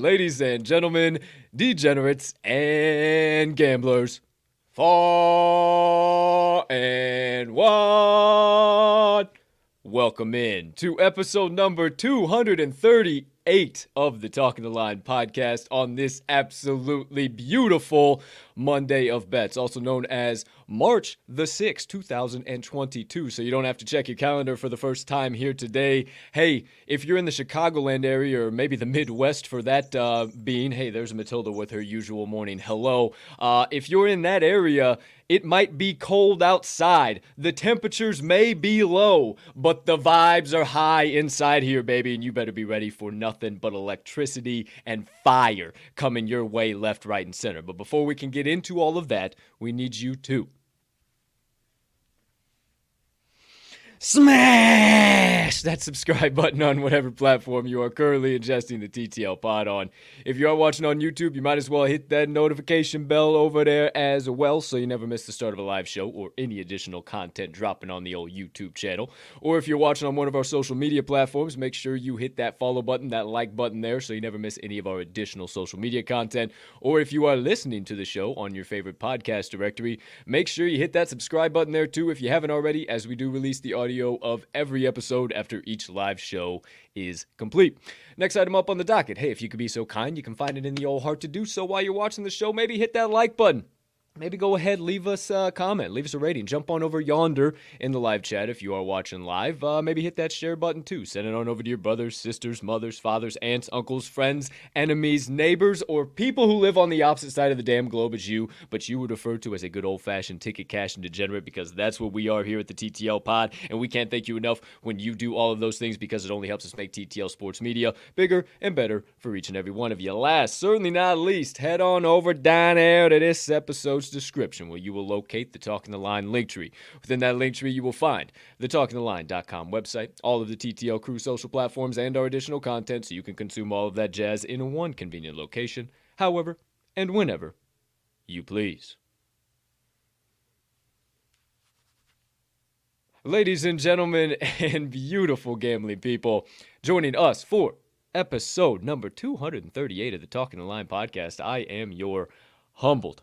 Ladies and gentlemen, degenerates and gamblers. Far and wide. Welcome in to episode number 238 of the Talking the Line podcast on this absolutely beautiful Monday of Bets, also known as March the 6th, 2022. So you don't have to check your calendar for the first time here today. Hey, if you're in the Chicagoland area or maybe the Midwest for that uh, being, hey, there's Matilda with her usual morning hello. Uh, if you're in that area, it might be cold outside. The temperatures may be low, but the vibes are high inside here, baby. And you better be ready for nothing but electricity and fire coming your way left, right, and center. But before we can get into all of that, we need you to smash that subscribe button on whatever platform you are currently ingesting the TTL pod on. If you are watching on YouTube, you might as well hit that notification bell over there as well so you never miss the start of a live show or any additional content dropping on the old YouTube channel. Or if you're watching on one of our social media platforms, make sure you hit that follow button, that like button there so you never miss any of our additional social media content. Or if you are listening to the show on your favorite podcast directory, make sure you hit that subscribe button there too if you haven't already, as we do release the audio of every episode after each live show is complete. Next item up on the docket. Hey, if you could be so kind, you can find it in the old heart to do so while you're watching the show. Maybe hit that like button maybe go ahead, leave us a comment, leave us a rating. Jump on over yonder in the live chat if you are watching live. Uh, maybe hit that share button too. Send it on over to your brothers, sisters, mothers, fathers, aunts, uncles, friends, enemies, neighbors, or people who live on the opposite side of the damn globe as you, but you would refer to as a good old fashioned ticket cash and degenerate because that's what we are here at the TTL pod. And we can't thank you enough when you do all of those things because it only helps us make TTL sports media bigger and better for each and every one of you. Last, certainly not least, head on over down there to this episode's description where you will locate the Talking the Line link tree. Within that link tree, you will find the talkingtheline.com website, all of the TTL crew social platforms, and our additional content so you can consume all of that jazz in one convenient location, however and whenever you please. Ladies and gentlemen, and beautiful gambling people, joining us for episode number 238 of the Talking the Line podcast, I am your humbled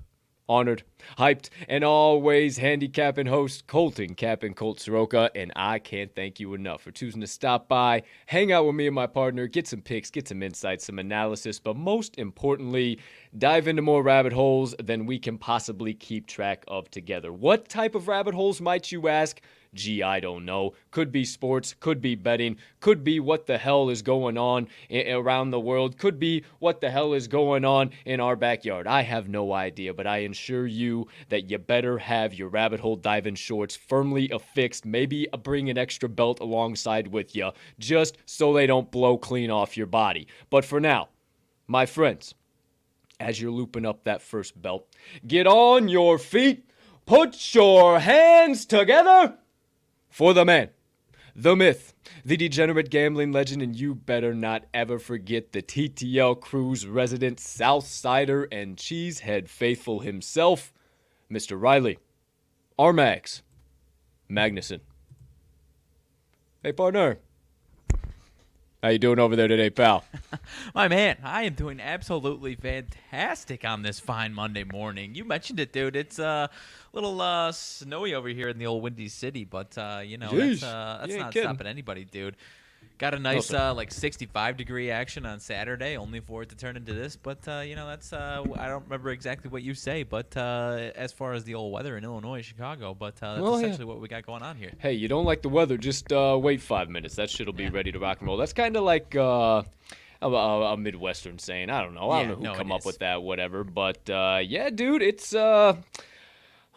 honored, hyped, and always handicapping host Colton Cap'n Colt Soroka. And I can't thank you enough for choosing to stop by, hang out with me and my partner, get some picks, get some insights, some analysis, but most importantly, dive into more rabbit holes than we can possibly keep track of together. What type of rabbit holes might you ask? Gee, I don't know. Could be sports, could be betting, could be what the hell is going on I- around the world, could be what the hell is going on in our backyard. I have no idea, but I assure you that you better have your rabbit hole diving shorts firmly affixed, maybe bring an extra belt alongside with you, just so they don't blow clean off your body. But for now, my friends, as you're looping up that first belt, get on your feet, put your hands together for the man, the myth, the degenerate gambling legend, and you better not ever forget the TTL Cruise resident South Southsider and Cheesehead faithful himself, Mr. Riley, Armags, Magnuson. Hey, partner. How you doing over there today, pal? My man, I am doing absolutely fantastic on this fine Monday morning. You mentioned it, dude. It's uh, a little uh, snowy over here in the old Windy City, but uh, you know Jeez, that's, uh, that's not kidding. stopping anybody, dude. Got a nice uh, like 65 degree action on Saturday, only for it to turn into this. But uh, you know, that's uh, I don't remember exactly what you say, but uh, as far as the old weather in Illinois, Chicago, but uh, that's Well, yeah. essentially what we got going on here. Hey, you don't like the weather? Just uh, wait five minutes. That shit'll be Yeah. ready to rock and roll. That's kind of like uh, a, a, a Midwestern saying. I don't know. I Yeah, don't know who no, come up with that. Whatever. But uh, yeah, dude, it's. Uh,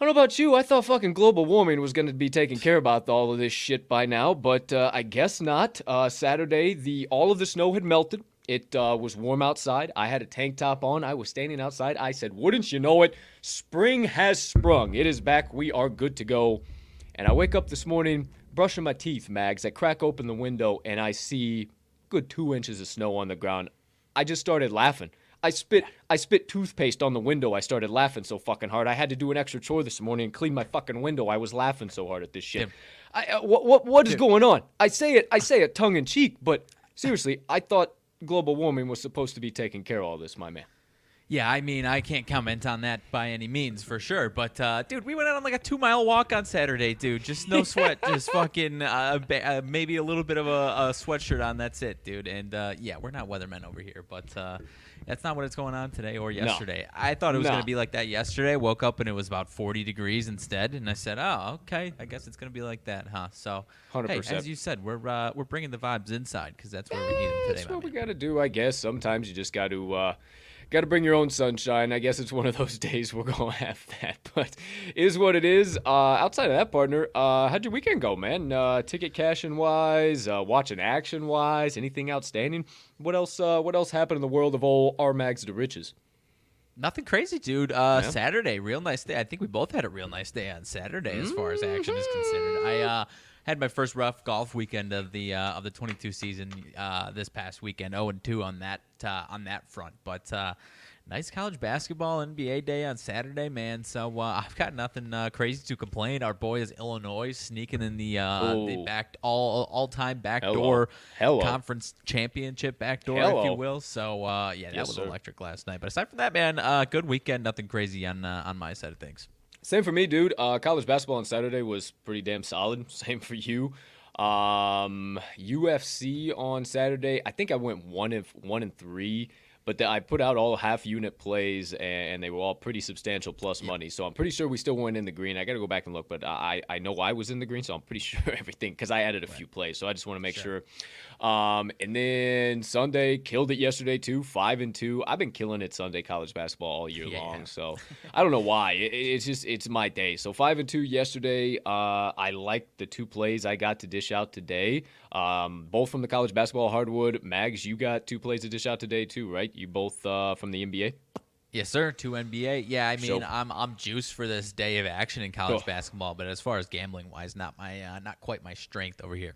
I don't know about you. I thought fucking global warming was going to be taken care about all of this shit by now, but uh, I guess not. Uh, Saturday, the all of the snow had melted. It uh, was warm outside. I had a tank top on. I was standing outside. I said, "Wouldn't you know it? Spring has sprung. It is back. We are good to go." And I wake up this morning, brushing my teeth, Mags. I crack open the window and I see good two inches of snow on the ground. I just started laughing. I spit I spit toothpaste on the window. I started laughing so fucking hard. I had to do an extra chore this morning and clean my fucking window. I was laughing so hard at this shit. I, uh, what what what is going on? I say it I say it tongue in cheek, but seriously, I thought global warming was supposed to be taking care of all this, my man. Yeah, I mean, I can't comment on that by any means for sure. But uh, dude, we went out on like a two mile walk on Saturday, dude. Just no sweat, just fucking uh, ba- uh, maybe a little bit of a, a sweatshirt on. That's it, dude. And uh, yeah, we're not weathermen over here, but uh, that's not what it's going on today or yesterday. I thought it was No. gonna be like that yesterday. Woke up and it was about forty degrees instead, and I said, oh, okay, I guess it's gonna be like that, huh? So, hey, 100%. as you said, we're uh, we're bringing the vibes inside because that's where we need them today, That's what we got to do, I guess. Sometimes you just got to uh, got to bring your own sunshine. I guess it's one of those days we're gonna have that, but is what it is. Uh, outside of that, partner, uh, how'd your weekend go, man? Uh, ticket cashing wise, uh, watching action wise, anything outstanding? What else? Uh, what else happened in the world of old R Mags to riches? Nothing crazy, dude. Uh, Yeah. Saturday, real nice day. I think we both had a real nice day on Saturday, as far as action is considered. I uh, had my first rough golf weekend of the uh, of the 22 season uh, this past weekend. 0 and 2 on that uh, on that front, but. Uh, Nice college basketball NBA day on Saturday, man. So uh, I've got nothing uh, crazy to complain. Our boy is Illinois sneaking in the uh, the back all all time backdoor Hello. conference championship backdoor, if you will. So uh, yeah, that Yes, was sir. electric last night. But aside from that, man, uh, good weekend. Nothing crazy on uh, on my side of things. Same for me, dude. Uh, college basketball on Saturday was pretty damn solid. Same for you. Um, UFC on Saturday. I think I went one and one and three, but the, I put out all half unit plays, and, and they were all pretty substantial plus money. So I'm pretty sure we still went in the green. I got to go back and look, but I I know I was in the green, so I'm pretty sure everything because I added a few plays. So I just want to make sure. Um, and then Sunday killed it yesterday too, five and two. I've been killing it Sunday college basketball all year Yeah. long. So I don't know why. It, it's just it's my day. So five and two yesterday. Uh, I like the two plays I got to dish out today. Um, both from the college basketball hardwood. Mags, you got two plays to dish out today too, right? You both uh, from the NBA. Yes, sir. Two NBA. Yeah, I mean, So- I'm I'm juiced for this day of action in college basketball, but as far as gambling wise, not my uh, not quite my strength over here.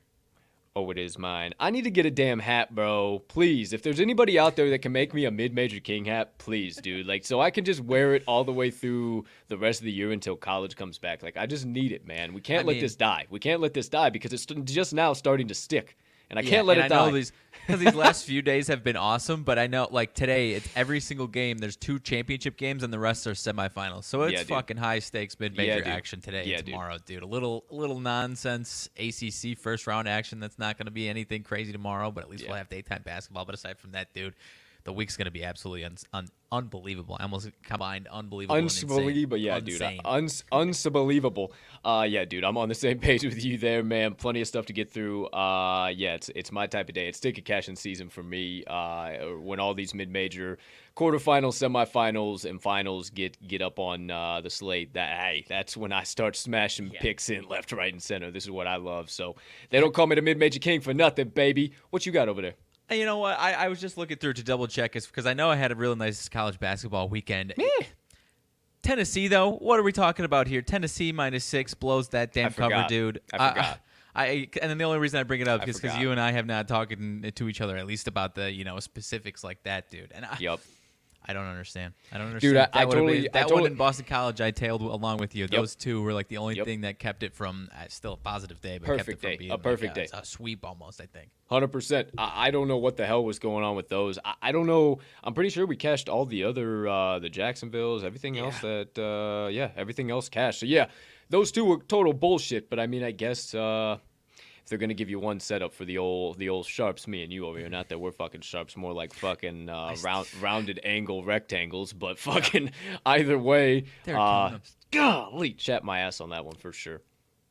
Oh, it is mine. I need to get a damn hat, bro. Please, if there's anybody out there that can make me a mid-major king hat, please, dude. Like, so I can just wear it all the way through the rest of the year until college comes back. Like, I just need it, man. We can't I let mean- this die. We can't let this die because it's just now starting to stick, and I Yeah, can't let it I die. these because these last few days have been awesome, but I know like today, it's every single game. There's two championship games, and the rest are semifinals. So it's Yeah, fucking high stakes mid major Yeah, action today Yeah, and dude. tomorrow, dude. A little a little nonsense ACC first round action. That's not going to be anything crazy tomorrow, but at least we'll have daytime basketball. But aside from that, dude. The week's gonna be absolutely un- un- unbelievable. I almost combined unbelievable. Unbelievable, yeah, dude. Uns- unbelievable. Uh, yeah, dude. I'm on the same page with you there, man. Plenty of stuff to get through. Uh, yeah, it's it's my type of day. It's ticket cashing season for me. Uh, when all these mid-major, quarterfinals, semifinals, and finals get get up on uh, the slate, that hey, that's when I start smashing Yeah. picks in left, right, and center. This is what I love. So they don't call me the mid-major king for nothing, baby. What you got over there? You know what? I, I was just looking through to double check because I know I had a really nice college basketball weekend. Tennessee, though, what are we talking about here? Tennessee minus six blows that damn cover, forgot. dude. I Uh, forgot. I, and then the only reason I bring it up I is because you and I have not talked to each other at least about the you know specifics like that, dude. And I, Yup. I don't understand. I don't Dude, understand. I- That I totally- been- I that one in Boston College, I tailed along with you. Those two were like the only Yep. thing that kept it from uh, still a positive day, but Perfect kept it from day. being A perfect like day. a sweep almost. I think. Hundred percent. I I don't know what the hell was going on with those. I, I don't know. I'm pretty sure we cashed all the other uh, the Jacksonville's, everything else that uh, yeah, everything else cashed. So yeah, those two were total bullshit. But I mean, I guess uh, if they're gonna give you one setup for the old the old sharps, me and you over here, not that we're fucking sharps, more like fucking uh, round rounded angle rectangles, but fucking either way, uh, golly, chat my ass on that one for sure.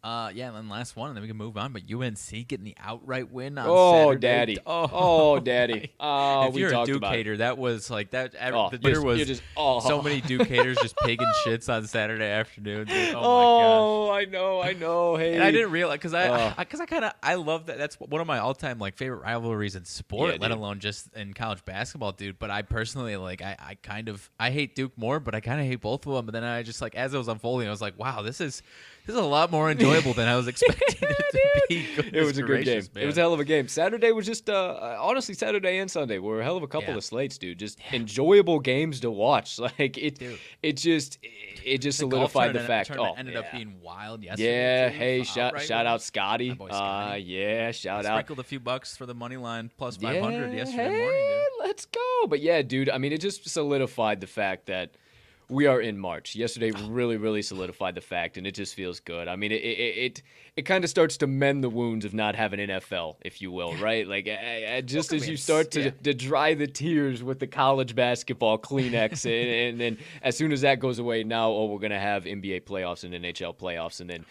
Uh, yeah, and then last one, and then we can move on. But UNC getting the outright win on Oh, Saturday. daddy. Oh, daddy. Oh, if we you're a hater, that was like that. ev- Oh, the you're just- was just- oh. so many Duke haters just pigging shits on Saturday afternoon. dude. Oh, my. Oh, I know, I know. Hey, And I didn't realize because I Oh. because I, kind of I love that. That's one of my all time like favorite rivalries in sport, Yeah, let dude. alone just in college basketball, dude. But I personally like I, I kind of I hate Duke more, but I kind of hate both of them. But then I just like as it was unfolding, I was like, wow, this is this is a lot more enjoyable than I was expecting it to be. It was a good game. Goodness It was a hell of a game. Saturday was just, uh, uh, honestly, Saturday and Sunday were a hell of a couple Yeah. of slates, dude. Just enjoyable games to watch. Like it, Dude. it just, it just The solidified the fact. tournament Oh, ended yeah. up being wild yesterday. Yeah, too, hey, for shout outright shout out winners. Scotty. Uh, yeah, shout out. Sprinkled a few bucks for the money line plus Yeah, five hundred yesterday hey, morning. Dude. let's go. But yeah, dude, I mean, it just solidified the fact that we are in March. Yesterday really, really solidified the fact, and it just feels good. I mean, it it it, it kind of starts to mend the wounds of not having NFL, if you will, right? Like, uh, uh, just I as you start to, yeah. to dry the tears with the college basketball Kleenex, and, and then as soon as that goes away, now oh, we're gonna have NBA playoffs and NHL playoffs, and then.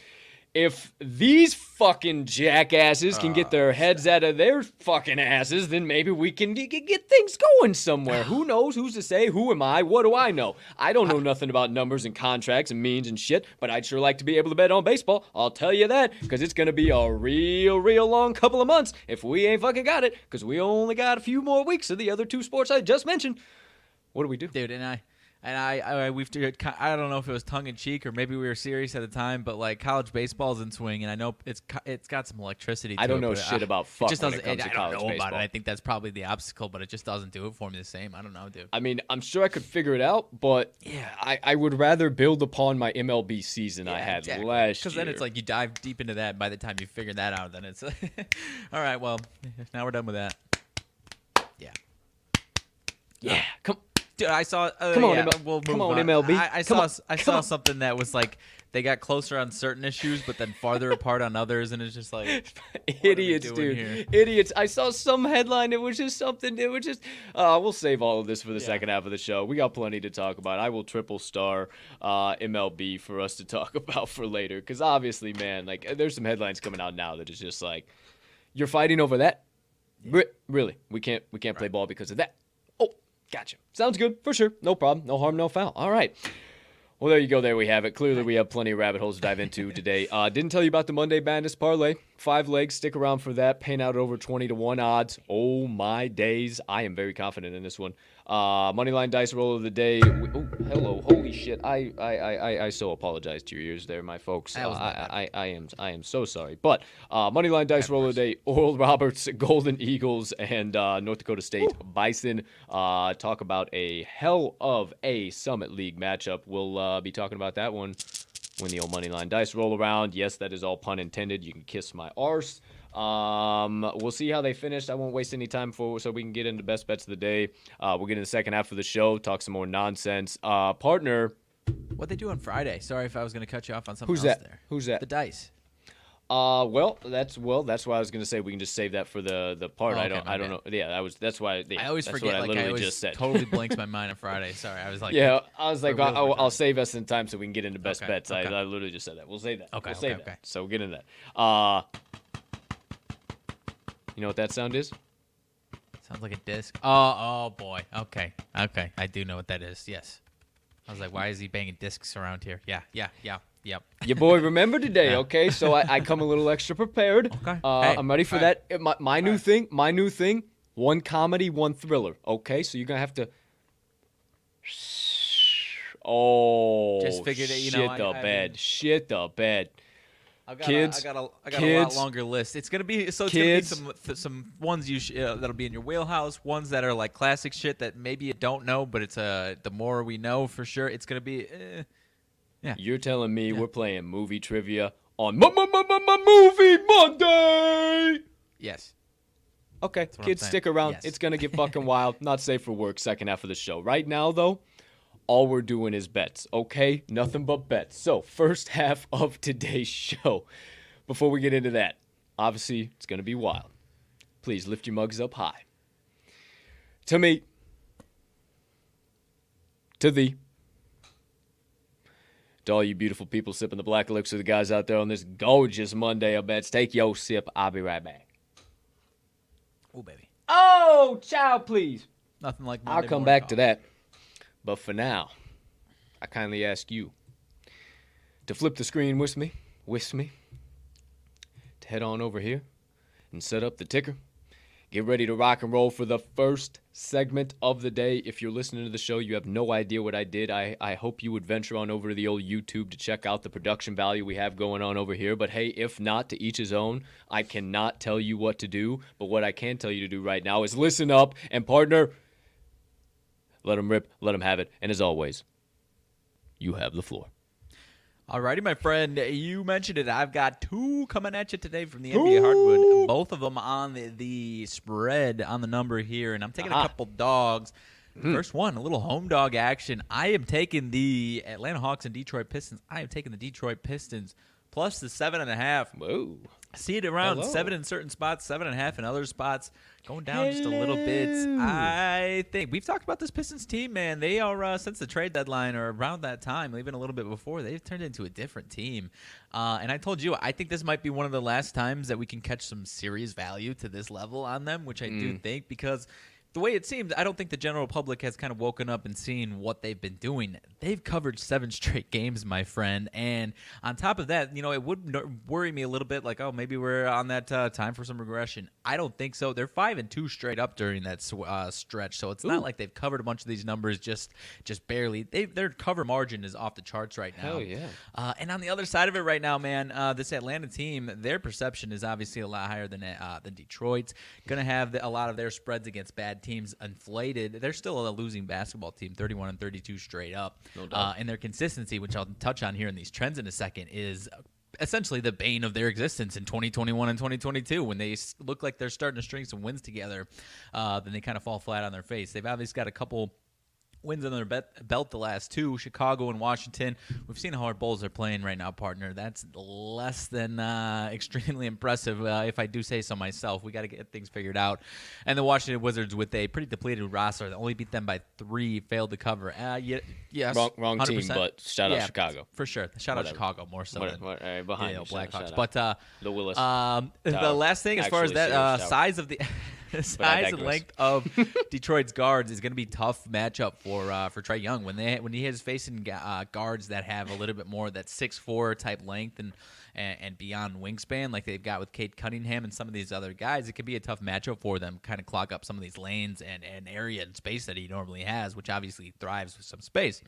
If these fucking jackasses can get ah, their heads out of their fucking asses, then maybe we can d- get things going somewhere. Who knows? Who's to say? Who am I? What do I know? I don't know nothing about numbers and contracts and means and shit, but I'd sure like to be able to bet on baseball. I'll tell you that, because it's going to be a real, real long couple of months if we ain't fucking got it, because we only got a few more weeks of the other two sports I just mentioned. What do we do? dude. And I, and I, I we've I don't know if it was tongue in cheek or maybe we were serious at the time, but like college baseball's in swing, and I know it's it's got some electricity. To I don't it, know shit about it just doesn't. comes to I don't college know about it. I think that's probably the obstacle, but it just doesn't do it for me the same. I don't know, dude. I mean, I'm sure I could figure it out, but yeah, I, I would rather build upon my MLB season I had last year. Because then it's like you dive deep into that. And by the time you figure that out, then it's all right. Well, now we're done with that. Yeah. yeah, come I saw. Uh, Come on, yeah, ML we'll come move on, MLB. I, I saw. on, I come saw on. something that was like they got closer on certain issues, but then farther apart on others, and it's just like idiots, dude. here? Idiots. I saw some headline. It was just something. It was just. Uh, we'll save all of this for the Yeah. second half of the show. We got plenty to talk about. I will triple star uh, MLB for us to talk about for later. Because obviously, man, like there's some headlines coming out now that is just like, you're fighting over that. Re- really, we can't we can't play ball because of that. Gotcha. Sounds good for sure. No problem. No harm, no foul. All right. Well, there you go. There we have it. Clearly, we have plenty of rabbit holes to dive into today. Uh, didn't tell you about the Monday Madness parlay. Five legs. Stick around for that. Paying out over twenty to one odds. Oh my days! I am very confident in this one. Uh, Moneyline dice roll of the day. We- oh, hello. Holy shit! I, I, I, I, I so apologize to your ears there, my folks. Uh, I. I, I am, I am so sorry. But uh, Moneyline dice roll of the day. Oral Roberts, Golden Eagles, and uh, North Dakota State Bison. Uh, talk about a hell of a Summit League matchup. We'll uh, be talking about that one when the old money line dice roll around. Yes, that is all pun intended. You can kiss my arse. Um, we'll see how they finish. I won't waste any time for so we can get into best bets of the day. Uh, we'll get in the second half of the show, talk some more nonsense. Uh, partner, what they do on Friday. Sorry if I was going to cut you off on something who's else that? there. Who's that? The dice. Uh, well, that's well, that's why I was gonna say we can just save that for the the part. Oh, I don't, I don't know. Yeah, that was that's why. Yeah, I always forget. What I like literally I always said. totally blanks my mind on Friday. Sorry, I was like, yeah, I was like, I'll, I'll save us in time so we can get into best Okay, bets. I, okay. I literally just said that. We'll save that. Okay, we'll save okay, that. okay. So we'll get into that. Uh, you know what that sound is? Sounds like a disc. Oh, oh boy. Okay, okay. I do know what that is. Yes. I was like, why is he banging discs around here? Yeah, yeah, yeah, yep. Your boy, remember today, Yeah. okay? So I, I come a little extra prepared. Okay. Uh, Hey, I'm ready for that. My, my new right. thing, my new thing, one comedy, one thriller. Okay, so you're gonna have to. Oh, Just figured it, you shit know, I- the I bed, mean- shit the bed. I got Kids, a, I got a, I got a lot longer list. It's gonna be so it's kids. gonna be some th- some ones you sh- uh, that'll be in your wheelhouse. Ones that are like classic shit that maybe you don't know, but it's uh the more we know for sure, it's gonna be. Eh. You're telling me Yeah. we're playing movie trivia on M- M- M- Movie Monday? Yes. Okay, kids, stick around. Yes. It's gonna get fucking wild. Not safe for work. Second half of the show. Right now, though, all we're doing is bets. Okay, nothing but bets. So first half of today's show. Before we get into that, Obviously, it's going to be wild. Please lift your mugs up high. To me, to thee, to all you beautiful people sipping the black elixir, the guys out there on this gorgeous Monday of bets, take your sip. I'll be right back. Oh, baby. Oh, child, please. Nothing like that. I'll come back to that. But for now, I kindly ask you to flip the screen with me, with me, to head on over here and set up the ticker. Get ready to rock and roll for the first segment of the day. If you're listening to the show, you have no idea what I did. I, I hope you would venture on over to the old YouTube to check out the production value we have going on over here. But hey, if not, to each his own. I cannot tell you what to do. But what I can tell you to do right now is listen up and partner. Let them rip, let them have it. And as always, you have the floor. Alrighty, my friend. You mentioned it. I've got two coming at you today from the NBA hardwood. Both of them on the, the spread on the number here, and I'm taking Aha. a uh-huh. couple dogs. Hmm. First one, a little home dog action. I am taking the Atlanta Hawks and Detroit Pistons. I am taking the Detroit Pistons plus the seven and a half. Whoa. See it around Hello. seven in certain spots, seven and a half in other spots, going down just a little bit. I think we've talked about this Pistons team, man. They are uh, since the trade deadline or around that time, even a little bit before, they've turned into a different team. Uh, and I told you, I think this might be one of the last times that we can catch some serious value to this level on them, which I do think because. The way it seems, I don't think the general public has kind of woken up and seen what they've been doing. They've covered seven straight games, my friend, and on top of that, you know, it would worry me a little bit, like, oh, maybe we're on that uh, time for some regression. I don't think so. They're five and two straight up during that uh, stretch, so it's Ooh. not like they've covered a bunch of these numbers just just barely. They, their cover margin is off the charts right now. Hell yeah. Uh, and on the other side of it right now, man, uh, this Atlanta team, their perception is obviously a lot higher than uh, than Detroit's. Going to have the, a lot of their spreads against bad teams inflated. They're still a losing basketball team, 31 and 32 straight up. No doubt. Uh, and their consistency, which I'll touch on here in these trends in a second, is essentially the bane of their existence in 2021 and 2022 when they look like they're starting to string some wins together uh, then they kind of fall flat on their face they've obviously got a couple wins on their bet- belt the last two chicago and washington. We've seen how our bulls are playing right now partner. That's less than uh, extremely impressive uh, if i do say so myself. We got to get things figured out. And the washington wizards with a pretty depleted roster that only beat them by three failed to cover. Uh, yeah, yes. Wrong- wrong team, but shout out Yeah, Chicago. for sure. Shout out chicago more so What- than what- uh, behind you, shout- Blackhawks. But uh, The Willis um, the last thing, as far as that uh, size of the size and length of Detroit's guards is going to be tough matchup for uh, for Trae Young when they when he is facing uh, guards that have a little bit more of that six four type length and, and and beyond wingspan like they've got with Cade Cunningham and some of these other guys. It could be a tough matchup for them. Kind of clog up some of these lanes and and area and space that he normally has, which obviously thrives with some space.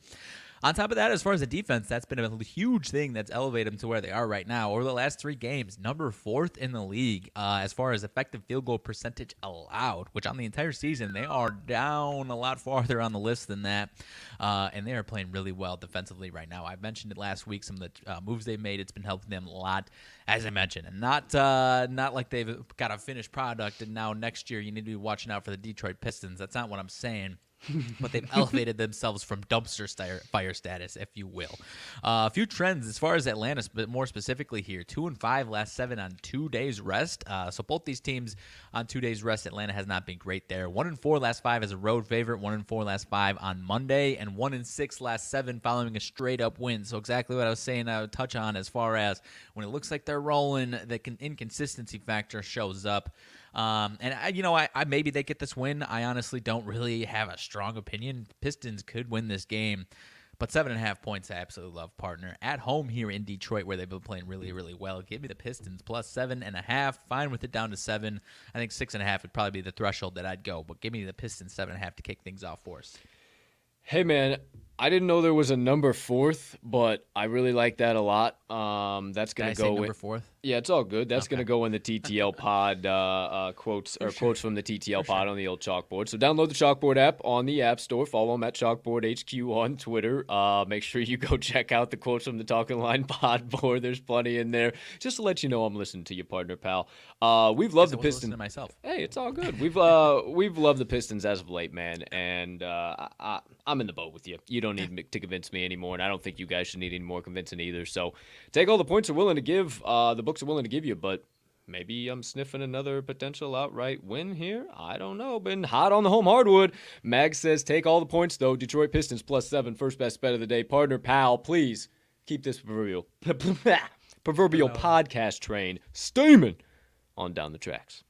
On top of that, as far as the defense, that's been a huge thing that's elevated them to where they are right now. Over the last three games, number fourth in the league uh, as far as effective field goal percentage allowed, which on the entire season, they are down a lot farther on the list than that. Uh, and they are playing really well defensively right now. I mentioned it last week, some of the uh, moves they've made. It's been helping them a lot, as I mentioned. And not, uh, not like they've got a finished product and now next year you need to be watching out for the Detroit Pistons. That's not what I'm saying but they've elevated themselves from dumpster fire status, if you will. Uh, a few trends as far as Atlanta, but more specifically here: two and five last seven on two days rest. Uh, so both these teams on two days rest. Atlanta has not been great there. One and four last five as a road favorite. One and four last five on Monday, and one and six last seven following a straight up win. So exactly what I was saying. I would touch on as far as when it looks like they're rolling, the con- inconsistency factor shows up. Um, and I, you know, I, I maybe they get this win. I honestly don't really have a strong opinion. Pistons could win this game, but seven and a half points, I absolutely love. Partner at home here in Detroit, where they've been playing really, really well. Give me the Pistons plus seven and a half. Fine with it down to seven. I think six and a half would probably be the threshold that I'd go, but give me the Pistons seven and a half to kick things off for us. Hey man, I didn't know there was a number fourth, but I really like that a lot. Um, that's gonna go number fourth? yeah, it's all good. That's Okay. gonna go in the TTL pod uh, uh, quotes or quotes from the TTL pod on the old chalkboard. So download the chalkboard app on the App Store. Follow them at Chalkboard HQ on Twitter. Uh, make sure you go check out the quotes from the Talking Line pod board. There's plenty in there. Just to let you know, I'm listening to you, partner pal. Uh, we've loved the Pistons. to myself. Hey, it's all good. We've uh we've loved the Pistons as of late, man, and uh, I, I, I'm in the boat with you. You don't need to convince me anymore, and I don't think you guys should need any more convincing either. So take all the points are willing to give, uh, the books are willing to give you, but maybe I'm sniffing another potential outright win here. I don't know. Been hot on the home hardwood. Mag says take all the points though. Detroit Pistons plus seven, first best bet of the day. Partner pal, please keep this proverbial proverbial podcast train steaming on down the tracks.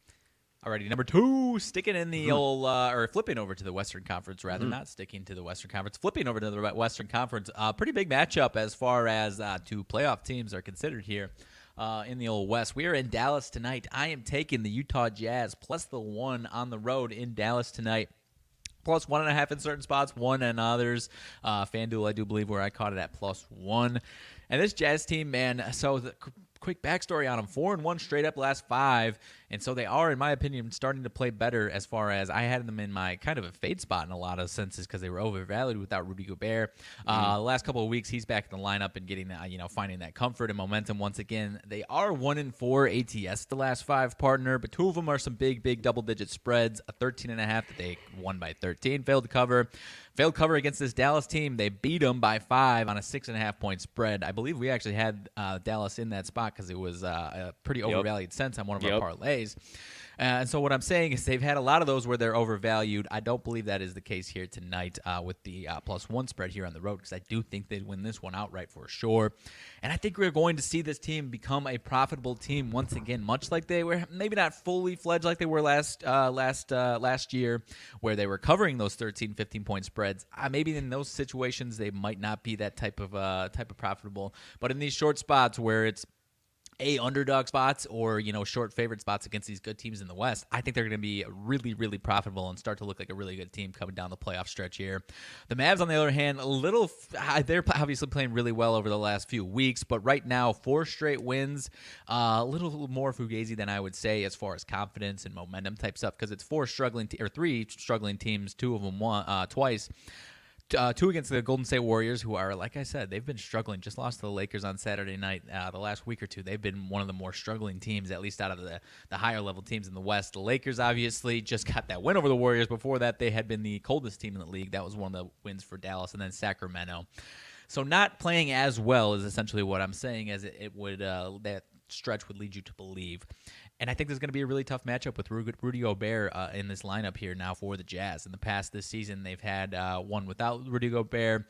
Alrighty, number two, sticking in the old, uh, or flipping over to the Western Conference, rather, not sticking to the Western Conference, flipping over to the Western Conference. Uh, pretty big matchup as far as uh, two playoff teams are considered here uh, in the old West. We are in Dallas tonight. I am taking the Utah Jazz plus the one on the road in Dallas tonight plus one and a half in certain spots, one and others. Uh, FanDuel, I do believe, where I caught it at plus one. And this Jazz team, man, so the quick backstory on them four and one straight up last five. And so they are, in my opinion, starting to play better as far as I had them in my kind of a fade spot in a lot of senses because they were overvalued without Rudy Gobert. Uh, mm-hmm. Uh, the last couple of weeks, he's back in the lineup and getting, uh, you know, finding that comfort and momentum once again. They are one in four ATS the last five partner, but two of them are some big, big double digit spreads. A 13 and a half that they won by 13, failed to cover. Failed cover against this Dallas team. They beat them by five on a six and a half point spread. I believe we actually had uh, Dallas in that spot because it was uh, a pretty overvalued yep. sense on one of yep. our parlays. Uh, and so what I'm saying is they've had a lot of those where they're overvalued. I don't believe that is the case here tonight uh, with the uh, plus one spread here on the road because I do think they'd win this one outright for sure. And I think we're going to see this team become a profitable team once again, much like they were maybe not fully fledged like they were last uh, last uh, last year, where they were covering those 13, 15 point spreads. Uh, maybe in those situations they might not be that type of type of profitable, but in these short spots where it's a underdog spots or you know short favorite spots against these good teams in the West, I think they're going to be really really profitable and start to look like a really good team coming down the playoff stretch here. The Mavs, on the other hand, a little they're obviously playing really well over the last few weeks, but right now four straight wins, uh, a little more fugazi than I would say as far as confidence and momentum type stuff because it's four struggling te- or three struggling teams, two of them won uh, twice. Uh, two against the Golden State Warriors, who are, like I said, they've been struggling. Just lost to the Lakers on Saturday night. Uh, the last week or two, they've been one of the more struggling teams, at least out of the, the higher level teams in the West. The Lakers obviously just got that win over the Warriors. Before that, they had been the coldest team in the league. That was one of the wins for Dallas, and then Sacramento. So not playing as well is essentially what I'm saying, as it, it would uh, that stretch would lead you to believe. And I think there's going to be a really tough matchup with Rudy Gobert uh, in this lineup here now for the Jazz. In the past this season, they've had uh, one without Rudy Gobert.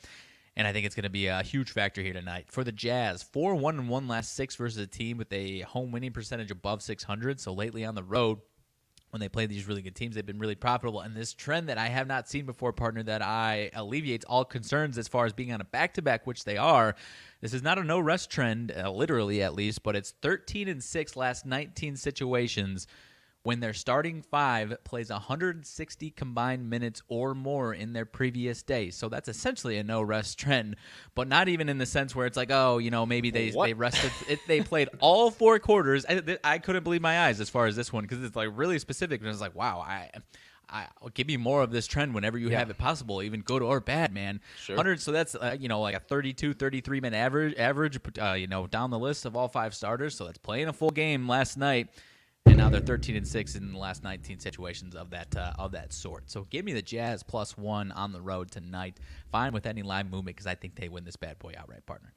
And I think it's going to be a huge factor here tonight. For the Jazz, 4 1 and 1 last six versus a team with a home winning percentage above 600. So lately on the road, when they play these really good teams, they've been really profitable. And this trend that I have not seen before, partner, that I alleviates all concerns as far as being on a back to back, which they are. This is not a no rest trend, uh, literally at least, but it's 13 and 6 last 19 situations when their starting five plays 160 combined minutes or more in their previous day. So that's essentially a no rest trend, but not even in the sense where it's like, oh, you know, maybe they what? they rested. it, they played all four quarters. I, I, couldn't believe my eyes as far as this one because it's like really specific. And it's like, wow, I. I, give you more of this trend whenever you yeah. have it possible, even good or bad, man. Sure. 100, so that's uh, you know like a 32, 33 minute average, average, uh, you know, down the list of all five starters. So that's playing a full game last night and now they're 13 and six in the last 19 situations of that uh, of that sort. So give me the Jazz plus one on the road tonight. Fine with any line movement because I think they win this bad boy outright, partner.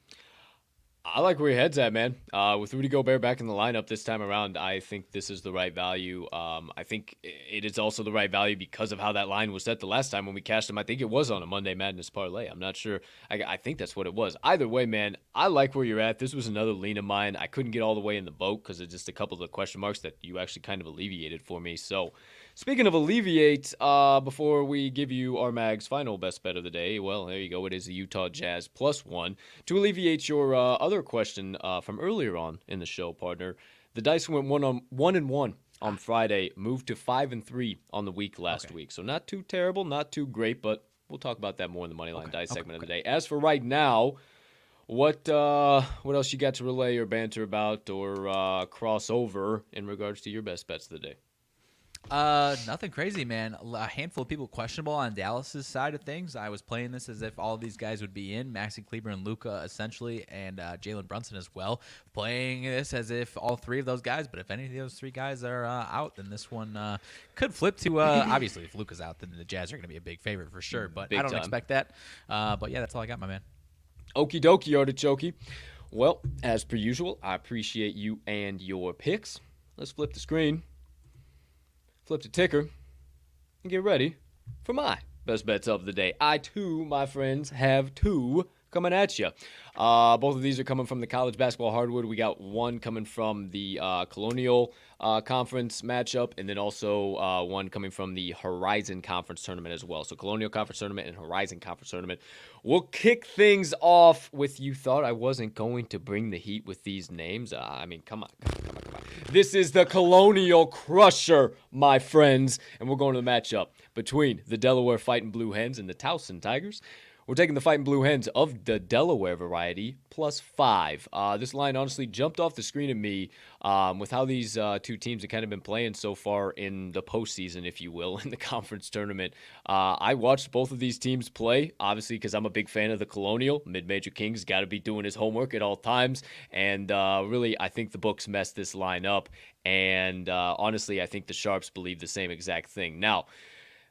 I like where your head's at, man. Uh, with Rudy Gobert back in the lineup this time around, I think this is the right value. Um, I think it is also the right value because of how that line was set the last time when we cashed them. I think it was on a Monday Madness parlay. I'm not sure. I, I think that's what it was. Either way, man, I like where you're at. This was another lean of mine. I couldn't get all the way in the boat because of just a couple of the question marks that you actually kind of alleviated for me. So Speaking of alleviate, uh, before we give you our mag's final best bet of the day, well, there you go. It is the Utah Jazz plus one. To alleviate your uh, other question uh, from earlier on in the show, partner, the dice went one on one and one on Friday, moved to five and three on the week last okay. week. So not too terrible, not too great, but we'll talk about that more in the moneyline okay. dice okay. segment of the day. As for right now. What uh, what else you got to relay or banter about or uh, cross over in regards to your best bets of the day? Uh, nothing crazy, man. A handful of people questionable on Dallas's side of things. I was playing this as if all of these guys would be in Maxi Kleber and Luka essentially, and uh, Jalen Brunson as well. Playing this as if all three of those guys, but if any of those three guys are uh, out, then this one uh, could flip to. Uh, obviously, if Luka's out, then the Jazz are going to be a big favorite for sure. But big I don't time. expect that. Uh, but yeah, that's all I got, my man. Okie dokie, artichoke. Well, as per usual, I appreciate you and your picks. let's flip the screen, flip the ticker, and get ready for my best bets of the day. I too, my friends, have two coming at you. Uh, both of these are coming from the college basketball hardwood. We got one coming from the uh, Colonial uh, Conference matchup, and then also uh, one coming from the Horizon Conference tournament as well. So Colonial Conference tournament and Horizon Conference tournament. We'll kick things off with you thought I wasn't going to bring the heat with these names. Uh, I mean, come on, come on, come on. This is the Colonial Crusher, my friends, and we're going to the matchup between the Delaware Fighting Blue Hens and the Towson Tigers. We're taking the Fighting Blue Hens of the Delaware variety plus five. Uh, this line honestly jumped off the screen at me um, with how these uh, two teams have kind of been playing so far in the postseason, if you will, in the conference tournament. Uh, I watched both of these teams play, obviously, because I'm a big fan of the Colonial. Mid Major Kings got to be doing his homework at all times. And uh, really, I think the books messed this line up. And uh, honestly, I think the Sharps believe the same exact thing. Now,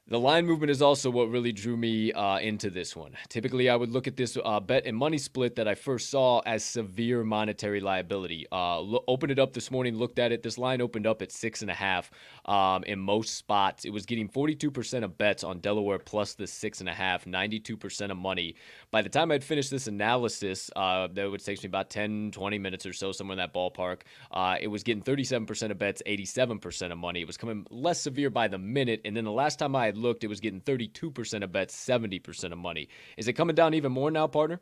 the line movement is also what really drew me uh, into this one. Typically, I would look at this uh, bet and money split that I first saw as severe monetary liability. Uh, lo- opened it up this morning, looked at it. This line opened up at six and a half um, in most spots. It was getting 42% of bets on Delaware plus the six and a half, 92% of money. By the time I'd finished this analysis, uh, that would take me about 10, 20 minutes or so, somewhere in that ballpark. Uh, it was getting 37% of bets, 87% of money. It was coming less severe by the minute. And then the last time I had looked, it was getting 32% of bets, 70% of money. Is it coming down even more now, partner?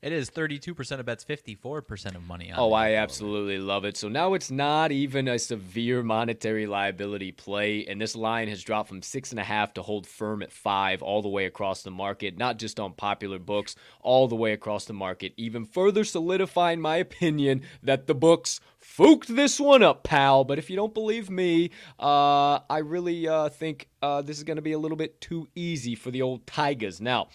It is 32% of bets, 54% of money. On Oh, I absolutely love it. So now it's not even a severe monetary liability play, and this line has dropped from six and a half to hold firm at five all the way across the market, not just on popular books, all the way across the market, even further solidifying my opinion that the books fooked this one up, pal. But if you don't believe me, uh, I really uh, think uh, this is going to be a little bit too easy for the old Tigers. Now,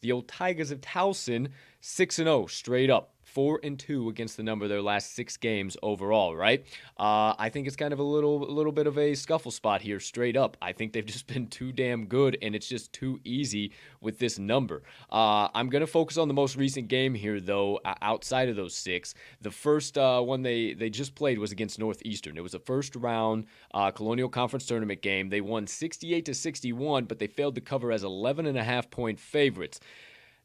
the old Tigers of Towson, 6 and 0 straight up. 4 and 2 against the number their last 6 games overall, right? Uh, I think it's kind of a little little bit of a scuffle spot here straight up. I think they've just been too damn good and it's just too easy with this number. Uh, I'm to focus on the most recent game here though, outside of those 6. The first uh, one they they just played was against Northeastern. It was a first round uh, Colonial Conference tournament game. They won 68 to 61, but they failed to cover as 11 and a half point favorites.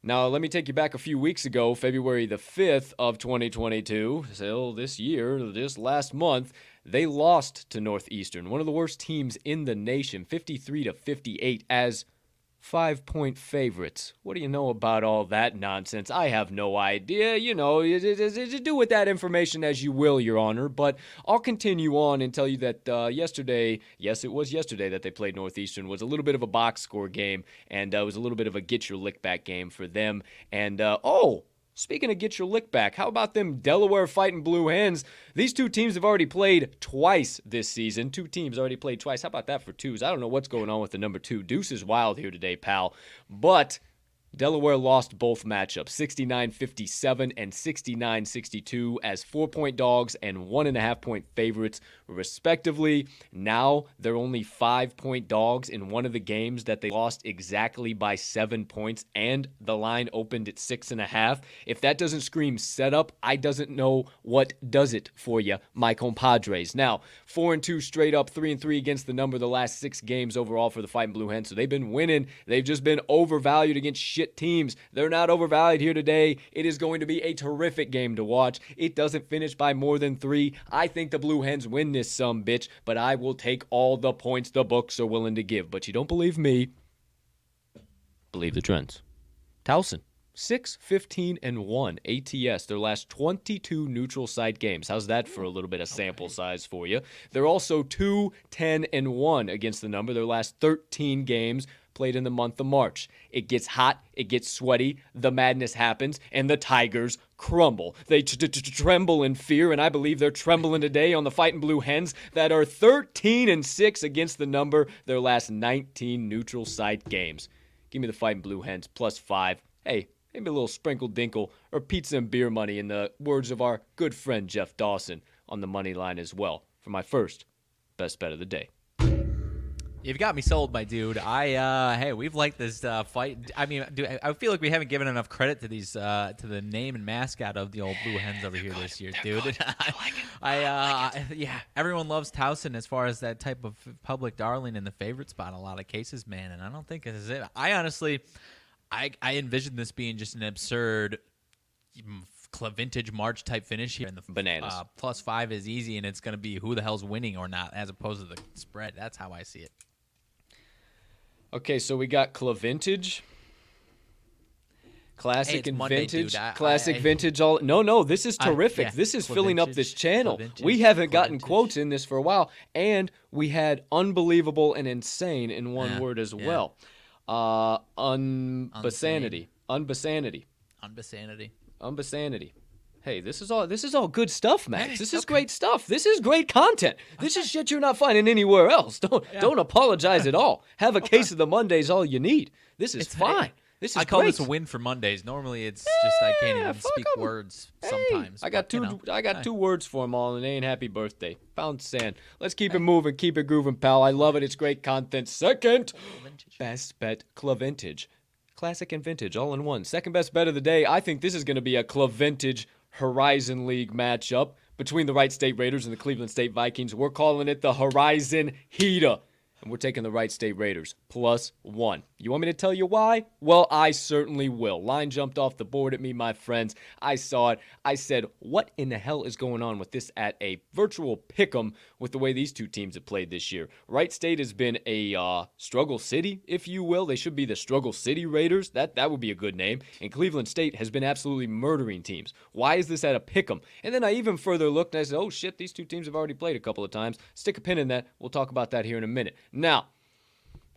Now, let me take you back a few weeks ago, February the 5th of 2022. So, this year, this last month, they lost to Northeastern, one of the worst teams in the nation, 53 to 58, as five point favorites. What do you know about all that nonsense? I have no idea. You know, do with that information as you will, Your Honor. But I'll continue on and tell you that uh, yesterday, yes, it was yesterday that they played Northeastern, was a little bit of a box score game, and uh, was a little bit of a get your lick back game for them. And, uh, oh, Speaking of get your lick back, how about them Delaware fighting Blue Hens? These two teams have already played twice this season. Two teams already played twice. How about that for twos? I don't know what's going on with the number two. Deuce is wild here today, pal. But Delaware lost both matchups 69 57 and 69 62 as four point dogs and one and a half point favorites, respectively. Now they're only five point dogs in one of the games that they lost exactly by seven points, and the line opened at six and a half. If that doesn't scream setup, I doesn't know what does it for you, my compadres. Now, four and two straight up, three and three against the number the last six games overall for the Fighting Blue Hens. So they've been winning. They've just been overvalued against shit teams. They're not overvalued here today. It is going to be a terrific game to watch. It doesn't finish by more than three. I think the Blue Hens win this some bitch, but I will take all the points the books are willing to give. But you don't believe me? Believe the trends. Towson. 6 15 and 1 ATS their last 22 neutral site games. How's that for a little bit of sample size for you? They're also 2 10 and 1 against the number their last 13 games played in the month of March. It gets hot, it gets sweaty, the madness happens and the Tigers crumble. They tremble in fear and I believe they're trembling today on the fighting blue hens that are 13 and 6 against the number their last 19 neutral site games. Give me the fighting blue hens plus 5. Hey, maybe a little sprinkle dinkle or pizza and beer money in the words of our good friend Jeff Dawson on the money line as well for my first best bet of the day. You've got me sold, my dude. I uh, hey, we've liked this uh, fight. I mean, I feel like we haven't given enough credit to these uh, to the name and mascot of the old Blue Hens over here this year, dude. I, like I, uh, yeah, everyone loves Towson as far as that type of public darling in the favorite spot in a lot of cases, man. And I don't think this is it. I honestly, I I envision this being just an absurd vintage March type finish here. And the bananas uh, plus five is easy, and it's going to be who the hell's winning or not, as opposed to the spread. That's how I see it. Okay, so we got Clavintage. Classic hey, and Monday, vintage. I, classic I, I, vintage. All no, no. This is terrific. yeah. This is filling up this channel. We haven't gotten quotes in this for a while, and we had unbelievable and insane in one Yeah, word as yeah. well. Uh, unbasanity, unbasanity, Unbasanity. unbasanity. Hey, this is all. This is all good stuff, Max. Hey, this is okay. great stuff. This is great content. This is shit you're not finding anywhere else. Don't don't apologize at all. Have a case of the Mondays, all you need. This is It's- fine. This is I call great. this a win for Mondays. Normally, it's just I can't Yeah, even speak 'em. words Hey, sometimes. I got but, two. you know, I got two words for them all, and they ain't happy birthday. Pound sand. Let's keep it moving, keep it grooving, pal. I love it. It's great content. Second, best bet, Clavintage, classic and vintage, all in one. Second best bet of the day. I think this is going to be a Clavintage Horizon League matchup between the Wright State Raiders and the Cleveland State Vikings. We're calling it the Horizon Heater. And we're taking the Wright State Raiders plus one. You want me to tell you why? Well, I certainly will. Line jumped off the board at me, my friends. I saw it. I said, what in the hell is going on with this at a virtual pick 'em with the way these two teams have played this year? Wright State has been a uh, struggle city, if you will. They should be the struggle city Raiders. That that would be a good name. And Cleveland State has been absolutely murdering teams. Why is this at a pick 'em? And then I even further looked and I said, oh shit, these two teams have already played a couple of times. Stick a pin in that. We'll talk about that here in a minute. Now,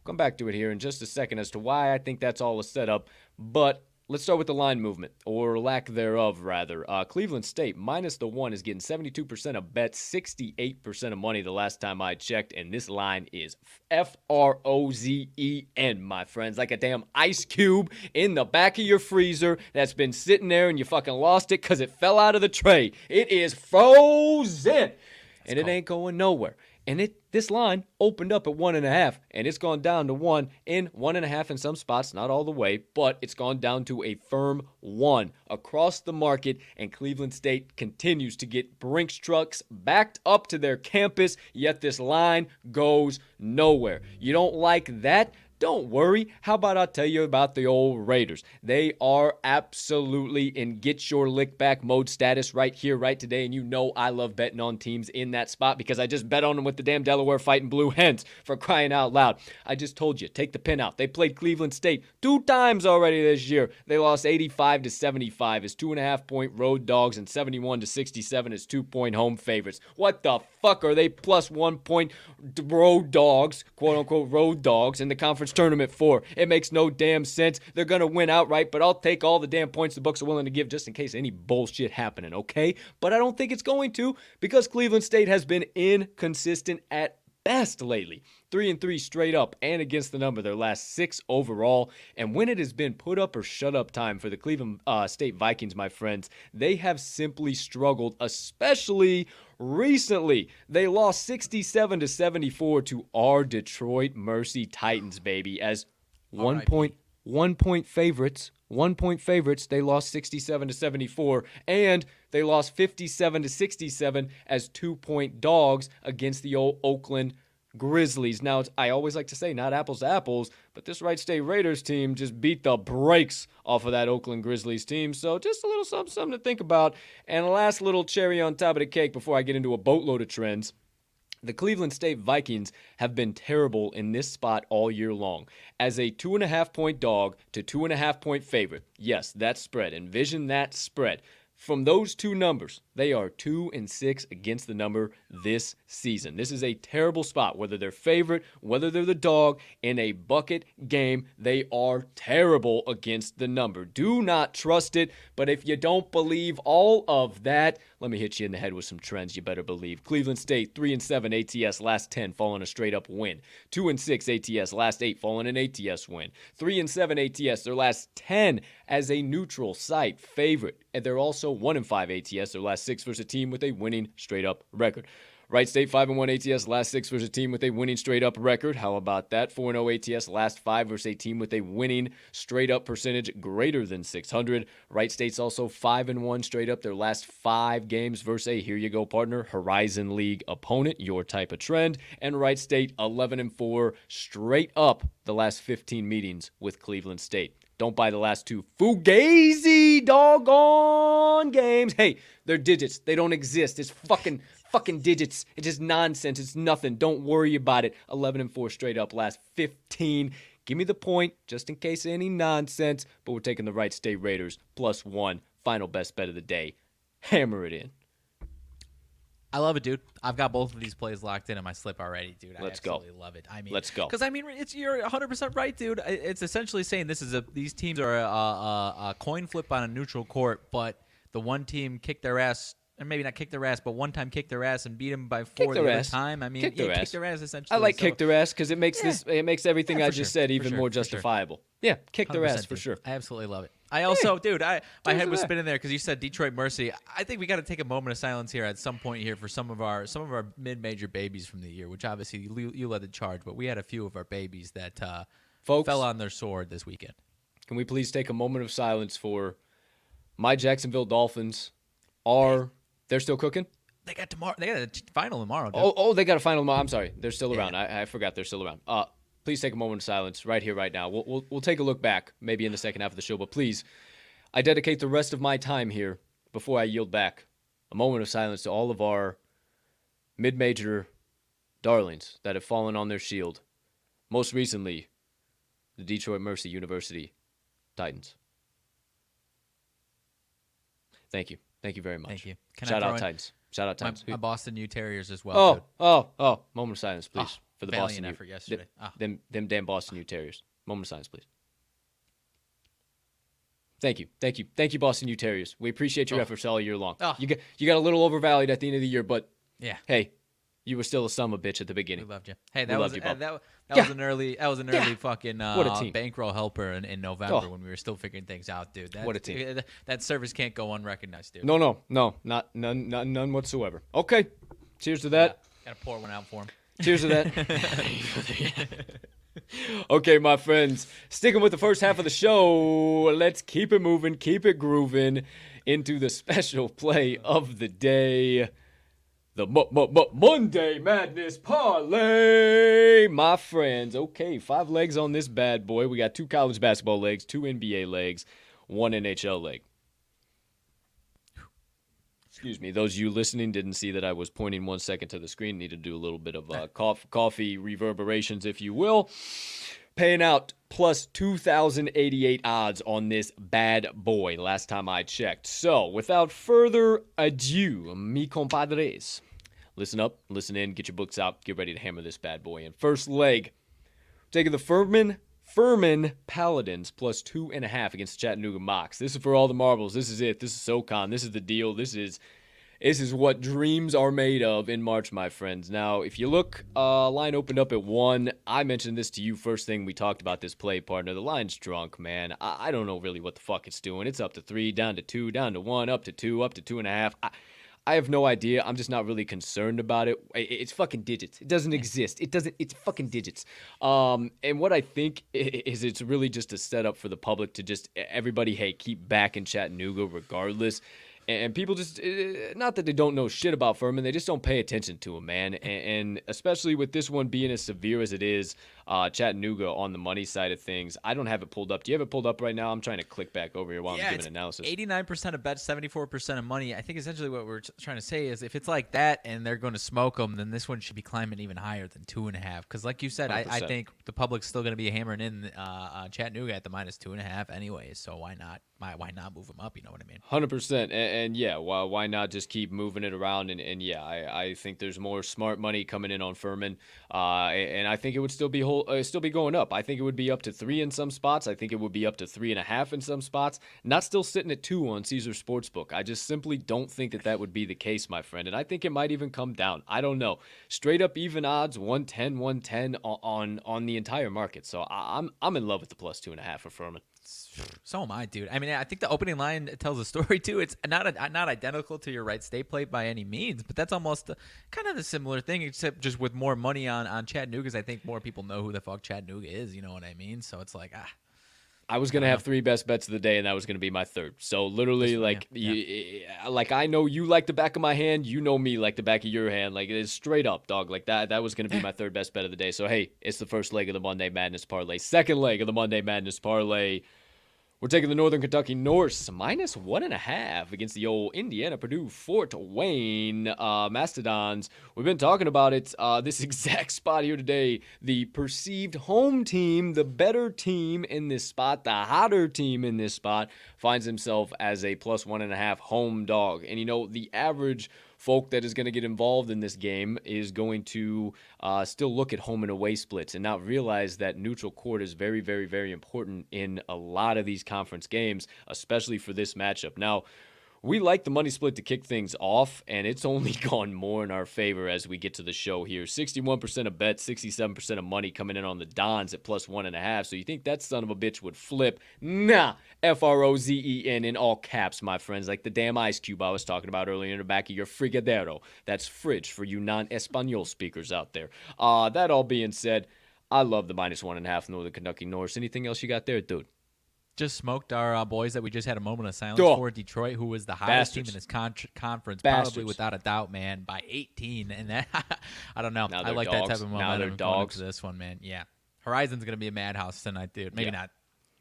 come back to it here in just a second as to why I think that's all a setup. But let's start with the line movement, or lack thereof, rather. Uh, Cleveland State minus the one is getting 72% of bets, 68% of money the last time I checked, and this line is F R O Z E N, my friends, like a damn ice cube in the back of your freezer that's been sitting there and you fucking lost it because it fell out of the tray. It is frozen, and it ain't going nowhere. And it this line opened up at one and a half, and it's gone down to one in one and a half in some spots, not all the way, but it's gone down to a firm one across the market. And Cleveland State continues to get Brinks trucks backed up to their campus, yet this line goes nowhere. You don't like that? Don't worry. How about I tell you about the old Raiders? They are absolutely in get your lick back mode status right here, right today. And you know I love betting on teams in that spot because I just bet on them with the damn Delaware fighting blue hens for crying out loud. I just told you, take the pin out. They played Cleveland State two times already this year. They lost 85 to 75 as two and a half point road dogs and 71 to 67 as two point home favorites. What the fuck are they plus one point road dogs, quote unquote road dogs in the conference tournament for? It makes no damn sense. They're gonna win outright, but I'll take all the damn points the books are willing to give just in case any bullshit happening, okay? But I don't think it's going to because Cleveland State has been inconsistent at best lately. Three and three straight up and against the number, their last six overall. And when it has been put up or shut up time for the Cleveland uh, State Vikings, my friends, they have simply struggled, especially recently. They lost 67 to 74 to our Detroit Mercy Titans, baby, as one point one point favorites. One point favorites. They lost 67 to 74, and they lost 57 to 67 as two point dogs against the old Oakland Grizzlies. Now, I always like to say not apples to apples, but this Wright State Raiders team just beat the brakes off of that Oakland Grizzlies team. So just a little something, something to think about. And a last little cherry on top of the cake before I get into a boatload of trends. The Cleveland State Vikings have been terrible in this spot all year long. As a two and a half point dog to two and a half point favorite, yes, that spread. Envision that spread. From those two numbers, they are two and six against the number this season. This is a terrible spot. Whether they're favorite, whether they're the dog in a bucket game, they are terrible against the number. Do not trust it. But if you don't believe all of that, let me hit you in the head with some trends. You better believe. Cleveland State three and seven ATS last ten, falling a straight up win. Two and six ATS last eight, falling an ATS win. Three and seven ATS their last ten as a neutral site favorite, and they're also one and five ATS their last six versus a team with a winning straight up record. Wright State 5 and 1 ATS last six versus a team with a winning straight up record. How about that? 4 0 ATS last five versus a team with a winning straight up percentage greater than 600. Wright State's also 5 and 1 straight up their last five games versus a here you go partner Horizon League opponent, your type of trend. And Wright State 11 and 4 straight up the last 15 meetings with Cleveland State. Don't buy the last two Fugazi doggone games. Hey, they're digits. They don't exist. It's fucking fucking digits. It's just nonsense. It's nothing. Don't worry about it. 11 and 4 straight up last 15. Give me the point just in case any nonsense, but we're taking the Wright State Raiders plus 1. Final best bet of the day. Hammer it in. I love it, dude. I've got both of these plays locked in in my slip already, dude. I Let's go. absolutely love it. I mean, Let's go. Because I mean, it's you're 100 percent right, dude. It's essentially saying this is a these teams are a, a, a coin flip on a neutral court, but the one team kicked their ass. And maybe not kick their ass, but one time kick their ass and beat them by four the other ass. time. I mean, Kick yeah, their kick ass. their ass essentially. I like So- kick their ass because it makes this it makes everything Yeah, I just sure, said even sure, more for sure. justifiable. Yeah, kick their ass 100%, for sure. I absolutely love it. I also, dude, I my head was spinning there because you said Detroit Mercy. I think we got to take a moment of silence here at some point here for some of our some of our mid-major babies from the year, which obviously you, you led the charge, but we had a few of our babies that uh, Folks, fell on their sword this weekend. Can we please take a moment of silence for my Jacksonville Dolphins? Are they're still cooking? They got tomorrow. They got a final tomorrow. Dude. Oh, oh, they got a final. Tomorrow. I'm sorry, they're still Yeah. around. I, I forgot they're still around. Uh, please take a moment of silence right here, right now. We'll, we'll we'll take a look back, maybe in the second half of the show. But please, I dedicate the rest of my time here before I yield back. A moment of silence to all of our mid-major darlings that have fallen on their shield. Most recently, the Detroit Mercy University Titans. Thank you. Thank you very much. Thank you. Can Shout out Titans. Shout out my, Titans. my Boston U Terriers as well. Oh, dude. oh, oh! Moment of silence, please, Ah, for the Boston. U- effort yesterday. Ah. Them, them damn Boston U Terriers. Moment of silence, please. Thank you, thank you, thank you, Boston U Terriers. We appreciate your Oh. efforts all year long. Oh. You got you got a little overvalued at the end of the year, but Yeah. hey, you were still a of bitch at the We beginning. loved you. Hey, We that was loved you, uh, that, that Yeah. was an early that was an Yeah. early fucking uh, What a team. bankroll helper in, in November Oh. when we were still figuring things out, dude. That, What a team. That, that service can't go unrecognized, dude. No, no, no, not none, none, none whatsoever. Okay, cheers to that. Gotta pour one out for him. Cheers to that. okay, my friends, sticking with the first half of the show, let's keep it moving, keep it grooving into the special play of the day. The Mo- Mo- Mo- Monday Madness Parlay, my friends. Okay, five legs on this bad boy. We got two college basketball legs, two NBA legs, one NHL leg. Excuse me. Those of you listening didn't see that I was pointing one second to the screen. Need to do a little bit of uh, cough, coffee reverberations, if you will. Paying out plus 2,088 odds on this bad boy last time I checked. So, without further ado, mi compadres, listen up, listen in, get your books out, get ready to hammer this bad boy in. First leg, taking the Furman Furman Paladins plus two and a half against Chattanooga Mocs. This is for all the marbles. This is it. This is SoCon. This is the deal. This is this is what dreams are made of in March, my friends. Now, if you look, uh, line opened up at one. I mentioned this to you first thing we talked about this play, partner. The line's drunk, man. I, I don't know really what the fuck it's doing. It's up to three, down to two, down to one, up to two, up to two and a half. I, I have no idea. I'm just not really concerned about it. It's fucking digits. It doesn't exist. It doesn't. It's fucking digits. Um, and what I think is it's really just a setup for the public to just everybody, hey, keep back in Chattanooga regardless. And people just, not that they don't know shit about Furman, they just don't pay attention to him, man. And, and especially with this one being as severe as it is, uh, Chattanooga on the money side of things. I don't have it pulled up. Do you have it pulled up right now? I'm trying to click back over here while I'm giving analysis. Eighty-nine percent of bets, seventy-four percent of money. I think essentially what we're trying to say is, if it's like that and they're going to smoke them, then this one should be climbing even higher than two and a half. Because, like you said, I, I think the public's still going to be hammering in uh, uh, Chattanooga at the minus two and a half, anyways. So why not? Why, why not move them up? You know what I mean? Hundred percent, and, and yeah, why why not just keep moving it around? And, and yeah, I, I think there's more smart money coming in on Furman, uh, and I think it would still be whole, uh, still be going up. I think it would be up to three in some spots. I think it would be up to three and a half in some spots. Not still sitting at two on Caesar Sportsbook. I just simply don't think that that would be the case, my friend. And I think it might even come down. I don't know. Straight up even odds, 110, 110 on on, on the entire market. So I, I'm I'm in love with the plus two and a half for Furman. So am I, dude. I mean, I think the opening line tells a story too. It's not a, not identical to your Wright State plate by any means, but that's almost a, kind of a similar thing, except just with more money on on Chattanooga. Because I think more people know who the fuck Chattanooga is. You know what I mean? So it's like ah. I was gonna have three best bets of the day, and that was gonna be my third. So literally, like, yeah. You, like I know you like the back of my hand, you know me like the back of your hand. Like it's straight up, dog. Like that. That was gonna be my third best bet of the day. So hey, it's the first leg of the Monday Madness parlay. Second leg of the Monday Madness parlay. We're taking the Northern Kentucky Norse minus one and a half against the old Indiana Purdue Fort Wayne uh, Mastodons. We've been talking about it. Uh, this exact spot here today. The perceived home team, the better team in this spot, the hotter team in this spot, finds himself as a plus one and a half home dog. And you know, the average folk that is going to get involved in this game is going to uh, still look at home and away splits and not realize that neutral court is very, very, very important in a lot of these conference games, especially for this matchup. Now, we like the money split to kick things off, and it's only gone more in our favor as we get to the show here. 61% of bets, 67% of money coming in on the Dons at plus one and a half. So you think that son of a bitch would flip? Nah. F R O Z E N in all caps, my friends, like the damn ice cube I was talking about earlier in the back of your frigadero. That's fridge for you non Espanol speakers out there. Uh, that all being said, I love the minus one and a half Northern Kentucky Norse. Anything else you got there, dude? Just smoked our uh, boys that we just had a moment of silence Oh. for Detroit, who was the highest Bastards. team in this con- conference, Bastards. probably without a doubt, man, by 18. And that, I don't know. I like that type of Now they're dogs. this one, man. Yeah, Horizon's gonna be a madhouse tonight, dude. Maybe Yeah. not.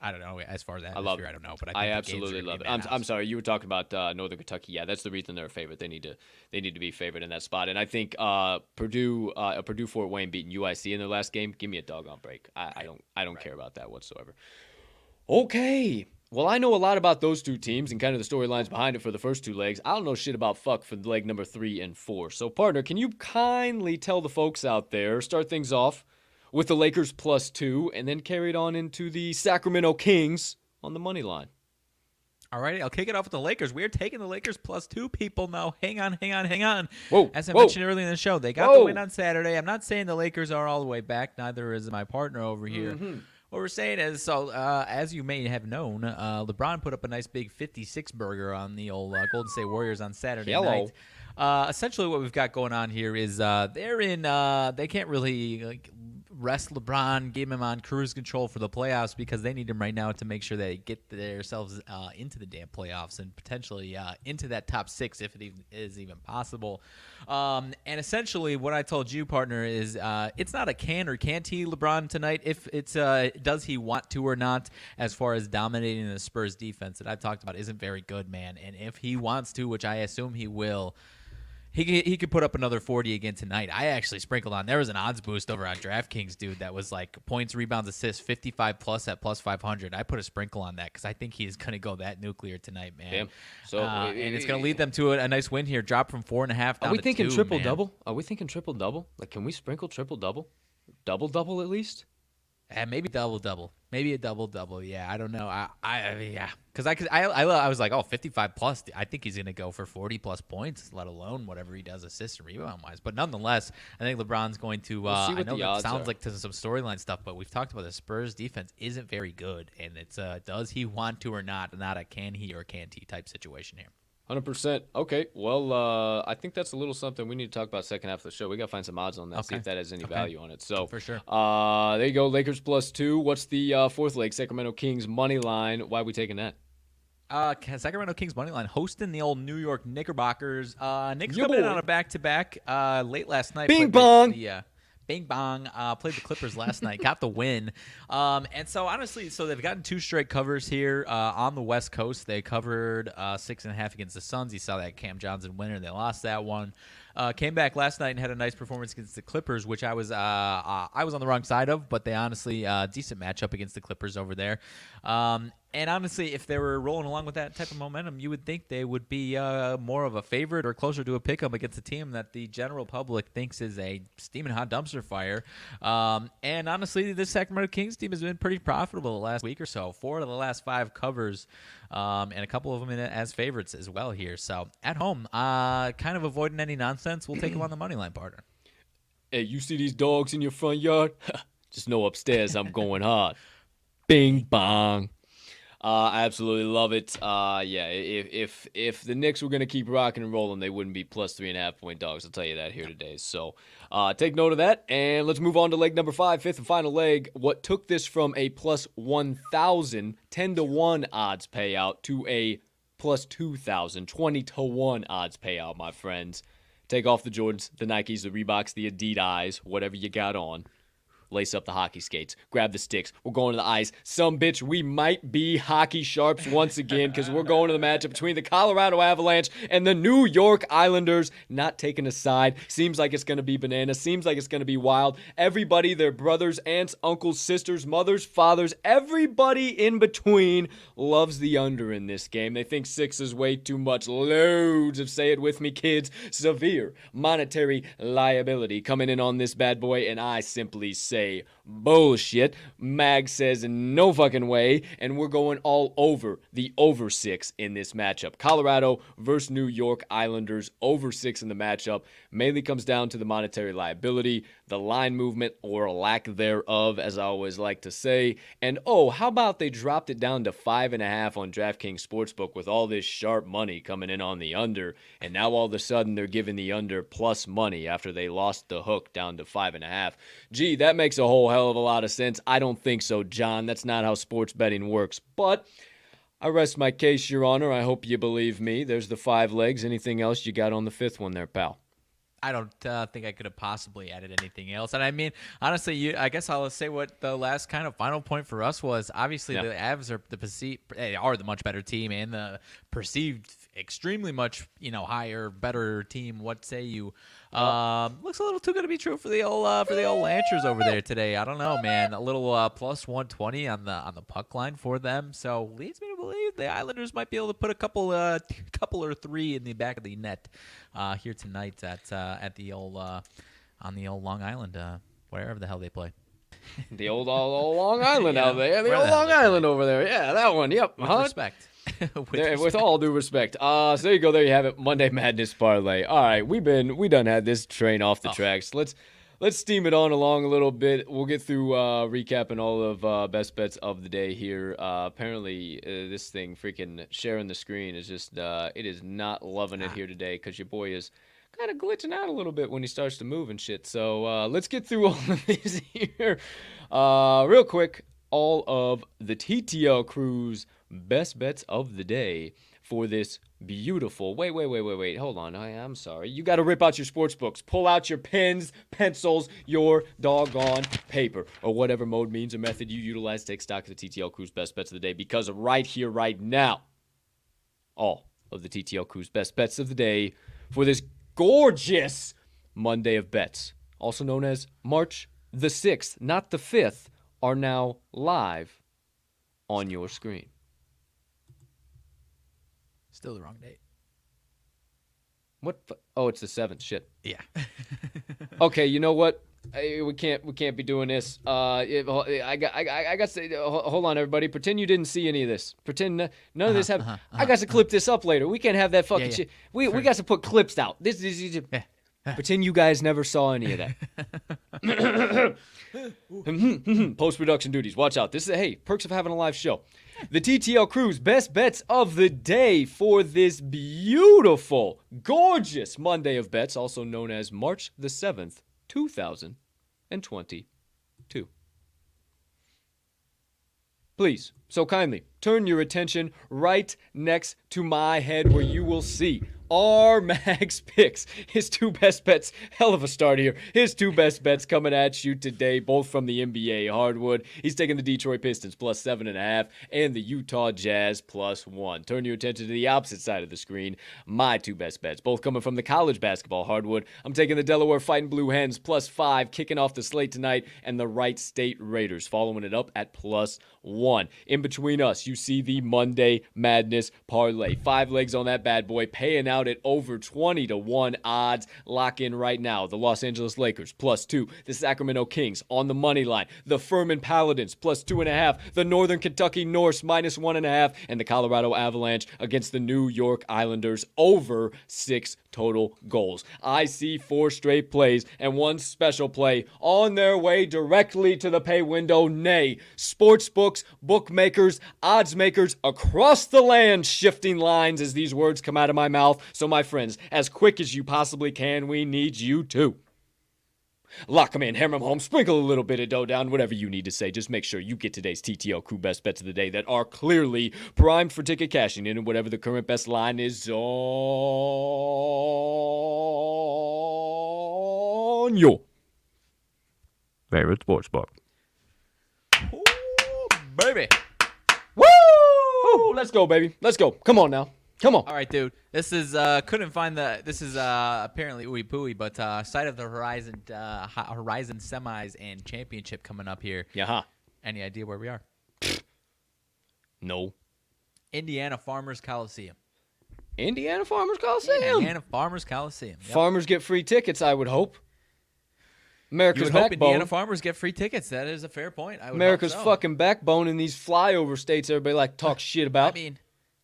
I don't know. As far as that, I love I don't know, but I, I absolutely love it. I'm. I'm sorry, you were talking about uh, Northern Kentucky. Yeah, that's the reason they're a favorite. They need to they need to be favored in that spot. And I think uh, Purdue uh, Purdue Fort Wayne beating UIC in their last game. Give me a doggone break. I, I don't I don't care about that whatsoever. Okay. Well, I know a lot about those two teams and kind of the storylines behind it for the first two legs. I don't know shit about fuck for leg number three and four. So, partner, can you kindly tell the folks out there, start things off with the Lakers plus two, and then carry it on into the Sacramento Kings on the money line? All right, I'll kick it off with the Lakers. We're taking the Lakers plus two people now. Hang on, hang on, hang on. Whoa, As I whoa. mentioned earlier in the show, they got Whoa. the win on Saturday. I'm not saying the Lakers are all the way back. Neither is my partner over here. Mm-hmm. What we're saying is, so uh, as you may have known, uh, LeBron put up a nice big 56 burger on the old uh, Golden State Warriors on Saturday Hello. night. Uh, essentially, what we've got going on here is uh, they're in. Uh, they can't really like rest LeBron, give him on cruise control for the playoffs because they need him right now to make sure they get themselves uh, into the damn playoffs and potentially uh, into that top six if it even, is even possible. Um, and essentially, what I told you, partner, is uh, it's not a can or can't he LeBron tonight. If it's uh, does he want to or not, as far as dominating the Spurs defense that I've talked about isn't very good, man. And if he wants to, which I assume he will. He could, he could put up another 40 again tonight. I actually sprinkled on. There was an odds boost over on DraftKings, dude, that was like points, rebounds, assists, 55 plus at plus 500. I put a sprinkle on that because I think he's going to go that nuclear tonight, man. Damn. So, Uh, and it's going to lead them to a, a nice win here. Drop from four and a half down Are we thinking two, triple man. double? Are we thinking triple double? Like, can we sprinkle triple double? Double double at least? Uh, maybe double double. Maybe a double double. Yeah, I don't know. I, I, yeah, because I, I, I, I was like, oh, 55 plus. I think he's gonna go for 40 plus points, let alone whatever he does assist and rebound wise. But nonetheless, I think LeBron's going to. We'll Uh, I know that sounds are. like to some storyline stuff, but we've talked about the Spurs defense isn't very good, and it's uh, does he want to or not, not a can he or can't he type situation here. Hundred percent. Okay. Well, uh, I think that's a little something we need to talk about second half of the show. We gotta find some odds on that. See if that has any Okay. value on it. So For sure. Uh, there you go. Lakers plus two. What's the uh, fourth leg? Sacramento Kings money line. Why are we taking that? Uh, Sacramento Kings money line hosting the old New York Knickerbockers. Uh, Knicks Yeah, coming in on a back to back. Uh, late last night. Bing bong. The, Bing bong. Uh, played the Clippers last night. Got the win. Um, and so honestly, so they've gotten two straight covers here uh, on the West Coast. They covered uh, six and a half against the Suns. You saw that Cam Johnson winner. And they lost that one. Uh, came back last night and had a nice performance against the Clippers, which I was uh, uh, I was on the wrong side of, but they honestly decent matchup against the Clippers over there. Um, and honestly, if they were rolling along with that type of momentum, you would think they would be uh, more of a favorite or closer to a pick 'em against a team that the general public thinks is a steaming hot dumpster fire. Um, and honestly, this Sacramento Kings team has been pretty profitable the last week or so. Four of the last five covers, um, and a couple of them in, as favorites as well here. So at home, uh, kind of avoiding any nonsense. We'll take them on the money line, partner. Hey, you see these dogs in your front yard? Just know upstairs I'm going hard. Bing bong. Uh, I absolutely love it. Uh, yeah, if if if the Knicks were gonna keep rocking and rolling, they wouldn't be plus three and a half point dogs. I'll tell you that here today. So uh, take note of that, and let's move on to leg number five, fifth and final leg. What took this from a plus 1,000, 10 to one odds payout to a plus 2,000, 20 to one odds payout, my friends. Take off the Jordans, the Nikes, the Reeboks, the Adidas, whatever you got on lace up the hockey skates, grab the sticks. We're going to the ice. Some bitch, we might be hockey sharps once again because we're going to the matchup between the Colorado Avalanche and the New York Islanders. Not taking a side. Seems like it's going to be banana. Seems like it's going to be wild. Everybody, their brothers, aunts, uncles, sisters, mothers, fathers, everybody in between loves the under in this game. They think six is way too much. Loads of, say it with me, kids, severe monetary liability coming in on this bad boy, and I simply say, say bullshit. Mag says no fucking way, and we're going all over the over six in this matchup. Colorado versus New York Islanders over six in the matchup mainly comes down to the monetary liability, the line movement or lack thereof, as I always like to say. And oh, how about they dropped it down to five and a half on DraftKings Sportsbook with all this sharp money coming in on the under, and now all of a sudden they're giving the under plus money after they lost the hook down to five and a half. Gee, that makes a whole hell of a lot of sense. I don't think so, John. That's not how sports betting works. But I rest my case, Your Honor. I hope you believe me. There's the five legs. Anything else you got on the fifth one there, pal? I don't uh, think I could have possibly added anything else. And I mean, honestly, you, I guess I'll say what the last kind of final point for us was. Obviously, yeah. the Avs are the perceived are the much better team and the perceived extremely much you know higher, better team. What say you? Um, looks a little too good to be true for the old uh, for the old Lancers over there today. I don't know, man. A little uh, plus one twenty on the on the puck line for them, so leads me to believe the Islanders might be able to put a couple uh couple or three in the back of the net uh, here tonight at uh, at the old uh, on the old Long Island, uh, wherever the hell they play. the old, old, old Long Island out there, the old the Long Island over there. Yeah, that one. Yep. With huh? respect. With, there, with, all due respect. Uh, so there you go. There you have it. Monday Madness parlay. All right, we've been we done had this train off the oh. tracks. Let's let's steam it on along a little bit. We'll get through uh, recapping all of uh, best bets of the day here. Uh, apparently, uh, this thing freaking sharing the screen is just uh, it is not loving it ah. here today because your boy is kind of glitching out a little bit when he starts to move and shit. So uh, let's get through all of these here Uh real quick. All of the TTL crews best bets of the day for this beautiful. Wait, wait, wait, wait, wait. Hold on. I, am sorry. You got to rip out your sports books. Pull out your pens, pencils, your doggone paper, or whatever mode, means, or method you utilize to take stock of the TTL Crew's best bets of the day. Because right here, right now, all of the TTL Crew's best bets of the day for this gorgeous Monday of bets, also known as March the 6th, not the 5th, are now live on your screen. Still the wrong date. What? oh, it's the seventh. Shit. Yeah. okay, you know what? we can't we can't be doing this. Uh, I got I, I got to hold on, everybody. Pretend you didn't see any of this. Pretend none of uh-huh, this happened. Uh-huh, uh-huh, I got to clip this up later. We can't have that fucking yeah, yeah. shit. We we got to put clips out. This is yeah. pretend you guys never saw any of that. Post production duties. Watch out. This is hey perks of having a live show the TTL Crew's best bets of the day for this beautiful, gorgeous Monday of bets, also known as March the 7th, 2022. Please, so kindly, turn your attention right next to my head where you will see our Max picks. His two best bets, hell of a start here. His two best bets coming at you today, both from the NBA hardwood. He's taking the Detroit Pistons plus seven and a half and the Utah Jazz plus one. Turn your attention to the opposite side of the screen. My two best bets, both coming from the college basketball hardwood. I'm taking the Delaware Fighting Blue Hens plus five, kicking off the slate tonight, and the Wright State Raiders following it up at plus one. In between us, you see the Monday Madness parlay. Five legs on that bad boy, paying out out at over 20 to 1 odds. Lock in right now. The Los Angeles Lakers plus two. The Sacramento Kings on the money line. The Furman Paladins plus two and a half. The Northern Kentucky Norse minus one and a half. And the Colorado Avalanche against the New York Islanders over six total goals. I see four straight plays and one special play on their way directly to the pay window. Nay, sports books, bookmakers, odds makers across the land shifting lines as these words come out of my mouth. So, my friends, as quick as you possibly can, we need you to. Lock them in, hammer them home, sprinkle a little bit of dough down, whatever you need to say. Just make sure you get today's TTL crew best bets of the day that are clearly primed for ticket cashing in and whatever the current best line is on your favorite sports book. Ooh, baby. Woo! Let's go, baby. Let's go. Come on now. Come on. All right, dude. This is uh couldn't find the this is uh apparently ooey pooey, but uh side of the Horizon uh Horizon semis and championship coming up here. Yeah, huh? Any idea where we are? No. Indiana Farmers Coliseum. Indiana Farmers Coliseum. Indiana Farmers Coliseum. Yep. Farmers get free tickets, I would hope. you America's would hope backbone. Indiana farmers get free tickets. That is a fair point. I would hope America's so. fucking backbone in these flyover states everybody like talk shit about. I mean,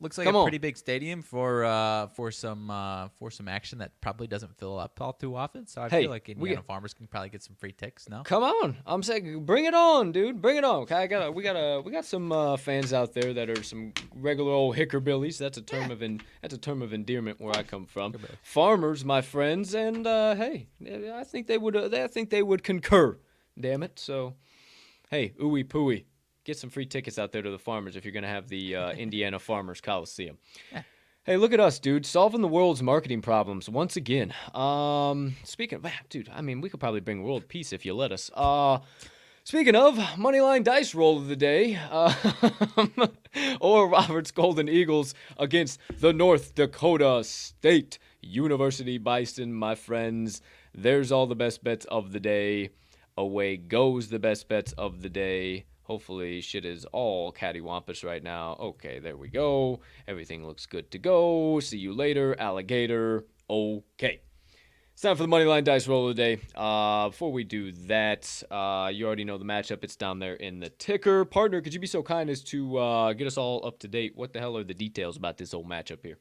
looks like Come a on. pretty big stadium for uh for some uh for some action that probably doesn't fill up all too often. So I Hey, feel like Indiana got- farmers can probably get some free ticks. No. Come on, I'm saying, bring it on, dude. Bring it on. Okay, I got we got a, we got some uh, fans out there that are some regular old hickerbillies. That's a term of en, that's a term of endearment where I come from. Farmers, my friends, and uh, hey, I think they would, uh, I think they would concur. Damn it. So, hey, ooey pooey, get some free tickets out there to the farmers if you're gonna have the uh, Indiana Farmers Coliseum. Hey, look at us, dude, solving the world's marketing problems once again. Um, speaking of, dude, I mean, we could probably bring world peace if you let us. Uh, speaking of moneyline dice roll of the day, uh, or Roberts Golden Eagles against the North Dakota State University Bison, my friends. There's all the best bets of the day. Away goes the best bets of the day. Hopefully, shit is all cattywampus right now. Okay, there we go. Everything looks good to go. See you later, alligator. Okay. It's time for the Moneyline Dice Roll of the day. Uh, before we do that, uh, you already know the matchup. It's down there in the ticker. Partner, could you be so kind as to uh, get us all up to date? What the hell are the details about this old matchup here?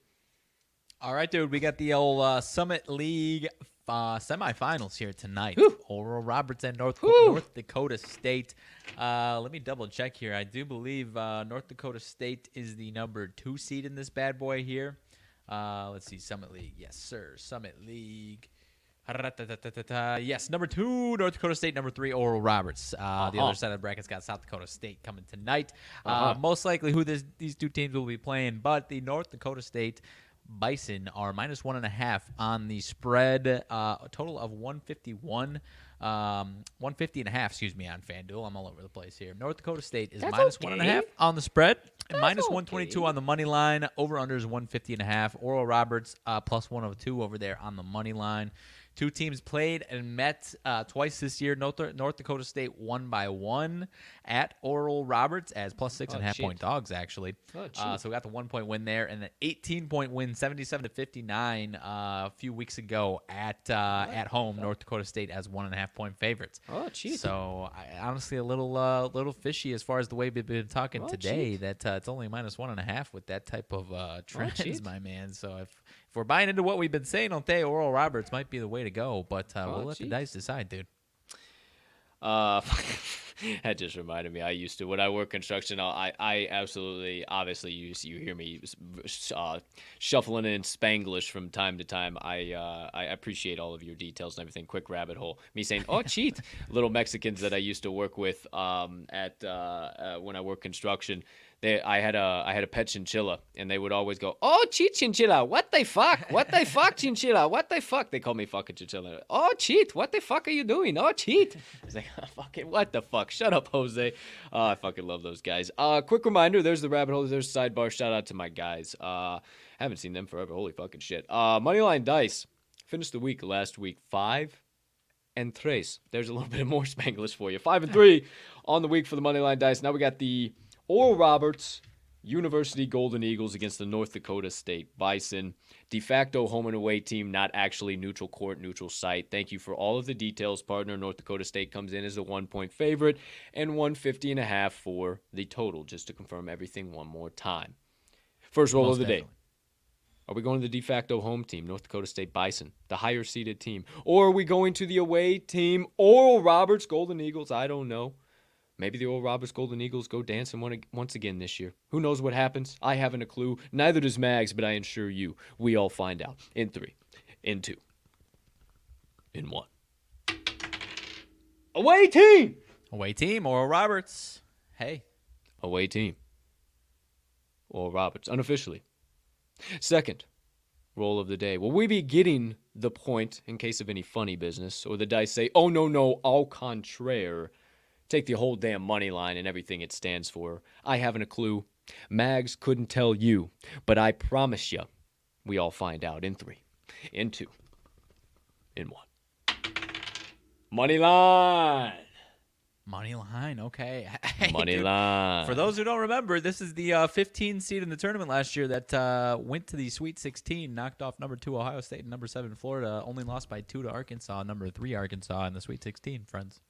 All right, dude. We got the old uh, Summit League uh, semifinals here tonight. Oral Roberts and North. North Dakota State. Uh, let me double check here. I do believe uh, North Dakota State is the number two seed in this bad boy here. Uh, let's see, Summit League. Yes, sir. Summit League. Yes, number two, North Dakota State. Number three, Oral Roberts. Uh, The Uh-huh. other side of the bracket's got South Dakota State coming tonight. uh Uh-huh. most likely who this, these two teams will be playing, but the North Dakota State Bison are minus one and a half on the spread. Uh, a total of 151. Um, 150 and a half, excuse me, on FanDuel. I'm all over the place here. North Dakota State is minus one okay. half on the spread. And minus 122 okay. on the money line. Over under is 150 and a half. Oral Roberts uh, plus 102 over there on the money line. Two teams played and met uh, twice this year. North, North Dakota State won by one at Oral Roberts as plus six and a Oh, half shit. point dogs, actually. Oh, uh, so we got the one point win there, and an 18 point win, 77 to 59, uh, a few weeks ago at uh, at home. North Dakota State as one and a half point favorites. Oh, cheat. So I, honestly, a little uh, little fishy as far as the way we've been talking Oh, today. cheat. That uh, it's only minus one and a half with that type of uh, trends, my man. So if if we're buying into what we've been saying on day, Oral Roberts might be the way to go. But uh, Oh, we'll let the dice decide, dude. Uh, that just reminded me. I used to when I work construction. I I absolutely obviously you you hear me uh, shuffling in Spanglish from time to time. I uh, I appreciate all of your details and everything. Quick rabbit hole. Me saying oh cheat. Little Mexicans that I used to work with um, at uh, uh, when I worked construction. They, I had a I had a pet chinchilla, and they would always go, "Oh, cheat chinchilla, what the fuck? What the fuck, chinchilla? What the fuck?" They call me fucking chinchilla. Oh, cheat, what the fuck are you doing? Oh, cheat. I was like, oh, "Fucking what the fuck? Shut up, Jose." Oh, I fucking love those guys. Uh, quick reminder: there's the rabbit hole. There's the sidebar. Shout out to my guys. Uh, haven't seen them forever. Holy fucking shit. Uh, Moneyline Dice finished the week last week five and tres. There's a little bit more Spanglish for you. Five and three on the week for the money line dice. Now we got the Oral Roberts University Golden Eagles against the North Dakota State Bison. De facto home and away team, not actually neutral court, neutral site. Thank you for all of the details, partner. North Dakota State comes in as a one point favorite and 150 and a half for the total, just to confirm everything one more time. First roll Most of the day. Are we going to the de facto home team, North Dakota State Bison, the higher seeded team? Or are we going to the away team, Oral Roberts Golden Eagles? I don't know. Maybe the old Roberts Golden Eagles go dancing one, once again this year. Who knows what happens? I haven't a clue. Neither does Mags, but I assure you, we all find out. In three, in two, in one. Away team! Away team, Oral Roberts. Hey, Away team. Oral Roberts, unofficially. Second roll of the day. Will we be getting the point in case of any funny business? Or the dice say, oh, no, no, au contraire. Take the whole damn money line and everything it stands for. I haven't a clue. Mags couldn't tell you, but I promise you, we all find out in three, in two, in one. Money line. money line. Okay, Money line. For those who don't remember, this is the uh, 15 seed in the tournament last year that uh, went to the Sweet 16, knocked off number two Ohio State and number seven Florida. Only lost by two to Arkansas, number three Arkansas in the Sweet 16. Friends,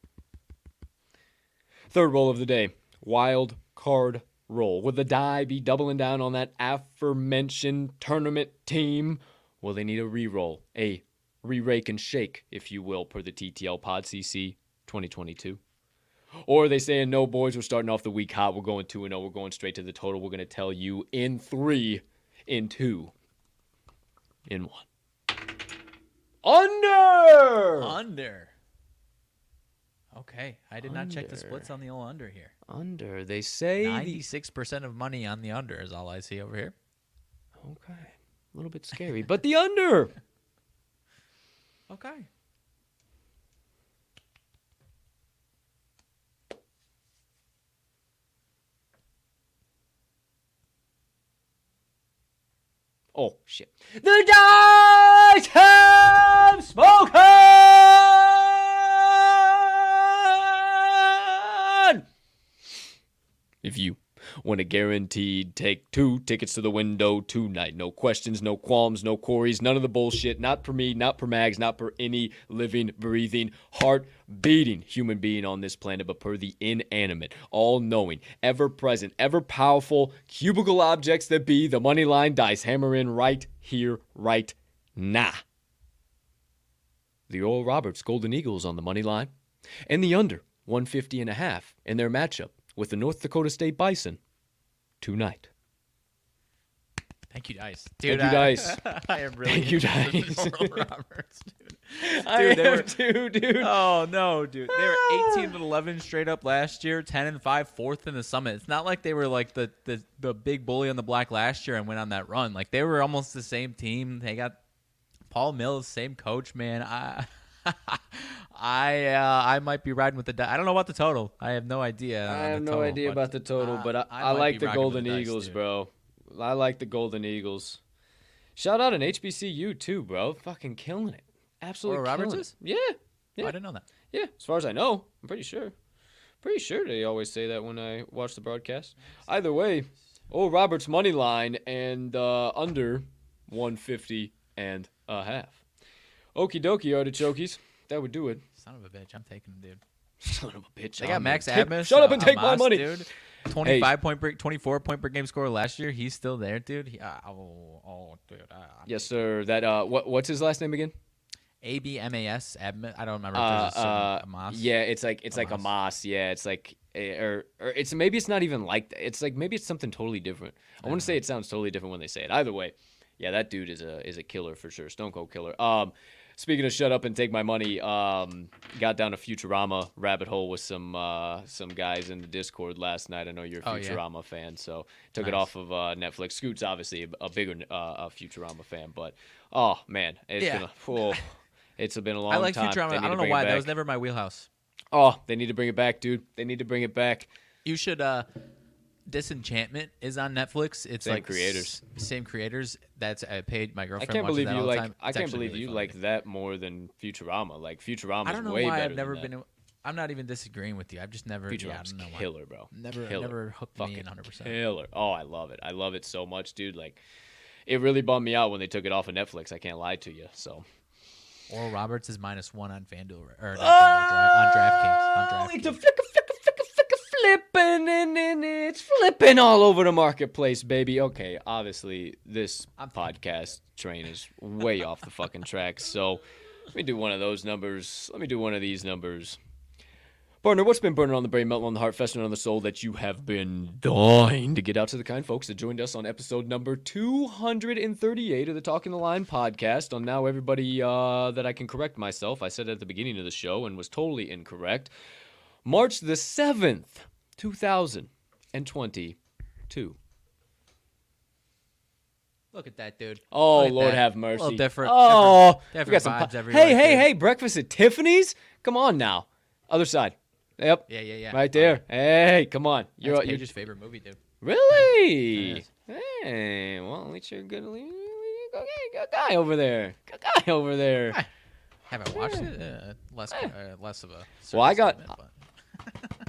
Third roll of the day, wild card roll. Will the die be doubling down on that aforementioned tournament team? Will they need a re-roll, a re-rake and shake, if you will, per the TTL Pod CC 2022? Or are they saying, no, boys, we're starting off the week hot. We're going 2 0. We're going straight to the total. We're going to tell you in three, in two, in one. Under! under. Okay, I did not check the Under. splits on the old under here. Under. They say. the- 96% of money on the under is all I see over here. Okay. A little bit scary, but the under. Okay. Oh shit! The dice have spoken. If you want a guaranteed take two tickets to the window tonight, no questions, no qualms, no queries, none of the bullshit. Not for me, not for Mags, not for any living, breathing, heart beating human being on this planet, but per the inanimate, all knowing, ever present, ever powerful cubicle objects that be the money line dice hammer in right here, right now. The Oral Roberts Golden Eagles on the money line, and the under 150 and a half in their matchup with the North Dakota State Bison tonight. Thank you, Dice. Thank you, I, Dice. I am really Thank you, Dice. Roberts, dude. I Dude, they am were- too, dude. Oh no, dude! They were ah. 18 and 11 straight up last year, 10 and 5, fourth in the summit. It's not like they were like the, the the big bully on the block last year and went on that run. Like they were almost the same team. They got Paul Mills, same coach, man. I I uh, I might be riding with the. Di- I don't know about the total. I have no idea. I have no total, idea about the total, but I, I I, like the Golden the Eagles, dude. bro. I like the Golden Eagles. Shout out an HBCU too, bro. Fucking killing it. Absolutely Oral Roberts killing is? it. Yeah, Oh. I didn't know that. yeah. As far as I know, I'm pretty sure. Pretty sure they always say that when I watch the broadcast. Either way, oh Roberts money line and uh, under 150 and a half. Okie dokie, artichokes. That would do it. Son of a bitch, I'm taking him, dude. Son of a bitch. They got I'm Max gonna Abmas. Shut up uh, and take my money. dude. 25 point per 24 point per game score last year. He's still there, dude. He, uh, oh, oh, dude. Uh, Yes, sir. That uh, what what's his last name again? A B M A S. Abma- I don't remember. If Uh, there's a certain uh, Amas. yeah, it's like it's like a moss. Yeah, it's like eh, or or it's maybe it's not even like that. It's like maybe it's something totally different. I want to say it sounds totally different when they say it. Either way, yeah, that dude is a is a killer for sure. Stone Cold Killer. Um, speaking of shut up and take my money, um, got down a Futurama rabbit hole with some uh some guys in the Discord last night. I know you're a Oh, yeah. Futurama fan, so took it off of uh, Netflix. Scoot's obviously a, a bigger uh, a Futurama fan, but oh man, it's Yeah. been a, oh, it's been a long time. I like time. Futurama. I don't know why. That was never my wheelhouse. Oh, they need to bring it back, dude. They need to bring it back. You should. uh Disenchantment is on Netflix. It's Same like creators. s- same creators. That's I paid my girlfriend. I can't believe you like. I can't believe really you like that more than Futurama. Like Futurama I don't know way why I've never been. I'm not even disagreeing with you. I've just never. Yeah, Futurama's why. killer, bro. Never, Killer. never hooked me Fucking in 100. percent Killer. Oh, I love it. I love it so much, dude. Like, it really bummed me out when they took it off of Netflix. I can't lie to you. So. Oral Roberts is minus one on FanDuel or not ah! FanDuel, on DraftKings. On DraftKings. flick, flick, flick, flick, flipping, and, and it's flipping all over the marketplace, baby. Okay, obviously this podcast train is way off the fucking tracks. So let me do one of those numbers. Let me do one of these numbers. Partner, what's been burning on the brain, melting on the heart, festering on the soul that you have been dying to get out to the kind folks that joined us on episode number 238 of the Talking the Line podcast. On now, everybody uh, that I can correct myself, I said at the beginning of the show and was totally incorrect. March the 7th, 2022. Look at that, dude. Oh, Lord that. have A mercy. little different. Oh, different, we got some different po- vibes Hey, everywhere, hey, dude. hey, breakfast at Tiffany's? Come on now. Other side. Yep. Yeah, yeah, yeah. Right there. Hey, come on. You're, That's you're favorite movie, dude. really. Yes. Hey, well, at least you're a good, okay, good guy over there. Good guy over there. Have I watched it? Uh, less, uh, less of a. Well, I service got- statement,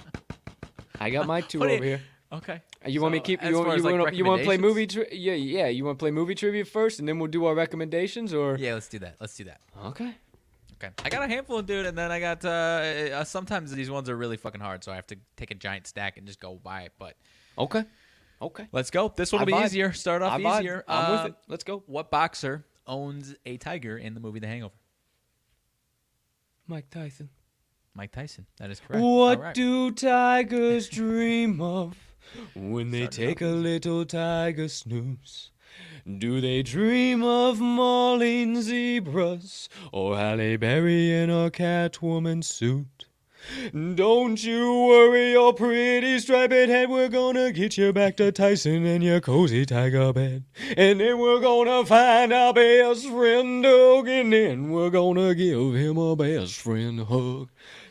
I got my two over here. Okay. You want me to keep you want you like, want you want to play movie tri- yeah yeah you want to play movie trivia first and then we'll do our recommendations or Yeah, let's do that. Let's do that. okay Okay. I got a handful of dude, and then I got. Uh, uh, sometimes these ones are really fucking hard, so I have to take a giant stack and just go buy it. But okay okay let's go. This one will be vibe. easier. Start off I vibe. easier. I'm Uh, with it let's go What boxer owns a tiger in the movie The Hangover? Mike Tyson Mike Tyson. That is correct. What right. do tigers dream of when they Started take off a little tiger snooze? Do they dream of mauling zebras or Halle Berry in a Catwoman suit? Don't you worry your pretty striped head, we're gonna get you back to Tyson and your cozy tiger bed. And then we're gonna find our best friend Doug, and then we're gonna give him a best friend hug.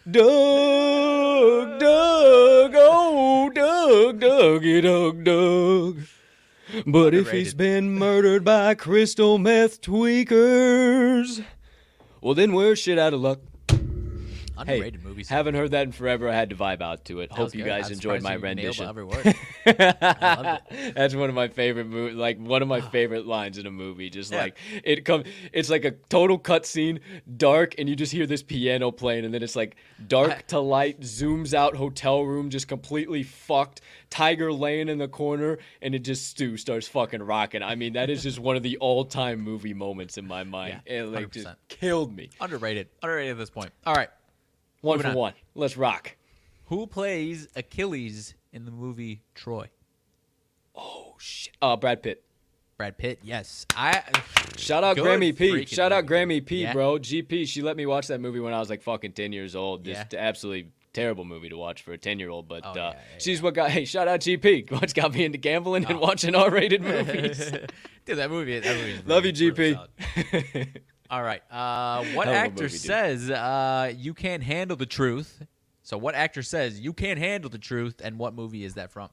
Doug, Doug, oh, Doug, Dougie, Doug, Doug. But if he's been murdered by crystal meth tweakers, well, then we're shit out of luck. Hey, Underrated movies. haven't heard that in forever. I had to vibe out to it. That Hope you good. guys enjoyed my rendition. Every word. That's one of my favorite movies. Like one of my favorite lines in a movie. Just Yeah. like it come. It's like a total cutscene, dark, and you just hear this piano playing, and then it's like dark I- to light, zooms out, hotel room, just completely fucked. Tiger laying in the corner, and it just Stu starts fucking rocking. I mean, that is just one of the all-time movie moments in my mind. Yeah, it like just 100%. killed me. Underrated. Underrated at this point. All right. One Moving for on. one. Let's rock. Who plays Achilles in the movie Troy? Oh shit. Uh, Brad Pitt. Brad Pitt. Yes. I. Shout out Grammy P. Shout out Grammy. P, Yeah. bro. GP. She let me watch that movie when I was like fucking 10 years old. Just Yeah. absolutely terrible movie to watch for a 10 year old. But Oh, uh, yeah, she's what got, hey, shout out GP. What's got me into gambling and Oh. watching R rated movies. Dude, that movie. That movie Love you, really- really GP. solid. All right. Uh, what Hell of a actor movie, says uh, you can't handle the truth? So, what actor says you can't handle the truth, and what movie is that from?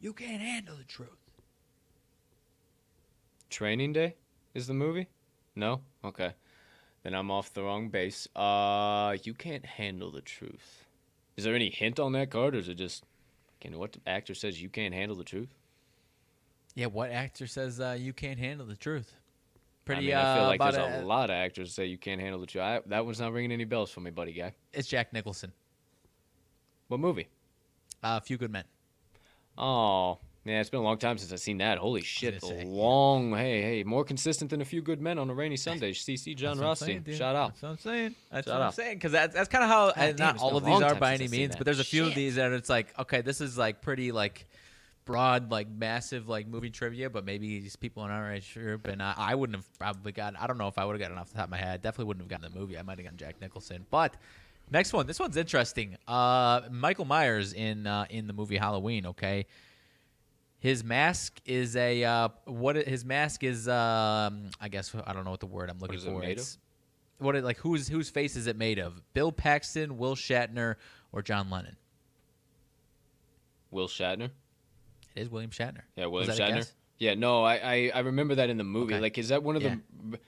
You can't handle the truth. Training Day is the movie? No? Okay. Then I'm off the wrong base. Uh, you can't handle the truth. Is there any hint on that card, or is it just, can what actor says you can't handle the truth? Yeah, what actor says uh, you can't handle the truth? I Pretty. mean, uh, I feel like there's a lot of actors that say you can't handle the truth. I, that one's not ringing any bells for me, buddy guy. It's Jack Nicholson. What movie? Uh, A Few Good Men. Oh, yeah, it's been a long time since I've seen that. Holy shit, yeah. long. Hey, hey, more consistent than a few good men on a rainy Sunday. CC John Rossi, shout out. That's what I'm saying. That's Shout what I'm saying. Because that's, that's kind of how, damn, not all of these are by any means, but there's a few of these that it's like, okay, this is like pretty like broad, like massive, like movie trivia, but maybe these people in our age group, and I, I wouldn't have probably gotten, I don't know if I would have gotten off the top of my head. Definitely wouldn't have gotten the movie. I might have gotten Jack Nicholson. But next one, this one's interesting. Uh, Michael Myers in uh, in the movie Halloween, okay? His mask is a uh, what? His mask is um, I guess I don't know what the word I'm looking is it for. made of? It's- What it, like whose whose face is it made of? Bill Paxton, Will Shatner, or John Lennon? Will Shatner. It is William Shatner. Yeah, William Shatner. Yeah, no, I, I I remember that in the movie. Okay. Like, is that one of Yeah. the?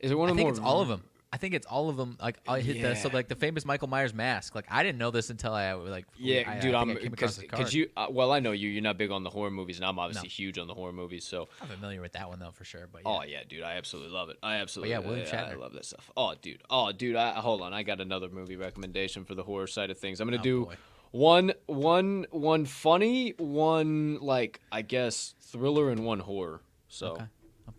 Is it one I of the think more? it's all of them. I think it's all of them. Like I hit the so like the famous Michael Myers mask. Like I didn't know this until I like Yeah, I, I dude, I came because you. Uh, well, I know you. You're not big on the horror movies, and I'm obviously No. huge on the horror movies. So, I'm familiar with that one though for sure. But yeah. oh yeah, dude, I absolutely love it. I absolutely, yeah, William I, I love that stuff. Oh, dude, oh, dude, I hold on. I got another movie recommendation for the horror side of things. I'm gonna Oh, do boy. One, one, one funny, one like I guess thriller, and one horror. So. Okay.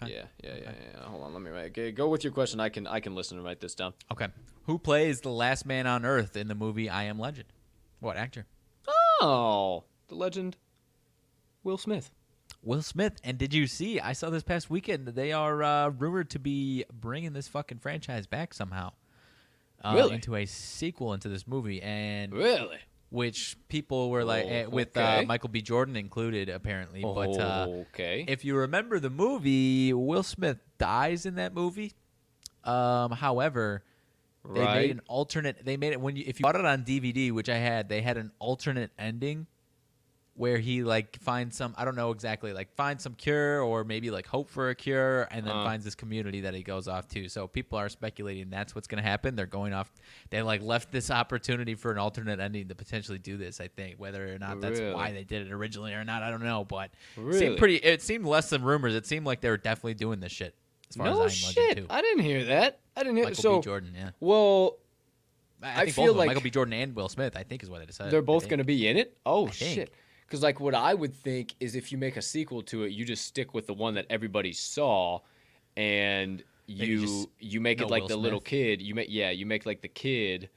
Okay. Yeah, yeah, yeah, yeah. Hold on, let me write. Okay, go with your question. I can, I can listen and write this down. Okay. Who plays the last man on Earth in the movie I Am Legend? What actor? Oh, the legend, Will Smith. Will Smith. And did you see? I saw this past weekend that they are uh, rumored to be bringing this fucking franchise back somehow. Uh, Really? Into a sequel into this movie, and Really? Which people were like, Oh, eh, with okay. uh, Michael B. Jordan included, apparently. But uh, okay. if you remember the movie, Will Smith dies in that movie. Um, however, they made an alternate. They made it when you if you bought it on DVD, which I had. They had an alternate ending where he like finds some I don't know exactly like finds some cure or maybe like hope for a cure and then Uh. finds this community that he goes off to. So people are speculating that's what's going to happen. They're going off. They like left this opportunity for an alternate ending to potentially do this. I think whether or not that's Really? why they did it originally or not, I don't know. But it Really? seemed pretty. It seemed less than rumors. It seemed like they were definitely doing this shit. As far no as I am Legend shit. too. I didn't hear that. I didn't hear. Michael so B. Jordan, yeah. well, I, I feel both of them, like- Michael B. Jordan and Will Smith. I think is what they decided. they're both going to be in it. Oh shit. Because like what I would think is if you make a sequel to it, you just stick with the one that everybody saw, and you just you make it like Will the little kid. You make yeah, you make like the kid,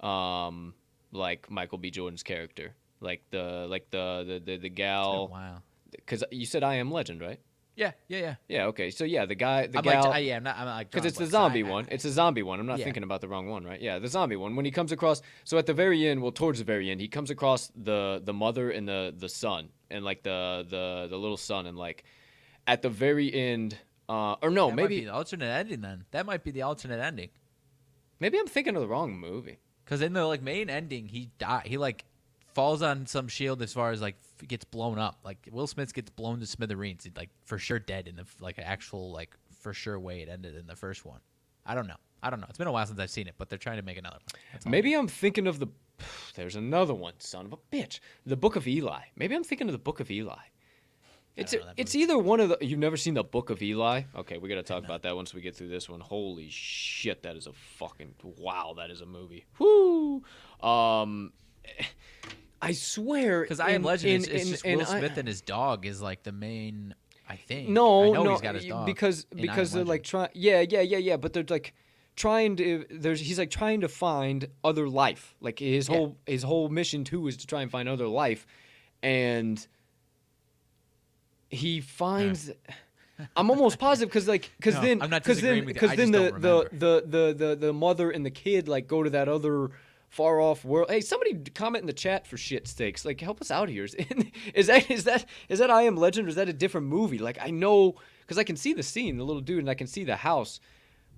um, like Michael B. Jordan's character, like the like the the the, the It's been a gal. while. Because you said I am Legend, right? Yeah, yeah, yeah. Yeah. Okay. So yeah, the guy, the I'm gal. like, I, yeah, I'm not. I'm like Because it's the blanks. I- zombie I- one. It's the zombie one. I'm not Yeah. thinking about the wrong one, right? Yeah, the zombie one. When he comes across, so at the very end, well, towards the very end, he comes across the the mother and the the son, and like the the the little son, and like at the very end, uh, or no, that might be maybe the alternate ending. Then that might be the alternate ending. maybe I'm thinking of the wrong movie. Because in the like main ending, he die. He like falls on some shield as far as like gets blown up. Like Will Smith gets blown to smithereens. He's like for sure dead in the like actual like for sure way it ended in the first one. I don't know. I don't know. It's been a while since I've seen it, but they're trying to make another one. Maybe I'm thinking of the. There's another one, son of a bitch. The Book of Eli. Maybe I'm thinking of the Book of Eli. It's don't know that it's either one of the. You've never seen the Book of Eli? Okay, we gotta talk about that once we get through this one. Holy shit, that is a fucking wow. That is a movie. Whoo. Um, I swear. Because I am Legend, in- it's, in- just in Will I- Smith and his dog is like the main. I think. No, I know no, he's got his dog because I because they're like trying. Yeah, yeah, yeah, yeah. But they're like trying to. There's he's like trying to find other life. Like his Yeah. whole his whole mission too is to try and find other life, and he finds. I'm almost positive because like because No, then because then disagreeing with you, because then the, the, the the the the mother and the kid like go to that other far off world. Hey, somebody comment in the chat for shit stakes. Like help us out here. Is, is that is that is that I Am Legend or is that a different movie? Like I know because I can see the scene, the little dude, and I can see the house.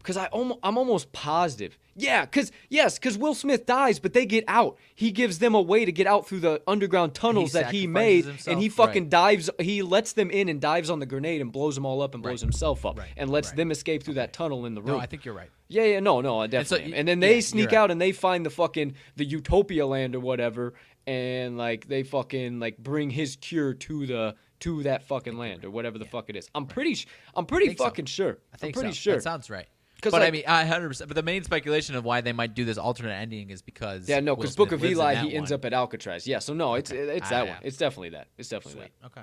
Because I almost, I'm almost positive. Yeah, because yes, because Will Smith dies, but they get out. He gives them a way to get out through the underground tunnels that he made, himself, and he right. fucking dives. He lets them in and dives on the grenade and blows them all up and blows himself up Right, and lets right. them escape through that tunnel in the room. No, I think you're right. Yeah, yeah, no, no, I so definitely. y- am. And then they you're sneak right. out and they find the fucking the Utopia land or whatever, and like they fucking like bring his cure to the to that fucking land or whatever the fuck it is. I'm pretty, I'm pretty think so. fucking sure. I think am pretty so. sure. That sounds right. But I mean, I 100. percent But the main speculation of why they might do this alternate ending is because yeah, no, because Book of Eli, that he ends up at Alcatraz. Yeah, so no, it's it's Ah, that yeah. one. It's definitely that. It's definitely Sweet. that. Okay.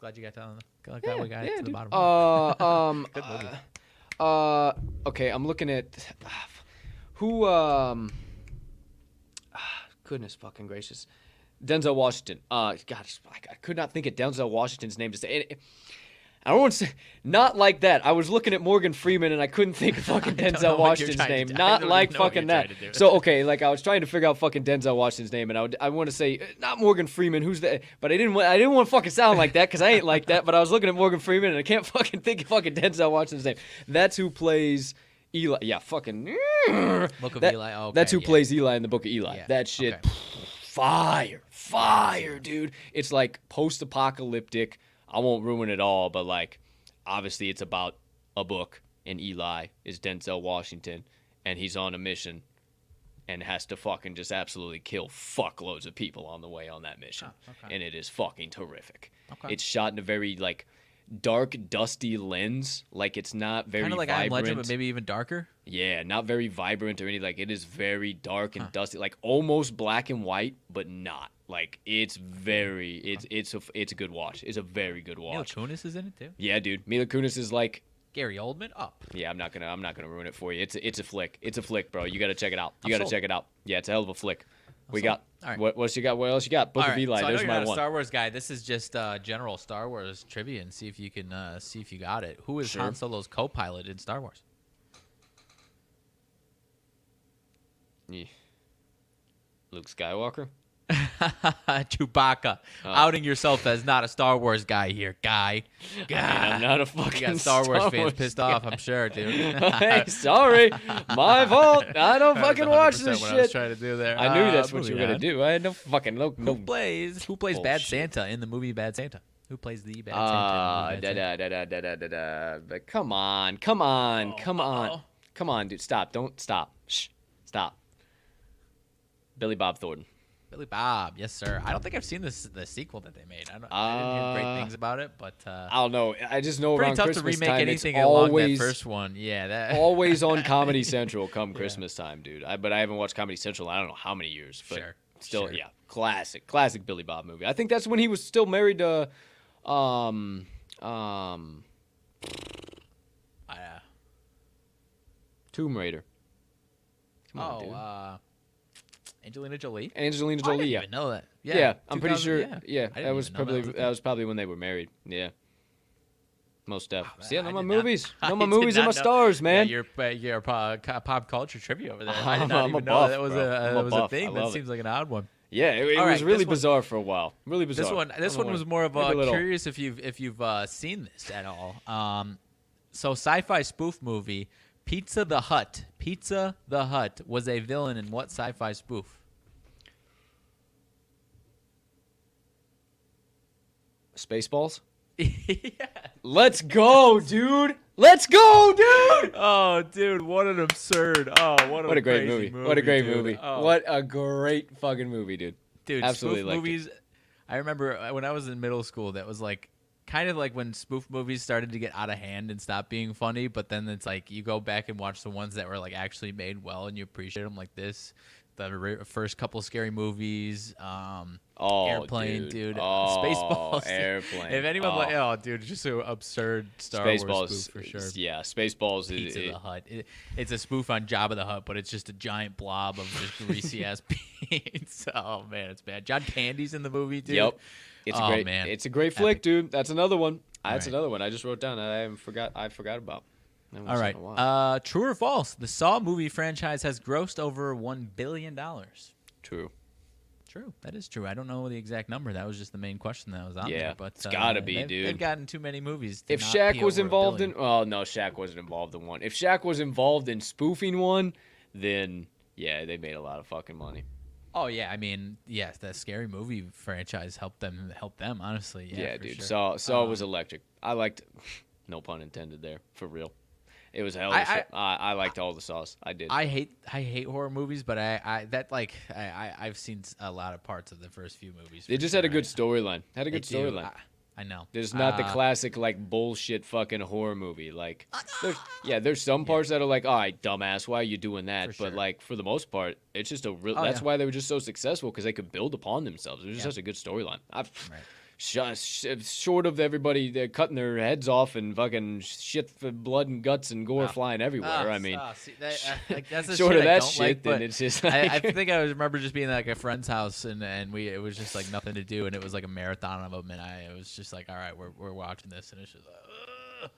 Glad you got to. Glad glad we got it to the dude. bottom. Uh, um, uh, uh, okay, I'm looking at who. Um, ah, goodness fucking gracious, Denzel Washington. Uh, gosh, I, could not think of Denzel Washington's name to say. And- I don't want to say not like that. I was looking at Morgan Freeman and I couldn't think of fucking I don't know Denzel Washington's trying to name. Not like even know what fucking that. trying to do. So okay, like I was trying to figure out fucking Denzel Washington's name, and I would I want to say uh, not Morgan Freeman. Who's that? But I didn't want I didn't want to fucking sound like that because I ain't like that. But I was looking at Morgan Freeman and I can't fucking think of fucking Denzel Washington's name. That's who plays Eli. Yeah, fucking. Book of that- Eli. Oh, That's who yeah. plays Eli in the Book of Eli. Yeah, That shit. okay. Fire, fire, dude. It's like post-apocalyptic. I won't ruin it all, but like, obviously, it's about a book, and Eli is Denzel Washington, and he's on a mission and has to fucking just absolutely kill fuckloads of people on the way on that mission. Oh, okay. And it is fucking terrific. Okay. It's shot in a very like dark, dusty lens. Like it's not very Kind of like I Am. Legend, but maybe even darker. Yeah, not very vibrant or anything. Like it is very dark and dusty, like almost black and white, but not. Like it's very, it's it's a it's a good watch. It's a very good watch. Mila watch. Kunis is in it too. Yeah, dude. Mila Kunis is like, Gary Oldman up. yeah. I'm not gonna I'm not gonna ruin it for you. It's a, it's a flick. It's a flick, bro. You gotta check it out. You I'm gotta sold. check it out. Yeah, it's a hell of a flick. we sold. got All right. what what else you got? What else you got? Book All of right, Eli. so I know There's you're my not a one. Star Wars guy. This is just uh, general Star Wars trivia, and see if you can uh, see if you got it. Who is Sure. Han Solo's co-pilot in Star Wars? Yeah. Luke Skywalker. Chewbacca, Oh. outing yourself as not a Star Wars guy here, guy. I mean, I'm not a fucking You got Star Wars fans Wars pissed off, I'm sure, dude. hey, sorry, my fault. I don't fucking watch 100% this what I was shit. trying to do there. I knew Uh, that's what you were gonna do. I had no fucking no Who no. plays Who plays Bad Santa in the movie Bad Santa? Who plays the Bad Ah, Santa? da in the movie Bad da da da da da da. But come on, come on, come on, uh-oh. come on, dude. Stop! Don't stop. Shh, stop. Billy Bob Thornton. Billy Bob, yes sir. I don't think I've seen this the sequel that they made. I, don't, I didn't hear Uh, great things about it, but uh, I don't know. I just know pretty around tough Christmas to remake time, anything it's along always that first one. Yeah, that always on Comedy Central come Christmas time, dude. I, but I haven't watched Comedy Central. I don't know how many years. But Sure, Still, sure. yeah, classic, classic Billy Bob movie. I think that's when he was still married to, um, um, uh, Tomb Raider. Come on, oh, dude. uh, Angelina Jolie. Angelina Oh, I Jolie. didn't yeah. even know that. Yeah, Yeah, I'm pretty sure. Yeah, Yeah, that was probably a that, was probably when they were married. Yeah. Most def. Wow, See, I know I my not- movies. I know my movies and my know- stars, man. Yeah, your uh, your pop, pop culture trivia over there. I did not I'm even know buff, that was bro. a, that was buff. a I thing. That it. seems like an odd one. yeah, it, it All was right, really this one- bizarre for a while. Really bizarre. This one, this one know was more of uh, a curious if you've if you've uh, seen this at all. Um, so sci-fi spoof movie Pizza the Hutt. Pizza the Hutt was a villain in what sci-fi spoof? Spaceballs. yeah. Let's go, dude. Let's go, dude. Oh, dude, what an absurd! Oh, what a, What a great crazy movie. What a great dude. movie. Oh. What a great fucking movie, dude. dude Absolutely spoof liked it. movies i remember uh, when i was in middle school that was like kind of like when spoof movies started to get out of hand and stop being funny but then it's like you go back and watch the ones that were like actually made well and you appreciate them like this the re- first couple scary movies um Oh, airplane dude. dude, Oh, spaceballs airplane. if anyone oh. like oh dude just an absurd star Spaceballs wars spoof for sure Yeah, Spaceballs is Pizza it- the Hutt. It, it's a spoof on Jabba the Hutt, but it's just a giant blob of just greasy ass pizza. Oh man, it's bad. John Candy's in the movie, dude. Yep. It's Oh, a great man. It's a great flick, dude. That's another one. That's right. another one I just wrote down. I haven't forgot. I forgot about. All right. in a while. Uh, true or false? The Saw movie franchise has grossed over one billion dollars. True. True. That is true. I don't know the exact number. That was just the main question that was on Yeah, there. But it's uh, gotta be, they've, dude. They've gotten too many movies. To If Shaq was involved in, oh no, Shaq wasn't involved in one. If Shaq was involved in spoofing one, then yeah, they made a lot of fucking money. Oh yeah, I mean, yes, that scary movie franchise helped them. Helped them, honestly. Yeah, Yeah, dude. Sure. Saw Saw Um, was electric. I liked, no pun intended there, for real. It was a hell of I- show. I, I liked all the sauce. I did. I hate I hate horror movies, but I, I that like I, I I've seen a lot of parts of the first few movies. they just had a sure. good storyline. Had a good storyline. I, I know. There's not the Uh, classic like bullshit fucking horror movie. Like, there's, yeah, there's some parts that are like, all right, dumbass, why are you doing that? For But like for the most part, it's just a real. Oh, that's yeah. why they were just so successful because they could build upon themselves. It was just such a good storyline. I've Right. Sh- sh- short of everybody they're cutting their heads off and fucking shit for blood and guts and gore Ah. flying everywhere. Ah, I mean, ah, see, that, uh, like, that's short of that shit, like, then it's just. I, I think I remember just being at, like a friend's house and and we it was just like nothing to do and it was like a marathon of them and I it was just like all right we're we're watching this and it's just like, Ugh.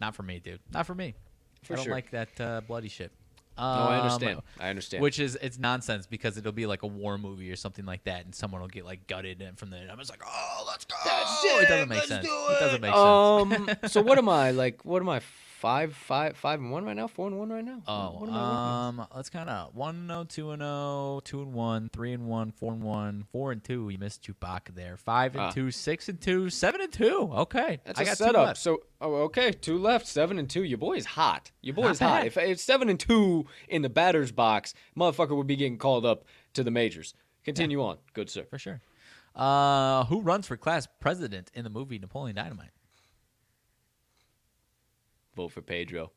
not for me, dude. Not for me. For I don't sure. like that uh, bloody shit. No, I Um, understand. I understand. Which is it's nonsense because it'll be like a war movie or something like that, and someone will get like gutted and from the. I'm just like, oh, let's go. That's It it, doesn't make let's sense. do It doesn't make um, so what am I like? What am I? Five, five, five and one right now. Four and one right now. Oh, What am I looking at? um, let's count out. 1 0, 2 and 0, 2 and 1, 3 and 1, 4 and 1, 4 and 2. You missed Chewbacca there. 5 and Ah. 2, 6 and 2, 7 and 2. Okay. That's I a got two setup. So, oh, okay, two left, seven and two. Your boy is hot. Your boy Not is hot. If it's seven and two in the batter's box, motherfucker would be getting called up to the majors. Continue on, good sir. For sure. Uh, who runs for class president in the movie Napoleon Dynamite? Vote for Pedro.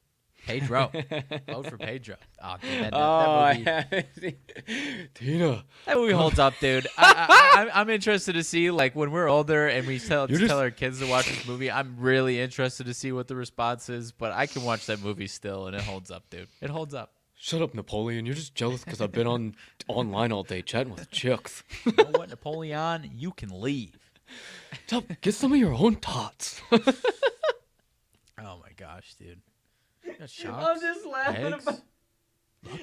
Pedro. Vote for Pedro. Oh, dude, that, Oh, I that movie, haven't- Tina. that movie holds up, dude. I, I, I'm, I'm interested to see, like, when we're older and we tell, just- tell our kids to watch this movie, I'm really interested to see what the response is, but I can watch that movie still, and it holds up, dude. It holds up. Shut up, Napoleon. You're just jealous because I've been on online all day chatting with chicks. You know what, Napoleon? You can leave. Stop, get some of your own tots. Oh, my gosh, dude. I'm just laughing about.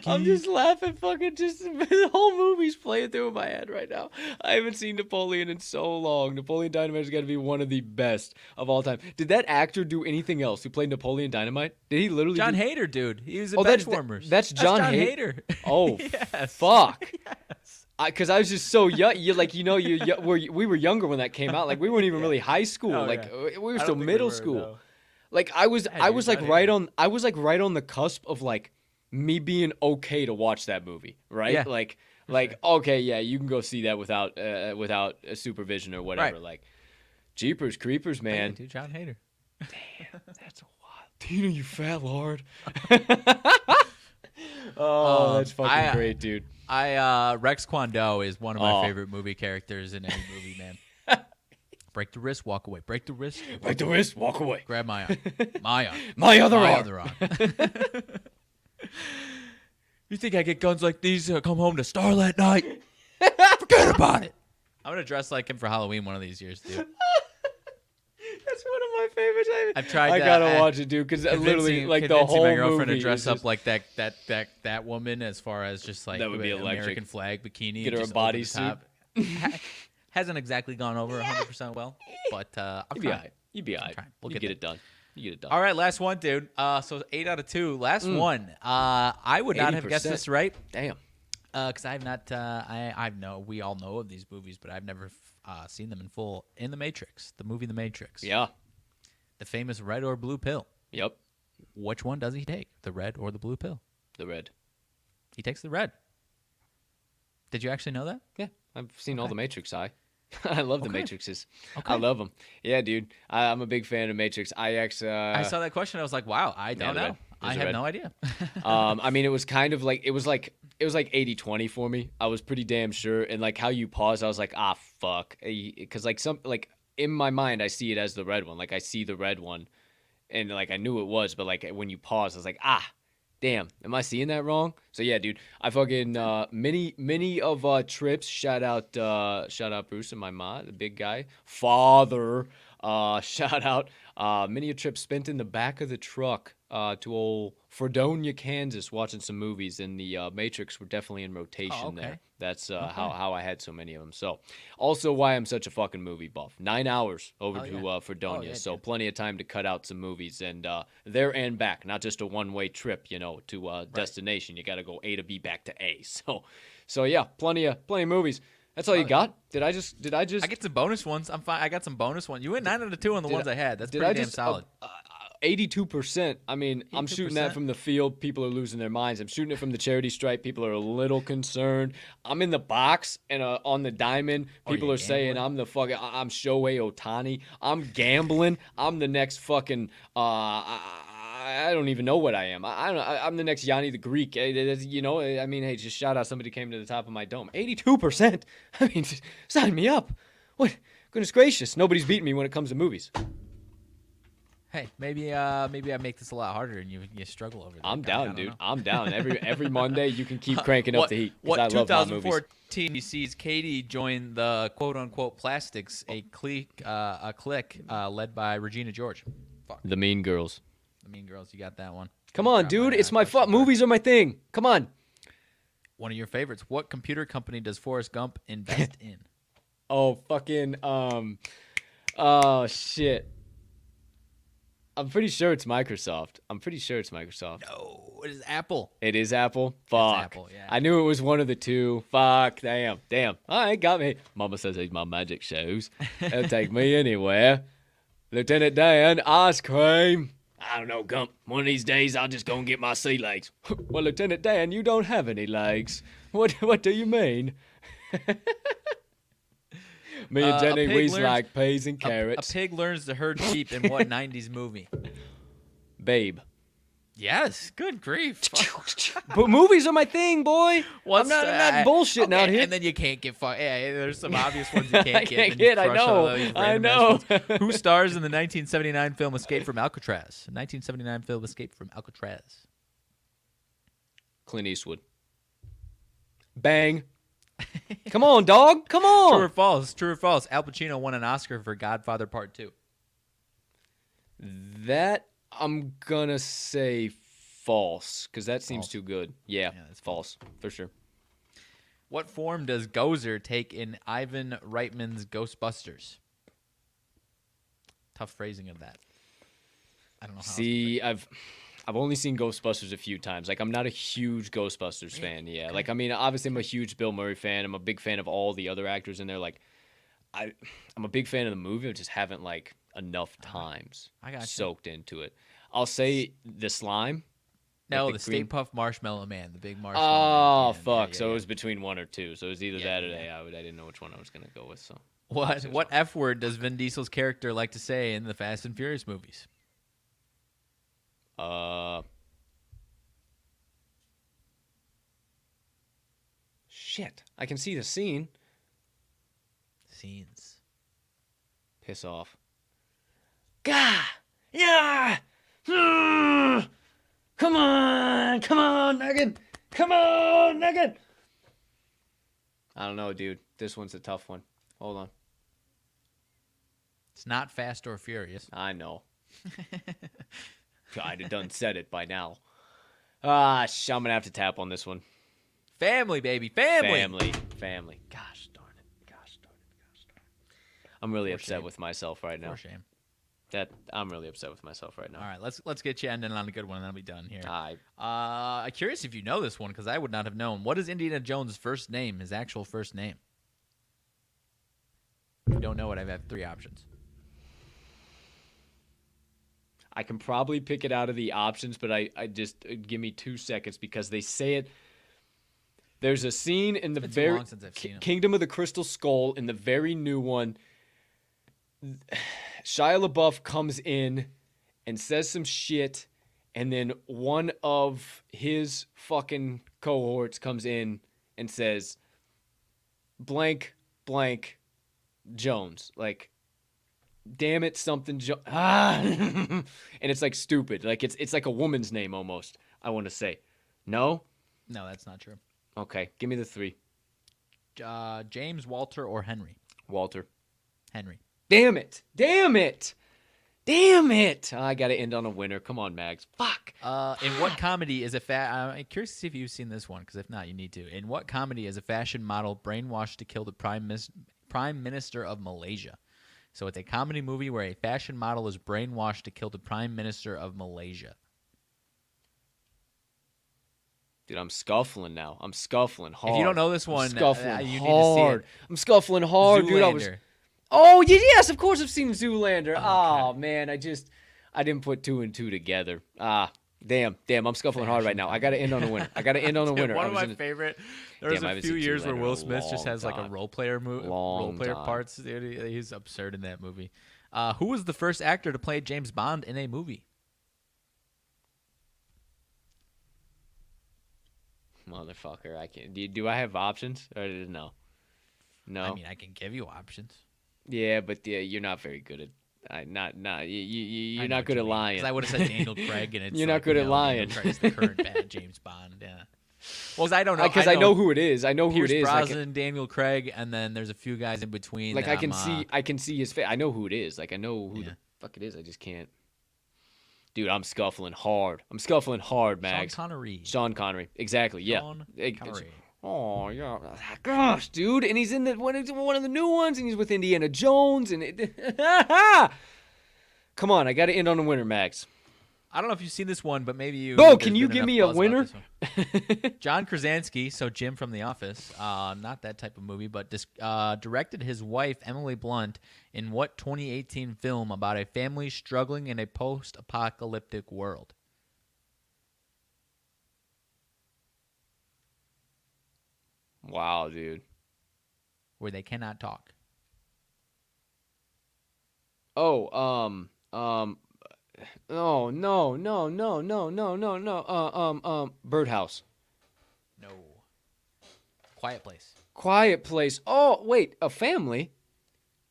I'm just laughing, fucking just the whole movie's playing through in my head right now. I haven't seen Napoleon in so long. Napoleon Dynamite's got to be one of the best of all time. Did that actor do anything else who played Napoleon Dynamite? Did he literally? John do... Heder, dude. He was in Oh, that's- Benchwarmers. that's John Hay- Heder. Oh, yes. fuck. Yes. Because I, was just so young. You like you know you, you we we were younger when that came out. Like we weren't even really high school. Oh, like yeah. we were still think we middle were, school. no. Like I was Yeah, I was like right on I was like right on the cusp of like me being okay to watch that movie, right? Yeah, like like okay, yeah, you can go see that without uh, without a supervision or whatever. Right. Like Jeepers Creepers, Man, dude, John Heder. Damn, that's a wild. Tina, you fat lord. oh, Um, that's fucking I, great, dude. I uh Rex Kwon Do is one of my Oh. favorite movie characters in any movie. Break the wrist, walk away. Break the wrist, Break the wrist, walk away. grab my arm. My arm. My other my arm. other arm. you think I get guns like these to come home to Starlight Night? Forget about it. I'm gonna dress like him for Halloween one of these years, dude. That's one of my favorites. I, I've tried I to- gotta I- watch it, dude, because literally, like the whole my girlfriend movie to dress up just- like that that that that woman as far as just like That would be an electric. American flag bikini. Get her a just over the bodysuit. Top. Ha- Hasn't exactly gone over 100 percent well, but uh, I'm You'd be trying. alright. You'd be alright. trying. We'll you get get it done. You get it done. All right, last one, dude. Uh, so eight out of two. Last one. Uh, I would not have guessed 80%. this right Damn. because I have not. Uh, I I know we all know of these movies, but I've never uh, seen them in full. In The Matrix, the movie The Matrix. Yeah. The famous red or blue pill. Yep. Which one does he take? The red or the blue pill? The red. He takes the red. Did you actually know that? Yeah. I've seen all the Matrix. I. I love the Okay. Matrixes. Okay. I love them. Yeah, dude. I, I'm a big fan of Matrix. I X. Uh, I saw that question. I was like, wow, I don't the know. I had red. no idea. um, I mean, it was kind of like it was like it was like 80-20 for me. I was pretty damn sure, and like how you paused, I was like, ah, fuck, because like some like in my mind, I see it as the red one. Like I see the red one, and like I knew it was, but like when you pause, I was like, ah, damn, am I seeing that wrong? So yeah, dude, I fucking uh, many many of uh trips. Shout out, uh, shout out Bruce and my ma, the big guy, father. Uh, shout out, uh, many a trip spent in the back of the truck uh, to old Fredonia, Kansas, watching some movies, and the uh, Matrix were definitely in rotation Oh, okay. there. That's uh, how Okay. how I had so many of them. So, also why I'm such a fucking movie buff. Nine hours over Oh, to yeah. uh, Fredonia, yeah, so dude. plenty of time to cut out some movies and uh, there and back, not just a one way trip, you know, to uh, destination. You got to go A to B back to A. So, so yeah, plenty of plenty of movies. That's all you yeah. got? Did I just did I just I get some bonus ones. I'm fine. I got some bonus ones. You went nine out of two on the ones I- I had. That's pretty I damn just solid. Eighty-two percent. I mean, I'm shooting that from the field. People are losing their minds. I'm shooting it from the charity stripe. People are a little concerned. I'm in the box and uh, on the diamond. Oh, People are saying? I'm the fucking. I- I'm Shohei Ohtani. I'm gambling. I'm the next fucking. Uh, I, I I don't even know what I am. I, I. I, I'm the next Yanni the Greek. Eh, eh, eh, You know. I mean, hey, just shout out somebody came to the top of my dome. Eighty-two percent. I mean, sign me up. What? Goodness gracious! Nobody's beating me when it comes to movies. Hey, maybe uh maybe I make this a lot harder and you you struggle over. That. I'm I- I down, dude. know. I'm down. Every every Monday, you can keep cranking what, up the heat. What I love my movies. 2014 sees Katie join the quote unquote plastics, a clique, uh, a clique uh, led by Regina George. Fuck, The Mean Girls. the Mean Girls. You got that one. Come on, dude. It's my card. Movies are my thing. Come on. One of your favorites. What computer company does Forrest Gump invest in? Oh fucking um. Oh shit. I'm pretty sure it's Microsoft. I'm pretty sure it's Microsoft. No, it is Apple. It is Apple. Fuck. Apple, yeah. I knew it was one of the two. Fuck. Damn. Damn. I All right, got me. Mama says these my magic shoes. They'll take me anywhere. Lieutenant Dan, ice cream. I don't know, Gump. One of these days, I'll just go and get my sea legs. well, Lieutenant Dan, you don't have any legs. What? What do you mean? Me and Uh, Jenny, we learns- like peas and carrots. A, pig learns to herd sheep in what 90s movie? Babe. Yes, good grief. but movies are my thing, boy. What's I'm not, I'm not bullshitting okay, out here. And then you can't get far. Yeah, there's some obvious ones you can't get. can't get, I know, I know. Who stars in the 1979 film Escape from Alcatraz? 1979 film Escape from Alcatraz. Clint Eastwood. Bang. Come on, dog. Come on. True or false? True or false? Al Pacino won an Oscar for Godfather Part 2. That I'm gonna say false because that seems False. too good. Yeah, Yeah, that's false for sure. What form does Gozer take in Ivan Reitman's Ghostbusters? Tough phrasing of that. I don't know how. See, I've I've only seen Ghostbusters a few times. Like I'm not a huge Ghostbusters fan. Yeah, like I mean, obviously I'm a huge Bill Murray fan. I'm a big fan of all the other actors in there. Like I, I'm a big fan of the movie. I just haven't like enough times Uh-huh. I gotcha. soaked into it. I'll say the slime. No, Like the, the Stay Puft Marshmallow Man, the big marshmallow. Oh Man. Fuck! yeah, so yeah. it was between one or two. So it was either that or yeah. I, would, I didn't know which one I was gonna go with. So What what F word does Vin Diesel's character like to say in the Fast and Furious movies? Uh, shit! I can see the scene. Scenes. Piss off. Gah! Yeah! Hmm. Come on! Come on, Nugget! Come on, Nugget! I don't know, dude. This one's a tough one. Hold on. It's not Fast or Furious. I know. I'd have done said it by now. Ah, sh- I'm gonna have to tap on this one. Family, baby, family. Family, family. Gosh darn it. Gosh darn it. Gosh darn it. I'm really For upset shame. with myself right now. For shame. That I'm really upset with myself right now. All right, let's let's get you ending on a good one, and then we'll be done here. I Uh, I'm curious if you know this one because I would not have known. What is Indiana Jones' first name? His actual first name. If you don't know it, I have three options. I can probably pick it out of the options, but I, I just uh, give me two seconds because they say it. There's a scene in the too very long since I've Ki- seen 'em. Kingdom of the Crystal Skull in the very new one. Shia LaBeouf comes in and says some shit, and then one of his fucking cohorts comes in and says, blank, blank, Jones. Like, damn it, something jo- ah, and it's like stupid. Like it's it's like a woman's name almost. I want to say, no. No, that's not true. Okay, give me the three. Uh, James, Walter, or Henry? Walter. Henry. Damn it! Damn it! Damn it! I gotta end on a winner. Come on, Mags. Fuck. Uh, in what comedy is a fa- I'm curious to see if you've seen this one because if not, you need to. In what comedy is a fashion model brainwashed to kill the prime mis- prime minister of Malaysia? So it's a comedy movie where a fashion model is brainwashed to kill the prime minister of Malaysia. Dude, I'm scuffling now. I'm scuffling hard. If you don't know this I'm one, uh, scuffling you need to see it. hard. I'm scuffling hard, dude. I was. Oh yes, of course I've seen Zoolander. Oh man, I just I didn't put two and two together. Ah, damn, damn, I'm scuffling hard right now. I gotta end on a winner. I gotta end on a winner. one of my a- favorite. There was a few years where Will Smith just has like a role player mo- role player time. parts. Dude, he's absurd in that movie. Uh, who was the first actor to play James Bond in a movie? Motherfucker, I can't. Do, do I have options or no? No. I mean, I can give you options. yeah, but yeah, you're not very good at. I not not you, you you're not good you at lying. I would have said Daniel Craig, and it's You're not like, good at no, lying. Daniel Craig's the current bad James Bond. Yeah. Well, 'cause I don't know because I, know who it is. I know who it is. I can- Brosnan, Daniel Craig, and then there's a few guys in between. like I can I'm, see uh, I can see his face. I know who it is. Like I know who Yeah. the fuck it is. I just can't. Dude, I'm scuffling hard. I'm scuffling hard, man. Sean Max. Connery. Sean Connery. Exactly. Yeah. Sean Connery. Oh yeah. Gosh, dude, and he's in the one, one of the new ones, and he's with Indiana Jones, and it. Come on, I got to end on a winner, Max. I don't know if you've seen this one, but maybe you. Oh, can you give me a winner? John Krasinski, so Jim from The Office, uh, not that type of movie, but dis- uh, directed his wife Emily Blunt in what 2018 film about a family struggling in a post-apocalyptic world? Wow, dude. Where they cannot talk. Oh, um, um, oh, no, no, no, no, no, no, no, no. Uh, um, um, Birdhouse. No. Quiet Place. Quiet Place. Oh, wait, a family?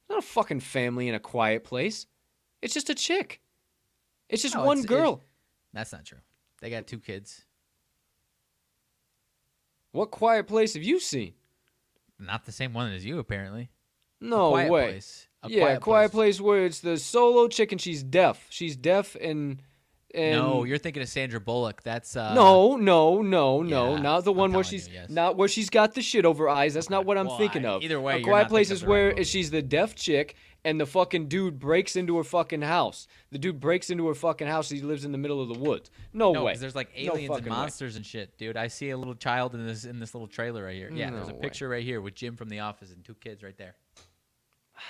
Not a fucking family in a quiet place. It's just a chick. It's just No, one it's- girl. That's not true. They got two kids. What quiet place have you seen? Not the same one as you, apparently. No Quiet way. Place. A yeah, quiet, place. where it's the solo chick and she's deaf. She's deaf and and No, you're thinking of Sandra Bullock. That's uh, no, no, no, no, yeah, not the one where she's you, yes. not where she's got the shit over eyes. That's not what I'm well, thinking of. either way, a quiet place is of the right where she's the deaf chick and the fucking dude breaks into her fucking house. The dude breaks into her fucking house. He lives in the middle of the woods. No, No, way. there's like No aliens and fucking way. monsters and shit, dude. I see a little child in this in this little trailer right here. Yeah, there's a way. picture right here with Jim from The Office and two kids right there.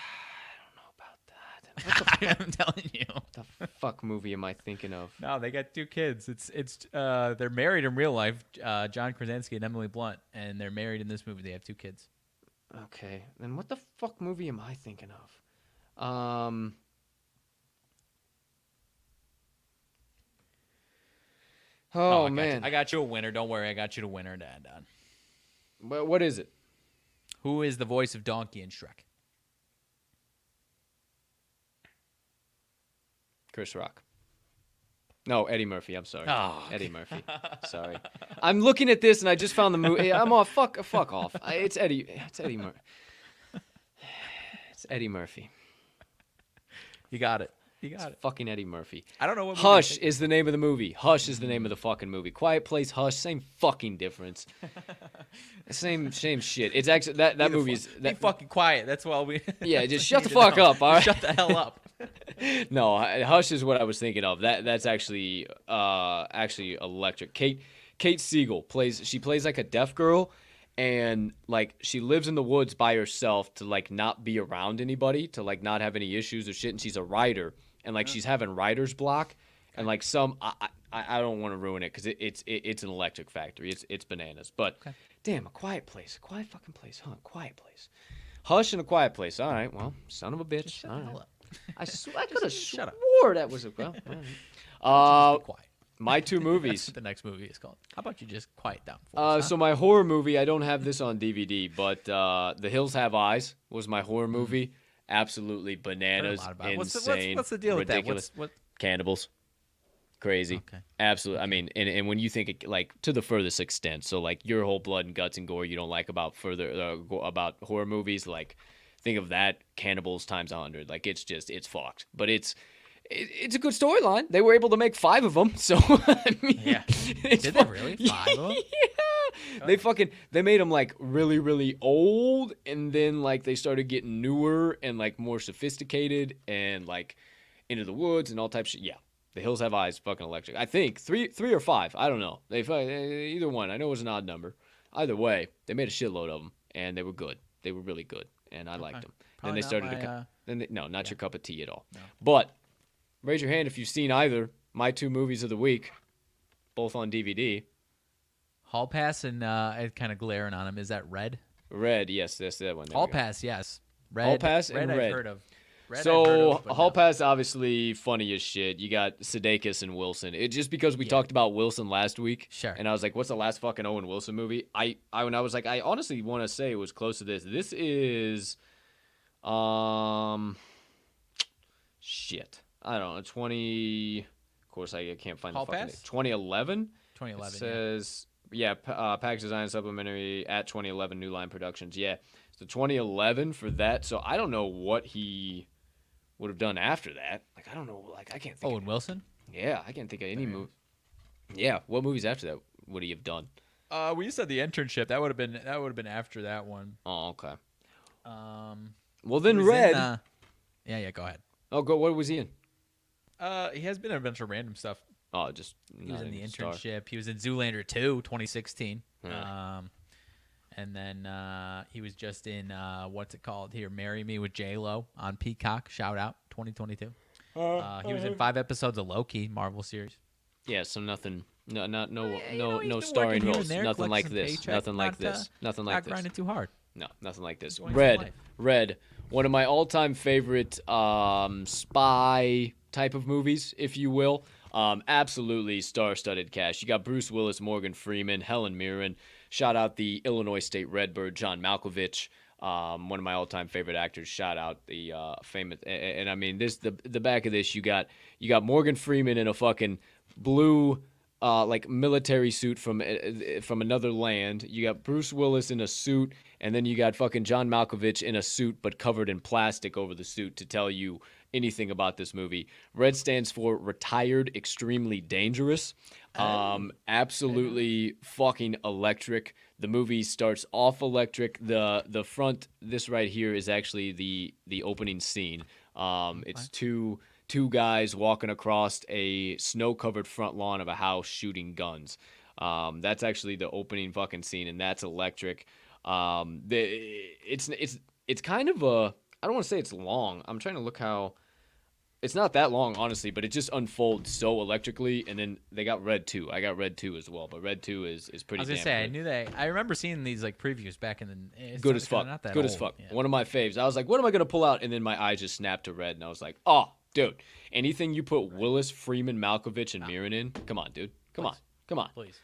I'm telling you. What the fuck movie am I thinking of? No, they got two kids. It's it's uh they're married in real life, uh, John Krasinski and Emily Blunt, and they're married in this movie. They have two kids. Okay, then what the fuck movie am I thinking of? Um. Oh, I got you. man, I got you a winner. Don't worry, I got you a winner to end on. Wha- what is it? Who is the voice of Donkey and Shrek? Chris Rock. No, Eddie Murphy. I'm sorry. Oh, Eddie Murphy. Sorry. I'm looking at this and I just found the movie. I'm off. Fuck. Fuck off. It's Eddie. It's Eddie Murphy. It's Eddie Murphy. You got it. You It's got it. fucking Eddie Murphy. I don't know what. Hush is the name of the movie. Hush is the name of the fucking movie. Quiet Place, Hush, same fucking difference. same same shit. It's actually that that Be movie is be fucking quiet. That's why we. Yeah, just shut the fuck know. up, all right? Shut the hell up. No, Hush is what I was thinking of. That that's actually uh actually electric. Kate Kate Siegel plays she plays like a deaf girl and like she lives in the woods by herself to like not be around anybody, to like not have any issues or shit and she's a writer and like she's having writer's block and like some I I, I don't want to ruin it cuz it, it's it, it's an electric factory. It's it's bananas. But damn, a quiet place. A quiet fucking place, huh? Quiet place. Hush in a quiet place. All right. Well, son of a bitch. Shut All right. I, sw- I could have shut up. swore that was a well. right. Uh, quiet. My two movies. what the next movie is called. How about you just quiet down for Uh, us? huh? so my horror movie, I don't have this on DVD, but uh, The Hills Have Eyes was my horror movie. Absolutely Mm-hmm. Heard a bananas, lot about it. insane, What's the, what's, what's the deal ridiculous. with that? What's, what? Cannibals, crazy. Okay. Absolutely. I mean, and, and when you think it, like to the furthest extent, so like your whole blood and guts and gore you don't like about further uh, about horror movies, like think of that cannibals times a hundred. Like it's just it's fucked, but it's. It- It's a good storyline. They were able to make five of them, so I mean, Yeah. Did they really? Five of 'em? Yeah, they fucking they made them like really really old, and then like they started getting newer and like more sophisticated and like into the woods and all types of shit. Yeah, the hills have eyes, fucking electric. I think three three or five. I don't know. They eh, either one. I know it was an odd number. Either way, they made a shitload of them, and they were good. They were really good, and I liked them. Then they started my, to. uh, then they, no, not your cup of tea at all. No. But raise your hand if you've seen either. My two movies of the week, both on DVD. Hall Pass and uh, kind of glaring on him. Is that Red? Red, yes, that's that one. There Hall. Pass, yes. Red, Hall Pass Red and I've Red. heard of. Red so of, Hall no. Pass obviously funny as shit. You got Sudeikis and Wilson. It just because we Yeah. talked about Wilson last week. Sure. And I was like, what's the last fucking Owen Wilson movie? I I when I was like, I honestly want to say it was close to this. This is um shit. I don't know, 20 Of course I can't find Hall the fucking Pass? 2011. 2011. It yeah. says, yeah, pa- uh, package design supplementary at 2011 New Line Productions. Yeah, so 2011 for that. So I don't know what he would have done after that. Like I don't know. Like I can't think. Owen Wilson? yeah, I can't think of any movie. Yeah, what movies after that would he have done? Uh, we said the internship. That would have been that would have been after that one. Oh, okay. Um, Well then, was in, Red. uh, yeah, yeah. Go ahead. oh, go. What was he in? Uh, he has been in a bunch of random stuff. Oh, just He was in the even a star. internship. He was in Zoolander 2, 2016. Um, and then uh, he was just in uh, what's it called here? Marry Me with J Lo on Peacock. Shout out 2022. Uh, he was in five episodes of Loki Marvel series. Yeah, so nothing. No, not no, Yeah, you no, know, no been starring working roles. there, Nothing like this. paycheck, Nothing like not, uh, this. Nothing Not like this. grinding too hard. No, nothing like this. Red. Red, one of my all-time favorite um, spy type of movies, if you will. Um, absolutely star-studded cast. You got Bruce Willis, Morgan Freeman, Helen Mirren. Shout out the Illinois State Redbird, John Malkovich. Um, one of my all-time favorite actors. Shout out the uh, famous. And, and I mean, this the the back of this. You got you got Morgan Freeman in a fucking blue uh, like military suit from uh, from another land. You got Bruce Willis in a suit, and then you got fucking John Malkovich in a suit but covered in plastic over the suit to tell you anything about this movie. Red stands for retired, extremely dangerous. Um, absolutely fucking electric. The movie starts off electric. The the front this right here is actually the the opening scene. Um, it's two two guys walking across a snow covered front lawn of a house shooting guns. Um, that's actually the opening fucking scene, and that's electric. Um, the, it's it's it's kind of a I don't want to say it's long. I'm trying to look how it's not that long, honestly, but it just unfolds so electrically. And then they got Red Two. I got Red Two as well, but Red Two is is pretty. I was gonna say I knew that. I remember seeing these like previews back in the. Eh, it's good not- as fuck. Not that Good as fuck. Yeah. One of my faves. I was like, what am I gonna pull out? And then my eyes just snapped to red, and I was like, oh, dude, anything you put Willis, Freeman, Malkovich, and ah. Mirren in, come on, dude, come on, come on, Please.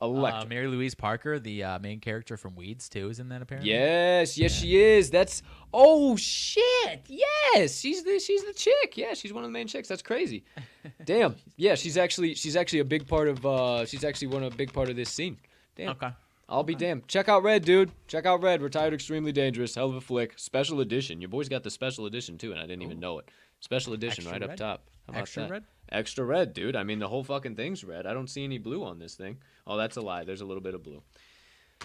Electric. Uh, Mary Louise Parker, the uh, main character from Weeds, too, is in that apparently. Yes, yes, she is. That's oh shit. Yes, she's the she's the chick. Yeah, she's one of the main chicks. That's crazy. Damn. Yeah, she's actually she's actually a big part of uh she's actually one of a big part of this scene. Damn. Okay. I'll be damned. Check out Red, dude. Check out Red. Retired Extremely Dangerous. Hell of a flick. Special edition. Your boy's got the special edition too, and I didn't even know it. Special edition Extra right up top. Extra that? red? Extra red, dude. I mean, the whole fucking thing's red. I don't see any blue on this thing. Oh, that's a lie. There's a little bit of blue.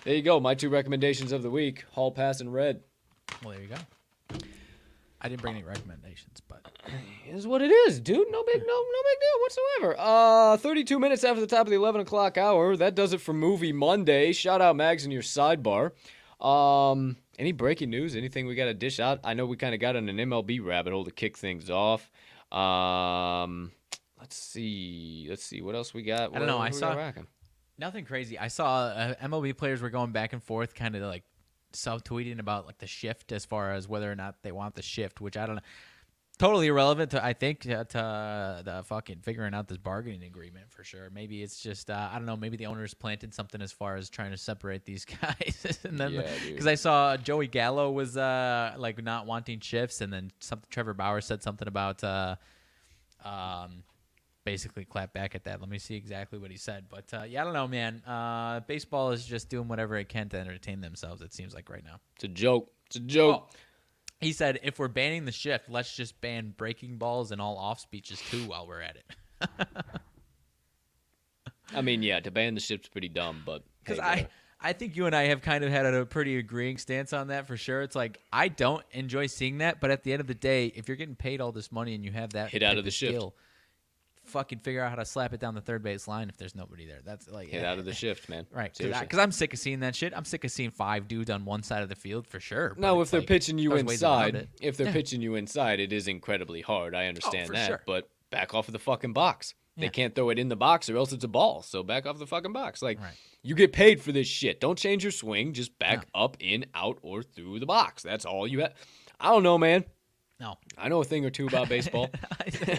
There you go. My two recommendations of the week: Hall Pass and Red. Well, there you go. I didn't bring any recommendations, but is what it is, dude. No big, no, no big deal whatsoever. Uh, 32 minutes after the top of the 11 o'clock hour. That does it for Movie Monday. Shout out Mags in your sidebar. Um, any breaking news? Anything we got to dish out? I know we kind of got on an MLB rabbit hole to kick things off. Um, let's see. Let's see what else we got. I don't know, I saw- nothing crazy. I saw uh, MLB players were going back and forth, kind of like self-tweeting about like the shift as far as whether or not they want the shift, which I don't know. Totally irrelevant to I think to, to the fucking figuring out this bargaining agreement for sure. Maybe it's just uh, I don't know. Maybe the owners planted something as far as trying to separate these guys, and then Yeah, because I saw Joey Gallo was uh, like not wanting shifts, and then something Trevor Bauer said something about uh, um, basically clap back at that. Let me see exactly what he said. But uh, yeah, I don't know, man. Uh, baseball is just doing whatever it can to entertain themselves. It seems like right now. It's a joke. It's a joke. He said, if we're banning the shift, let's just ban breaking balls and all off speeches too while we're at it. I mean, yeah, to ban the ship's pretty dumb, but Because hey, I. I think you and I have kind of had a pretty agreeing stance on that for sure. It's like I don't enjoy seeing that, but at the end of the day, if you're getting paid all this money and you have that Hit out of the shift. Fucking figure out how to slap it down the third base line if there's nobody there. That's like hit out of the eh, shift, man. Right, because I'm sick of seeing that shit. I'm sick of seeing five dudes on one side of the field for sure. No, if they're like, pitching you there's ways around inside, if they're Yeah. pitching you inside, it is incredibly hard. I understand for that, sure. but back off of the fucking box. They Yeah. can't throw it in the box or else it's a ball. So back off the fucking box. Like Right. you get paid for this shit. Don't change your swing. Just back up, in, out, or through the box. That's all you have. I don't know, man. No, I know a thing or two about baseball.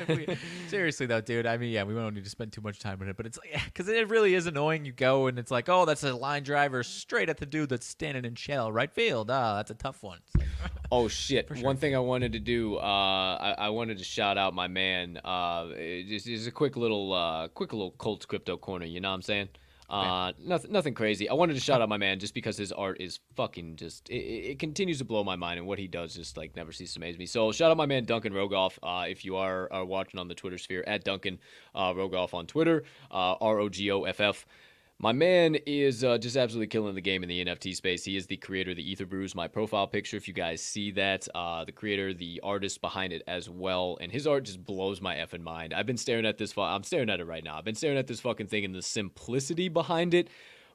We- seriously though, dude. I mean, yeah, we don't need to spend too much time on it, but it's like because it really is annoying. You go and it's like, oh, that's a line driver straight at the dude that's standing in shell right field. Ah, that's a tough one. Like, Oh shit! sure. One thing I wanted to do, uh, I, I wanted to shout out my man. Uh, it just, a quick little, uh, quick little Colts crypto corner. You know what I'm saying? Uh, nothing, nothing crazy. I wanted to shout out my man just because his art is fucking just. It, it continues to blow my mind, and what he does just like never ceases to amaze me. So shout out my man Duncan Rogoff. Uh, if you are, are watching on the Twitter sphere, at Duncan uh, Rogoff on Twitter, uh, R O G O F F. My man is uh, just absolutely killing the game in the NFT space. He is the creator of the Ether Brews, my profile picture. If you guys see that, uh, the creator, the artist behind it as well, and his art just blows my effing mind. I've been staring at this. Fu- I'm staring at it right now. I've been staring at this fucking thing and the simplicity behind it,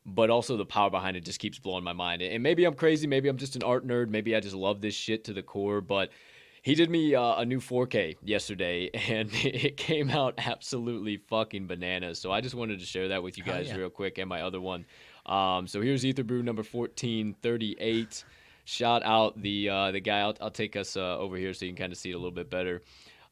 but also the power behind it just keeps blowing my mind. And maybe I'm crazy. Maybe I'm just an art nerd. Maybe I just love this shit to the core. But he did me uh, a new 4K yesterday, and it came out absolutely fucking bananas. So I just wanted to share that with you guys yeah. real quick, and my other one. Um, so here's Ether Brew number 1438. Shout out the uh, the guy. I'll, I'll take us uh, over here so you can kind of see it a little bit better.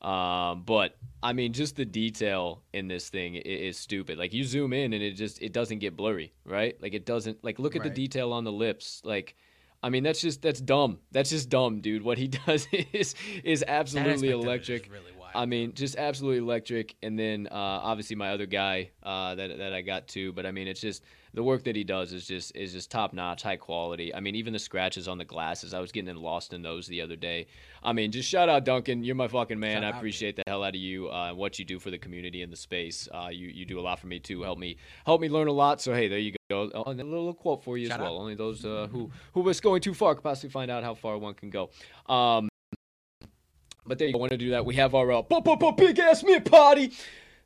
Um, but I mean, just the detail in this thing i- is, stupid. Like you zoom in and it just it doesn't get blurry, right? Like it doesn't. Like look at the detail on the lips. Like, I mean, that's just that's dumb. That's just dumb, dude. What he does is is absolutely it is electric. really. I mean, just absolutely electric. And then uh, obviously my other guy uh, that that I got too. But I mean, it's just the work that he does is just is just top notch, high quality. I mean, even the scratches on the glasses, I was getting lost in those the other day. I mean, just shout out Duncan, you're my fucking man. Shout I out, appreciate the hell out of you uh, and what you do for the community and the space. Uh, you you do a lot for me too. Help me help me learn a lot. So hey, there you go. Oh, and a little quote for you Shout as well. out. Only those uh, who who was going too far could possibly find out how far one can go. Um, but there you go. I want to do that. We have our uh, big ass mint party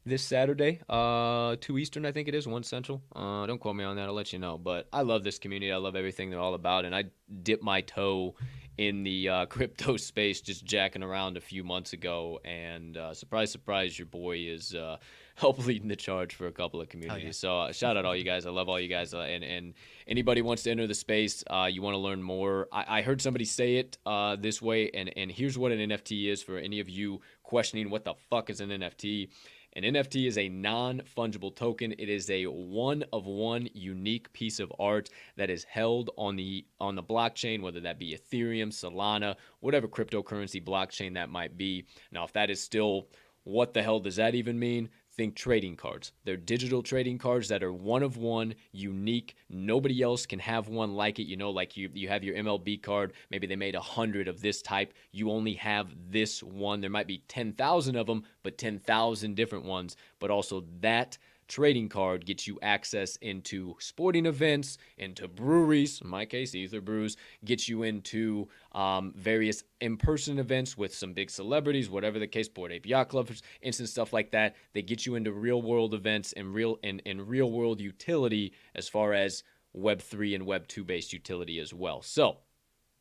this Saturday, uh, two Eastern, I think it is, one Central. Uh, don't quote me on that. I'll let you know. But I love this community. I love everything they're all about, and I dipped my toe in the uh, crypto space just jacking around a few months ago, and uh, surprise, surprise, your boy is uh, help leading the charge for a couple of communities. So uh, shout out all you guys. I love all you guys, uh, and and anybody wants to enter the space, uh, you want to learn more. I, I heard somebody say it uh, this way, and and here's what an NFT is for any of you questioning what the fuck is an NFT. An NFT is a non fungible token. It is a one of one unique piece of art that is held on the on the blockchain, whether that be Ethereum, Solana, whatever cryptocurrency blockchain that might be. Now, if that is still what the hell does that even mean? Think trading cards. They're digital trading cards that are one of one, unique. Nobody else can have one like it. You know, like you you have your MLB card. Maybe they made a hundred of this type. You only have this one. There might be ten thousand of them, but ten thousand different ones. But also that trading card gets you access into sporting events, into breweries. In my case, Ether Brews gets you into um, various in-person events with some big celebrities, whatever the case. Bored Ape Yacht Club, instant stuff like that. They get you into real-world events and real and, and real-world utility as far as Web three and Web two based utility as well. So,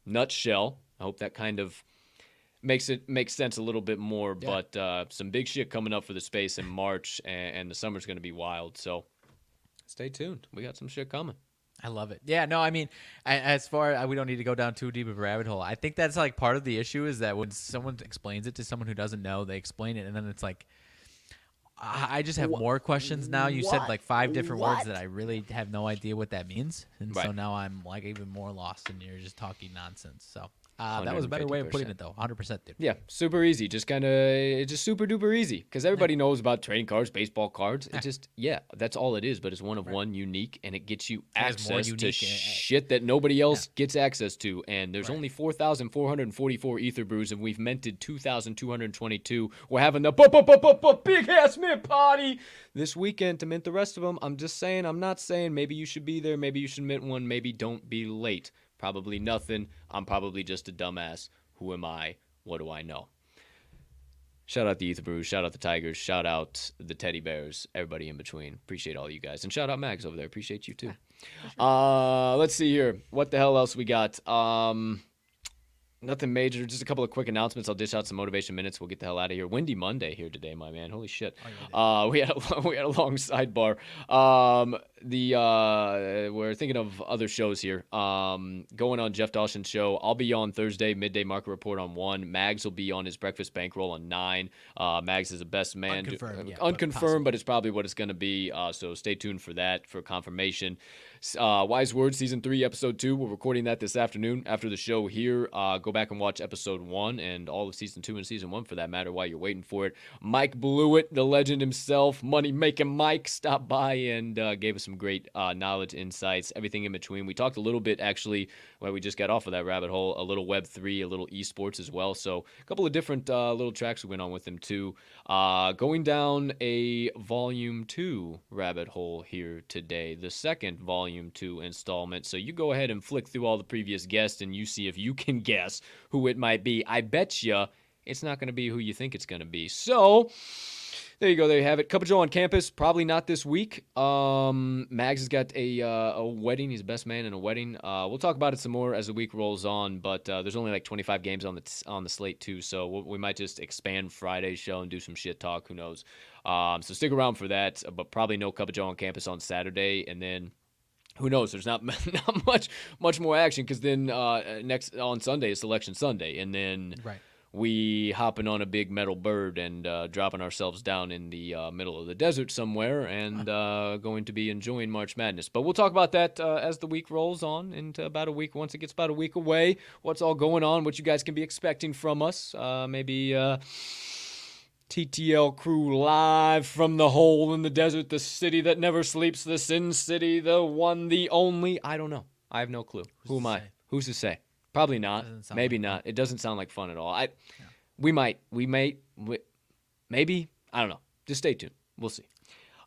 nutshell. I hope that kind of makes it makes sense a little bit more. Yeah. But uh, some big shit coming up for the space in March, and, and the summer's going to be wild. So stay tuned. We got some shit coming. I love it. Yeah, no, I mean, I, as far uh, we don't need to go down too deep of a rabbit hole. I think that's like part of the issue is that when someone explains it to someone who doesn't know, they explain it, and then it's like, I I just have Wha- more questions now. You said like five different words that I really have no idea what that means, and so now I'm like even more lost, and you're just talking nonsense. So uh, that was a better way of putting it, though. 100, percent dude. Yeah, super easy. Just kind of, it's just super duper easy because everybody knows about trading cards, baseball cards. It just, yeah, that's all it is. But it's one of one, unique, and it gets you more access to uh, uh, shit that nobody else gets access to. And there's Right. only 4,444 Ether Brews, and we've minted 2,222. We're having the big ass mint party this weekend to mint the rest of them. I'm just saying, I'm not saying maybe you should be there, maybe you should mint one, maybe don't be late. Probably nothing. I'm probably just a dumbass. Who am I? What do I know? Shout out the Ether Brews, shout out the Tigers, shout out the Teddy Bears, everybody in between. Appreciate all you guys. And shout out Mags over there. Appreciate you too. Uh let's see here. What the hell else we got? Um nothing major, just a couple of quick announcements. I'll dish out some motivation minutes. We'll get the hell out of here. Windy Monday here today, my man. Holy shit. Uh, we had a, we had a long sidebar. Um, the uh, we're thinking of other shows here. Um, going on Jeff Dawson's show. I'll be on Thursday midday market report on one. Mags will be on his breakfast bankroll on nine. Uh, Mags is the best man. Unconfirmed, uh, yeah, but unconfirmed, possible. but it's probably what it's going to be. Uh, so stay tuned for that for confirmation. Uh, Wise Words season three, episode two. We're recording that this afternoon after the show here. Uh, go back and watch episode one and all of season two and season one for that matter while you're waiting for it. Mike Blewett, the legend himself, money making Mike, stopped by and uh, gave us some great uh, knowledge, insights, everything in between. We talked a little bit actually when we just got off of that rabbit hole, a little Web three, a little esports as well. So a couple of different uh, little tracks we went on with him too. Uh, going down a volume two rabbit hole here today, the second volume two installment. So you go ahead and flick through all the previous guests and you see if you can guess who it might be. I bet you it's not going to be who you think it's going to be. So there you go. There you have it. Cup of Joe on campus. Probably not this week. Um, Mags has got a uh, a wedding. He's the best man in a wedding. Uh, we'll talk about it some more as the week rolls on. But uh, there's only like 25 games on the t- on the slate too, so we'll, we might just expand Friday's show and do some shit talk. Who knows? Um, so stick around for that. But probably no Cup of Joe on campus on Saturday, and then who knows? There's not not much much more action because then uh, next on Sunday is Selection Sunday, and then Right. We hopping on a big metal bird and uh, dropping ourselves down in the uh, middle of the desert somewhere and uh, going to be enjoying March Madness. But we'll talk about that uh, as the week rolls on into about a week. Once it gets about a week away, what's all going on, what you guys can be expecting from us. Uh, maybe. Uh, TTL crew live from the hole in the desert, the city that never sleeps, the Sin City, the one, the only. I don't know. I have no clue. Who am I? Who's to say? Probably not. Maybe like not. It doesn't sound like fun at all. I, we might, we may, we, maybe. I don't know. Just stay tuned. We'll see.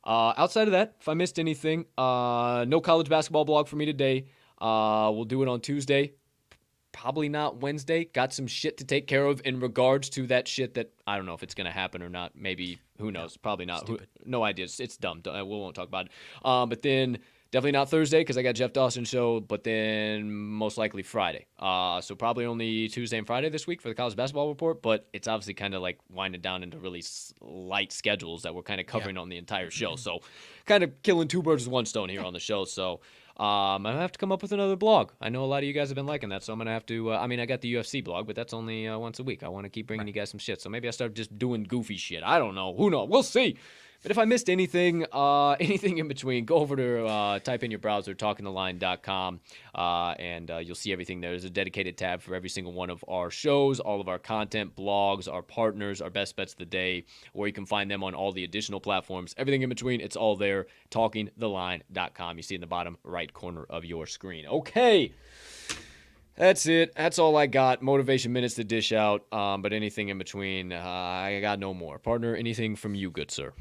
Uh, outside of that, if I missed anything, uh, no college basketball blog for me today. Uh, we'll do it on Tuesday probably not Wednesday. Got some shit to take care of in regards to that shit that I don't know if it's gonna happen or not. Maybe who knows? Probably not. Who, no ideas. It's, dumb. Uh, We won't talk about it. Um, but then definitely not Thursday because I got Jeff Dawson show. But then most likely Friday. Uh, so probably only Tuesday and Friday this week for the college basketball report. But it's obviously kind of like winding down into really light schedules that we're kind of covering on the entire show. So kind of killing two birds with one stone here on the show. So. Um, I'm gonna have to come up with another blog. I know a lot of you guys have been liking that, so I'm gonna have to. Uh, I mean, I got the UFC blog, but that's only uh, once a week. I want to keep bringing you guys some shit, so maybe I start just doing goofy shit. I don't know. Who knows? We'll see. But if I missed anything, uh, anything in between, go over to uh, type in your browser, talkingtheline.com, uh, and uh, you'll see everything there. There's a dedicated tab for every single one of our shows, all of our content, blogs, our partners, our best bets of the day, or you can find them on all the additional platforms. Everything in between, it's all there. Talkingtheline.com. You see in the bottom right corner of your screen. Okay. That's it. That's all I got. Motivation minutes to dish out. Um, but anything in between, uh, I got no more. Partner, anything from you, good sir?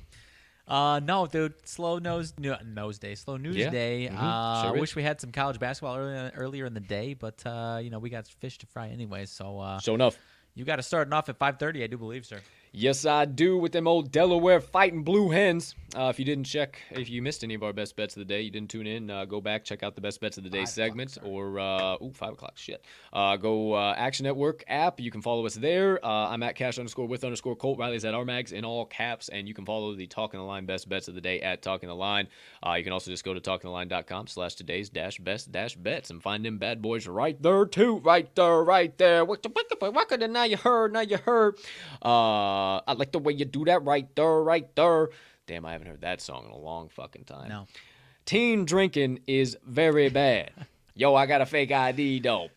Uh, no, dude. Slow nose, no, nose day, slow news Yeah. day. Mhm. Uh, I Sure is. wish we had some college basketball earlier, earlier in the day, but uh, you know we got fish to fry anyway. So uh, Show enough. you got to starting off at 5:30, I do believe, sir. Yes, I do with them old Delaware fighting blue hens. Uh, if you didn't check, if you missed any of our best bets of the day, you didn't tune in, uh, go back, check out the best bets of the day Five o'clock, segment, or uh, ooh, five o'clock, shit. Uh, go uh, Action Network app. You can follow us there. Uh, I'm at cash underscore with underscore Colt Riley's at Rmags in all caps, and you can follow the Talking the Line best bets of the day at Talking the Line. Uh, you can also just go to talkingtheline.com slash today's dash best dash bets and find them bad boys right there too, right there, right there. What the what the what the now you heard, now you heard. Uh, Uh, I like the way you do that right there, right there. Damn, I haven't heard that song in a long fucking time. No. Teen drinking is very bad. Yo, I got a fake ID though.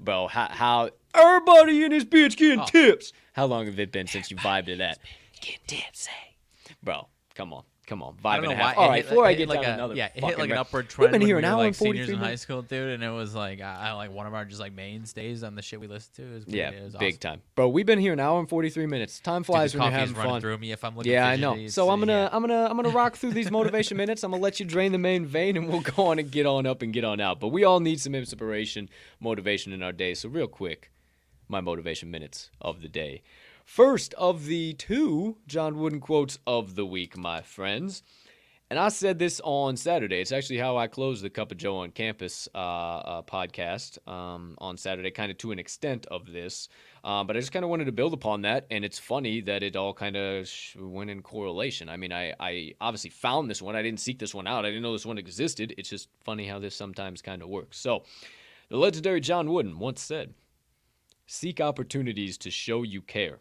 Bro, how, how everybody in this bitch getting Oh. tips? How long have it been since you vibed to that? Getting tips, hey. Bro, come on. Come on. I Vibe don't and know a why. half. All it before I get like down a, another yeah, it hit like an upward trend. We've trend been when here we an were hour like and 43 seniors in high minutes. school, dude, and it was like I, I like one of our just like mainstays on the shit we listened to. It was pretty, Yeah, it was big awesome. time. Bro, we've been here an hour and 43 minutes. Time flies the when you're having running fun. through me. If I'm looking Yeah, I know. So I'm gonna yeah. I'm gonna I'm gonna rock through these motivation minutes. I'm gonna let you drain the main vein, and we'll go on and get on up and get on out. But we all need some inspiration, motivation in our day. So real quick, my motivation minutes of the day. First of the two John Wooden quotes of the week, my friends. And I said this on Saturday. It's actually how I closed the Cup of Joe on Campus uh, uh, podcast um, on Saturday, kind of to an extent of this. Um, but I just kind of wanted to build upon that. And it's funny that it all kind of sh- went in correlation. I mean, I, I obviously found this one. I didn't seek this one out. I didn't know this one existed. It's just funny how this sometimes kind of works. So, the legendary John Wooden once said, Seek opportunities to show you care.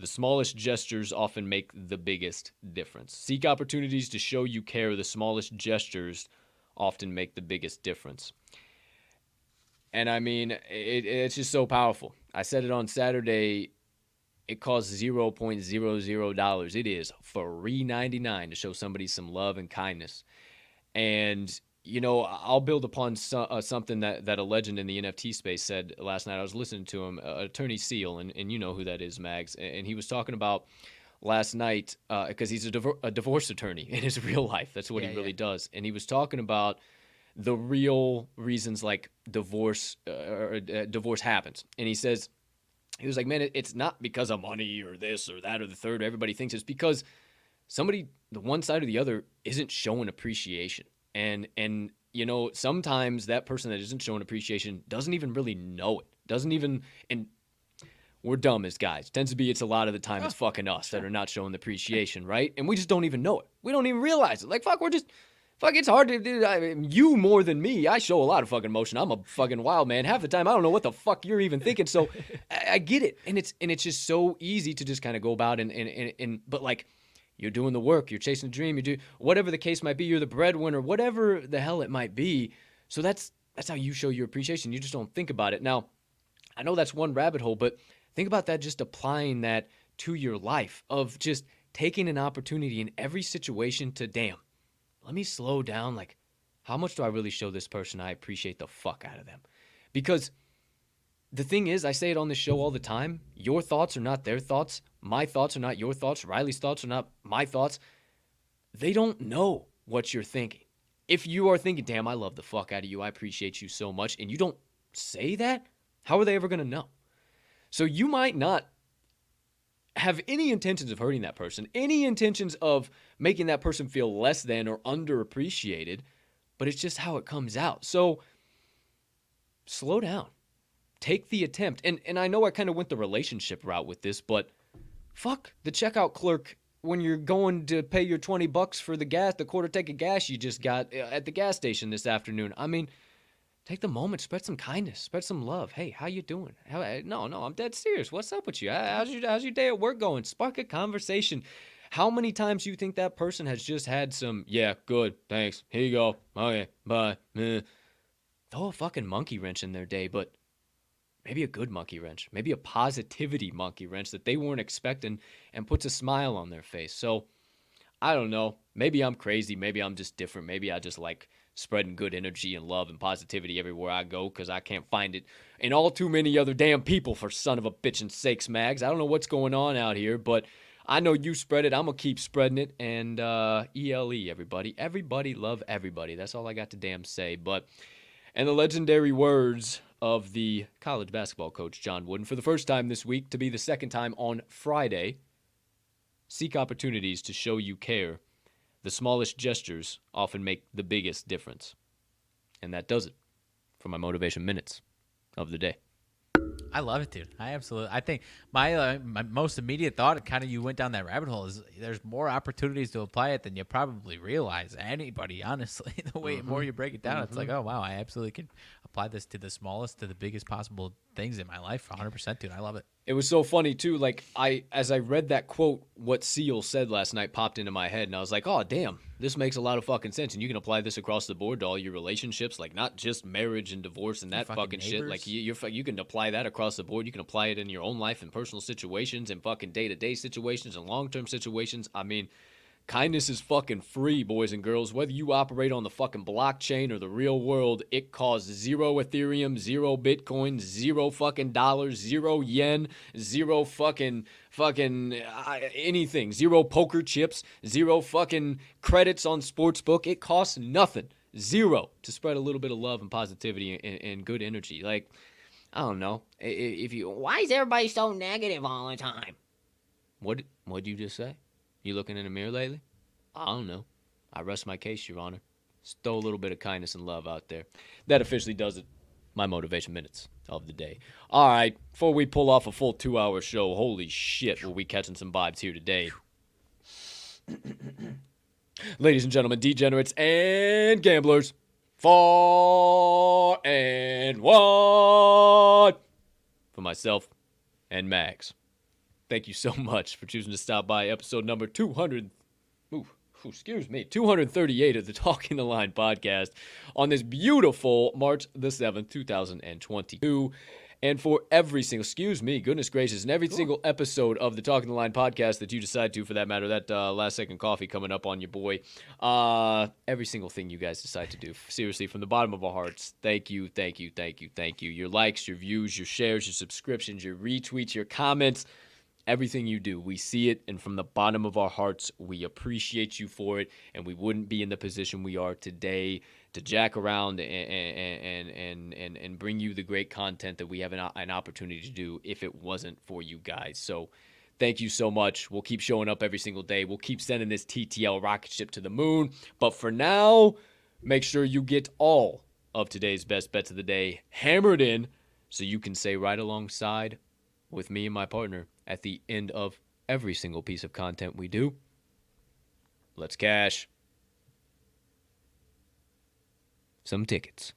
The smallest gestures often make the biggest difference. Seek opportunities to show you care. The smallest gestures often make the biggest difference. And I mean, it, it's just so powerful. I said it on Saturday. It costs zero point zero zero dollars. It is free ninety nine to show somebody some love and kindness. And you know, I'll build upon so, uh, something that, that a legend in the NFT space said last night. I was listening to him, uh, Attorney Seal, and, and you know who that is, Mags. And he was talking about last night because uh, he's a, divor- a, divorce attorney in his real life. That's what yeah, he really yeah. does. And he was talking about the real reasons like divorce uh, or uh, divorce happens. And he says, he was like, man, it, it's not because of money or this or that or the third. Everybody thinks it's because somebody, the one side or the other, isn't showing appreciation and and you know sometimes that person that isn't showing appreciation doesn't even really know it doesn't even and we're dumb as guys tends to be it's a lot of the time it's oh, fucking us that are not showing the appreciation right? And we just don't even know it. We don't even realize it. Like fuck we're just fuck it's hard to do I mean, you more than me. I show a lot of fucking emotion. I'm a fucking wild man. Half the time i don't know what the fuck you're even thinking. So I, I, get it. And it's and it's just so easy to just kind of go about and and, and and but like you're doing the work, you're chasing the dream, you do whatever the case might be, you're the breadwinner, whatever the hell it might be. So that's that's how you show your appreciation. You just don't think about it. Now, I know that's one rabbit hole, but think about that just applying that to your life of just taking an opportunity in every situation to damn, let me slow down. Like, how much do I really show this person I appreciate the fuck out of them? Because the thing is, I say it on the show all the time. Your thoughts are not their thoughts. My thoughts are not your thoughts. Riley's thoughts are not my thoughts. They don't know what you're thinking. If you are thinking, damn, I love the fuck out of you, I appreciate you so much, and you don't say that, how are they ever going to know? So you might not have any intentions of hurting that person, any intentions of making that person feel less than or underappreciated, but it's just how it comes out. So slow down take the attempt. And and I know I kind of went the relationship route with this, but fuck the checkout clerk when you're going to pay your 20 bucks for the gas, the quarter tank of gas you just got uh, at the gas station this afternoon. I mean, take the moment, spread some kindness, spread some love. Hey, how you doing? How, uh, no, no, I'm dead serious. What's up with you? How's your how's your day at work going? Spark a conversation. How many times do you think that person has just had some, yeah, good, thanks, here you go, okay, bye, eh. throw a fucking monkey wrench in their day, but maybe a good monkey wrench, maybe a positivity monkey wrench that they weren't expecting and puts a smile on their face. So I don't know. Maybe I'm crazy. Maybe I'm just different. Maybe I just like spreading good energy and love and positivity everywhere I go because I can't find it in all too many other damn people for son of a bitch and sakes, Mags. I don't know what's going on out here, but I know you spread it. I'm going to keep spreading it. And uh, ELE, everybody. Everybody love everybody. That's all I got to damn say. But, and the legendary words of the college basketball coach, John Wooden, for the first time this week, to be the second time on Friday. Seek opportunities to show you care. The smallest gestures often make the biggest difference. And that does it for my motivation minutes of the day. I love it, dude. I absolutely. I think my uh, my most immediate thought, kind of, you went down that rabbit hole, is there's more opportunities to apply it than you probably realize. Anybody, honestly, the way mm-hmm. more you break it down, mm-hmm. it's like, mm-hmm. oh wow, I absolutely can apply this to the smallest to the biggest possible things in my life 100% dude i love it it was so funny too like i as i read that quote what seal said last night popped into my head and i was like oh damn this makes a lot of fucking sense and you can apply this across the board to all your relationships like not just marriage and divorce and that fucking, fucking shit like you you're, you can apply that across the board you can apply it in your own life and personal situations and fucking day-to-day situations and long-term situations i mean Kindness is fucking free, boys and girls. Whether you operate on the fucking blockchain or the real world, it costs zero Ethereum, zero Bitcoin, zero fucking dollars, zero yen, zero fucking fucking uh, anything, zero poker chips, zero fucking credits on sportsbook. It costs nothing, zero to spread a little bit of love and positivity and, and good energy. Like I don't know if you. Why is everybody so negative all the time? What what did you just say? You looking in the mirror lately? Uh. I don't know. I rest my case, Your Honor. Stow a little bit of kindness and love out there. That officially does it. My motivation minutes of the day. All right, before we pull off a full two hour show, holy shit, will we catching some vibes here today. Ladies and gentlemen, degenerates and gamblers, four and one for myself and Mags. Thank you so much for choosing to stop by episode number 200. Ooh, excuse me, 238 of the Talking the Line podcast on this beautiful March the 7th, 2022. And for every single, excuse me, goodness gracious, and every cool. single episode of the Talking the Line podcast that you decide to, for that matter, that uh, last second coffee coming up on your boy, uh, every single thing you guys decide to do, seriously, from the bottom of our hearts, thank you, thank you, thank you, thank you. Your likes, your views, your shares, your subscriptions, your retweets, your comments everything you do. We see it, and from the bottom of our hearts, we appreciate you for it, and we wouldn't be in the position we are today to jack around and and and and, and bring you the great content that we have an, an opportunity to do if it wasn't for you guys. So. Thank you so much. We'll keep showing up every single day. We'll keep sending this TTL rocket ship to the moon. But for now, make sure you get all of today's best bets of the day hammered in so you can say right alongside with me and my partner at the end of every single piece of content we do. Let's cash some tickets.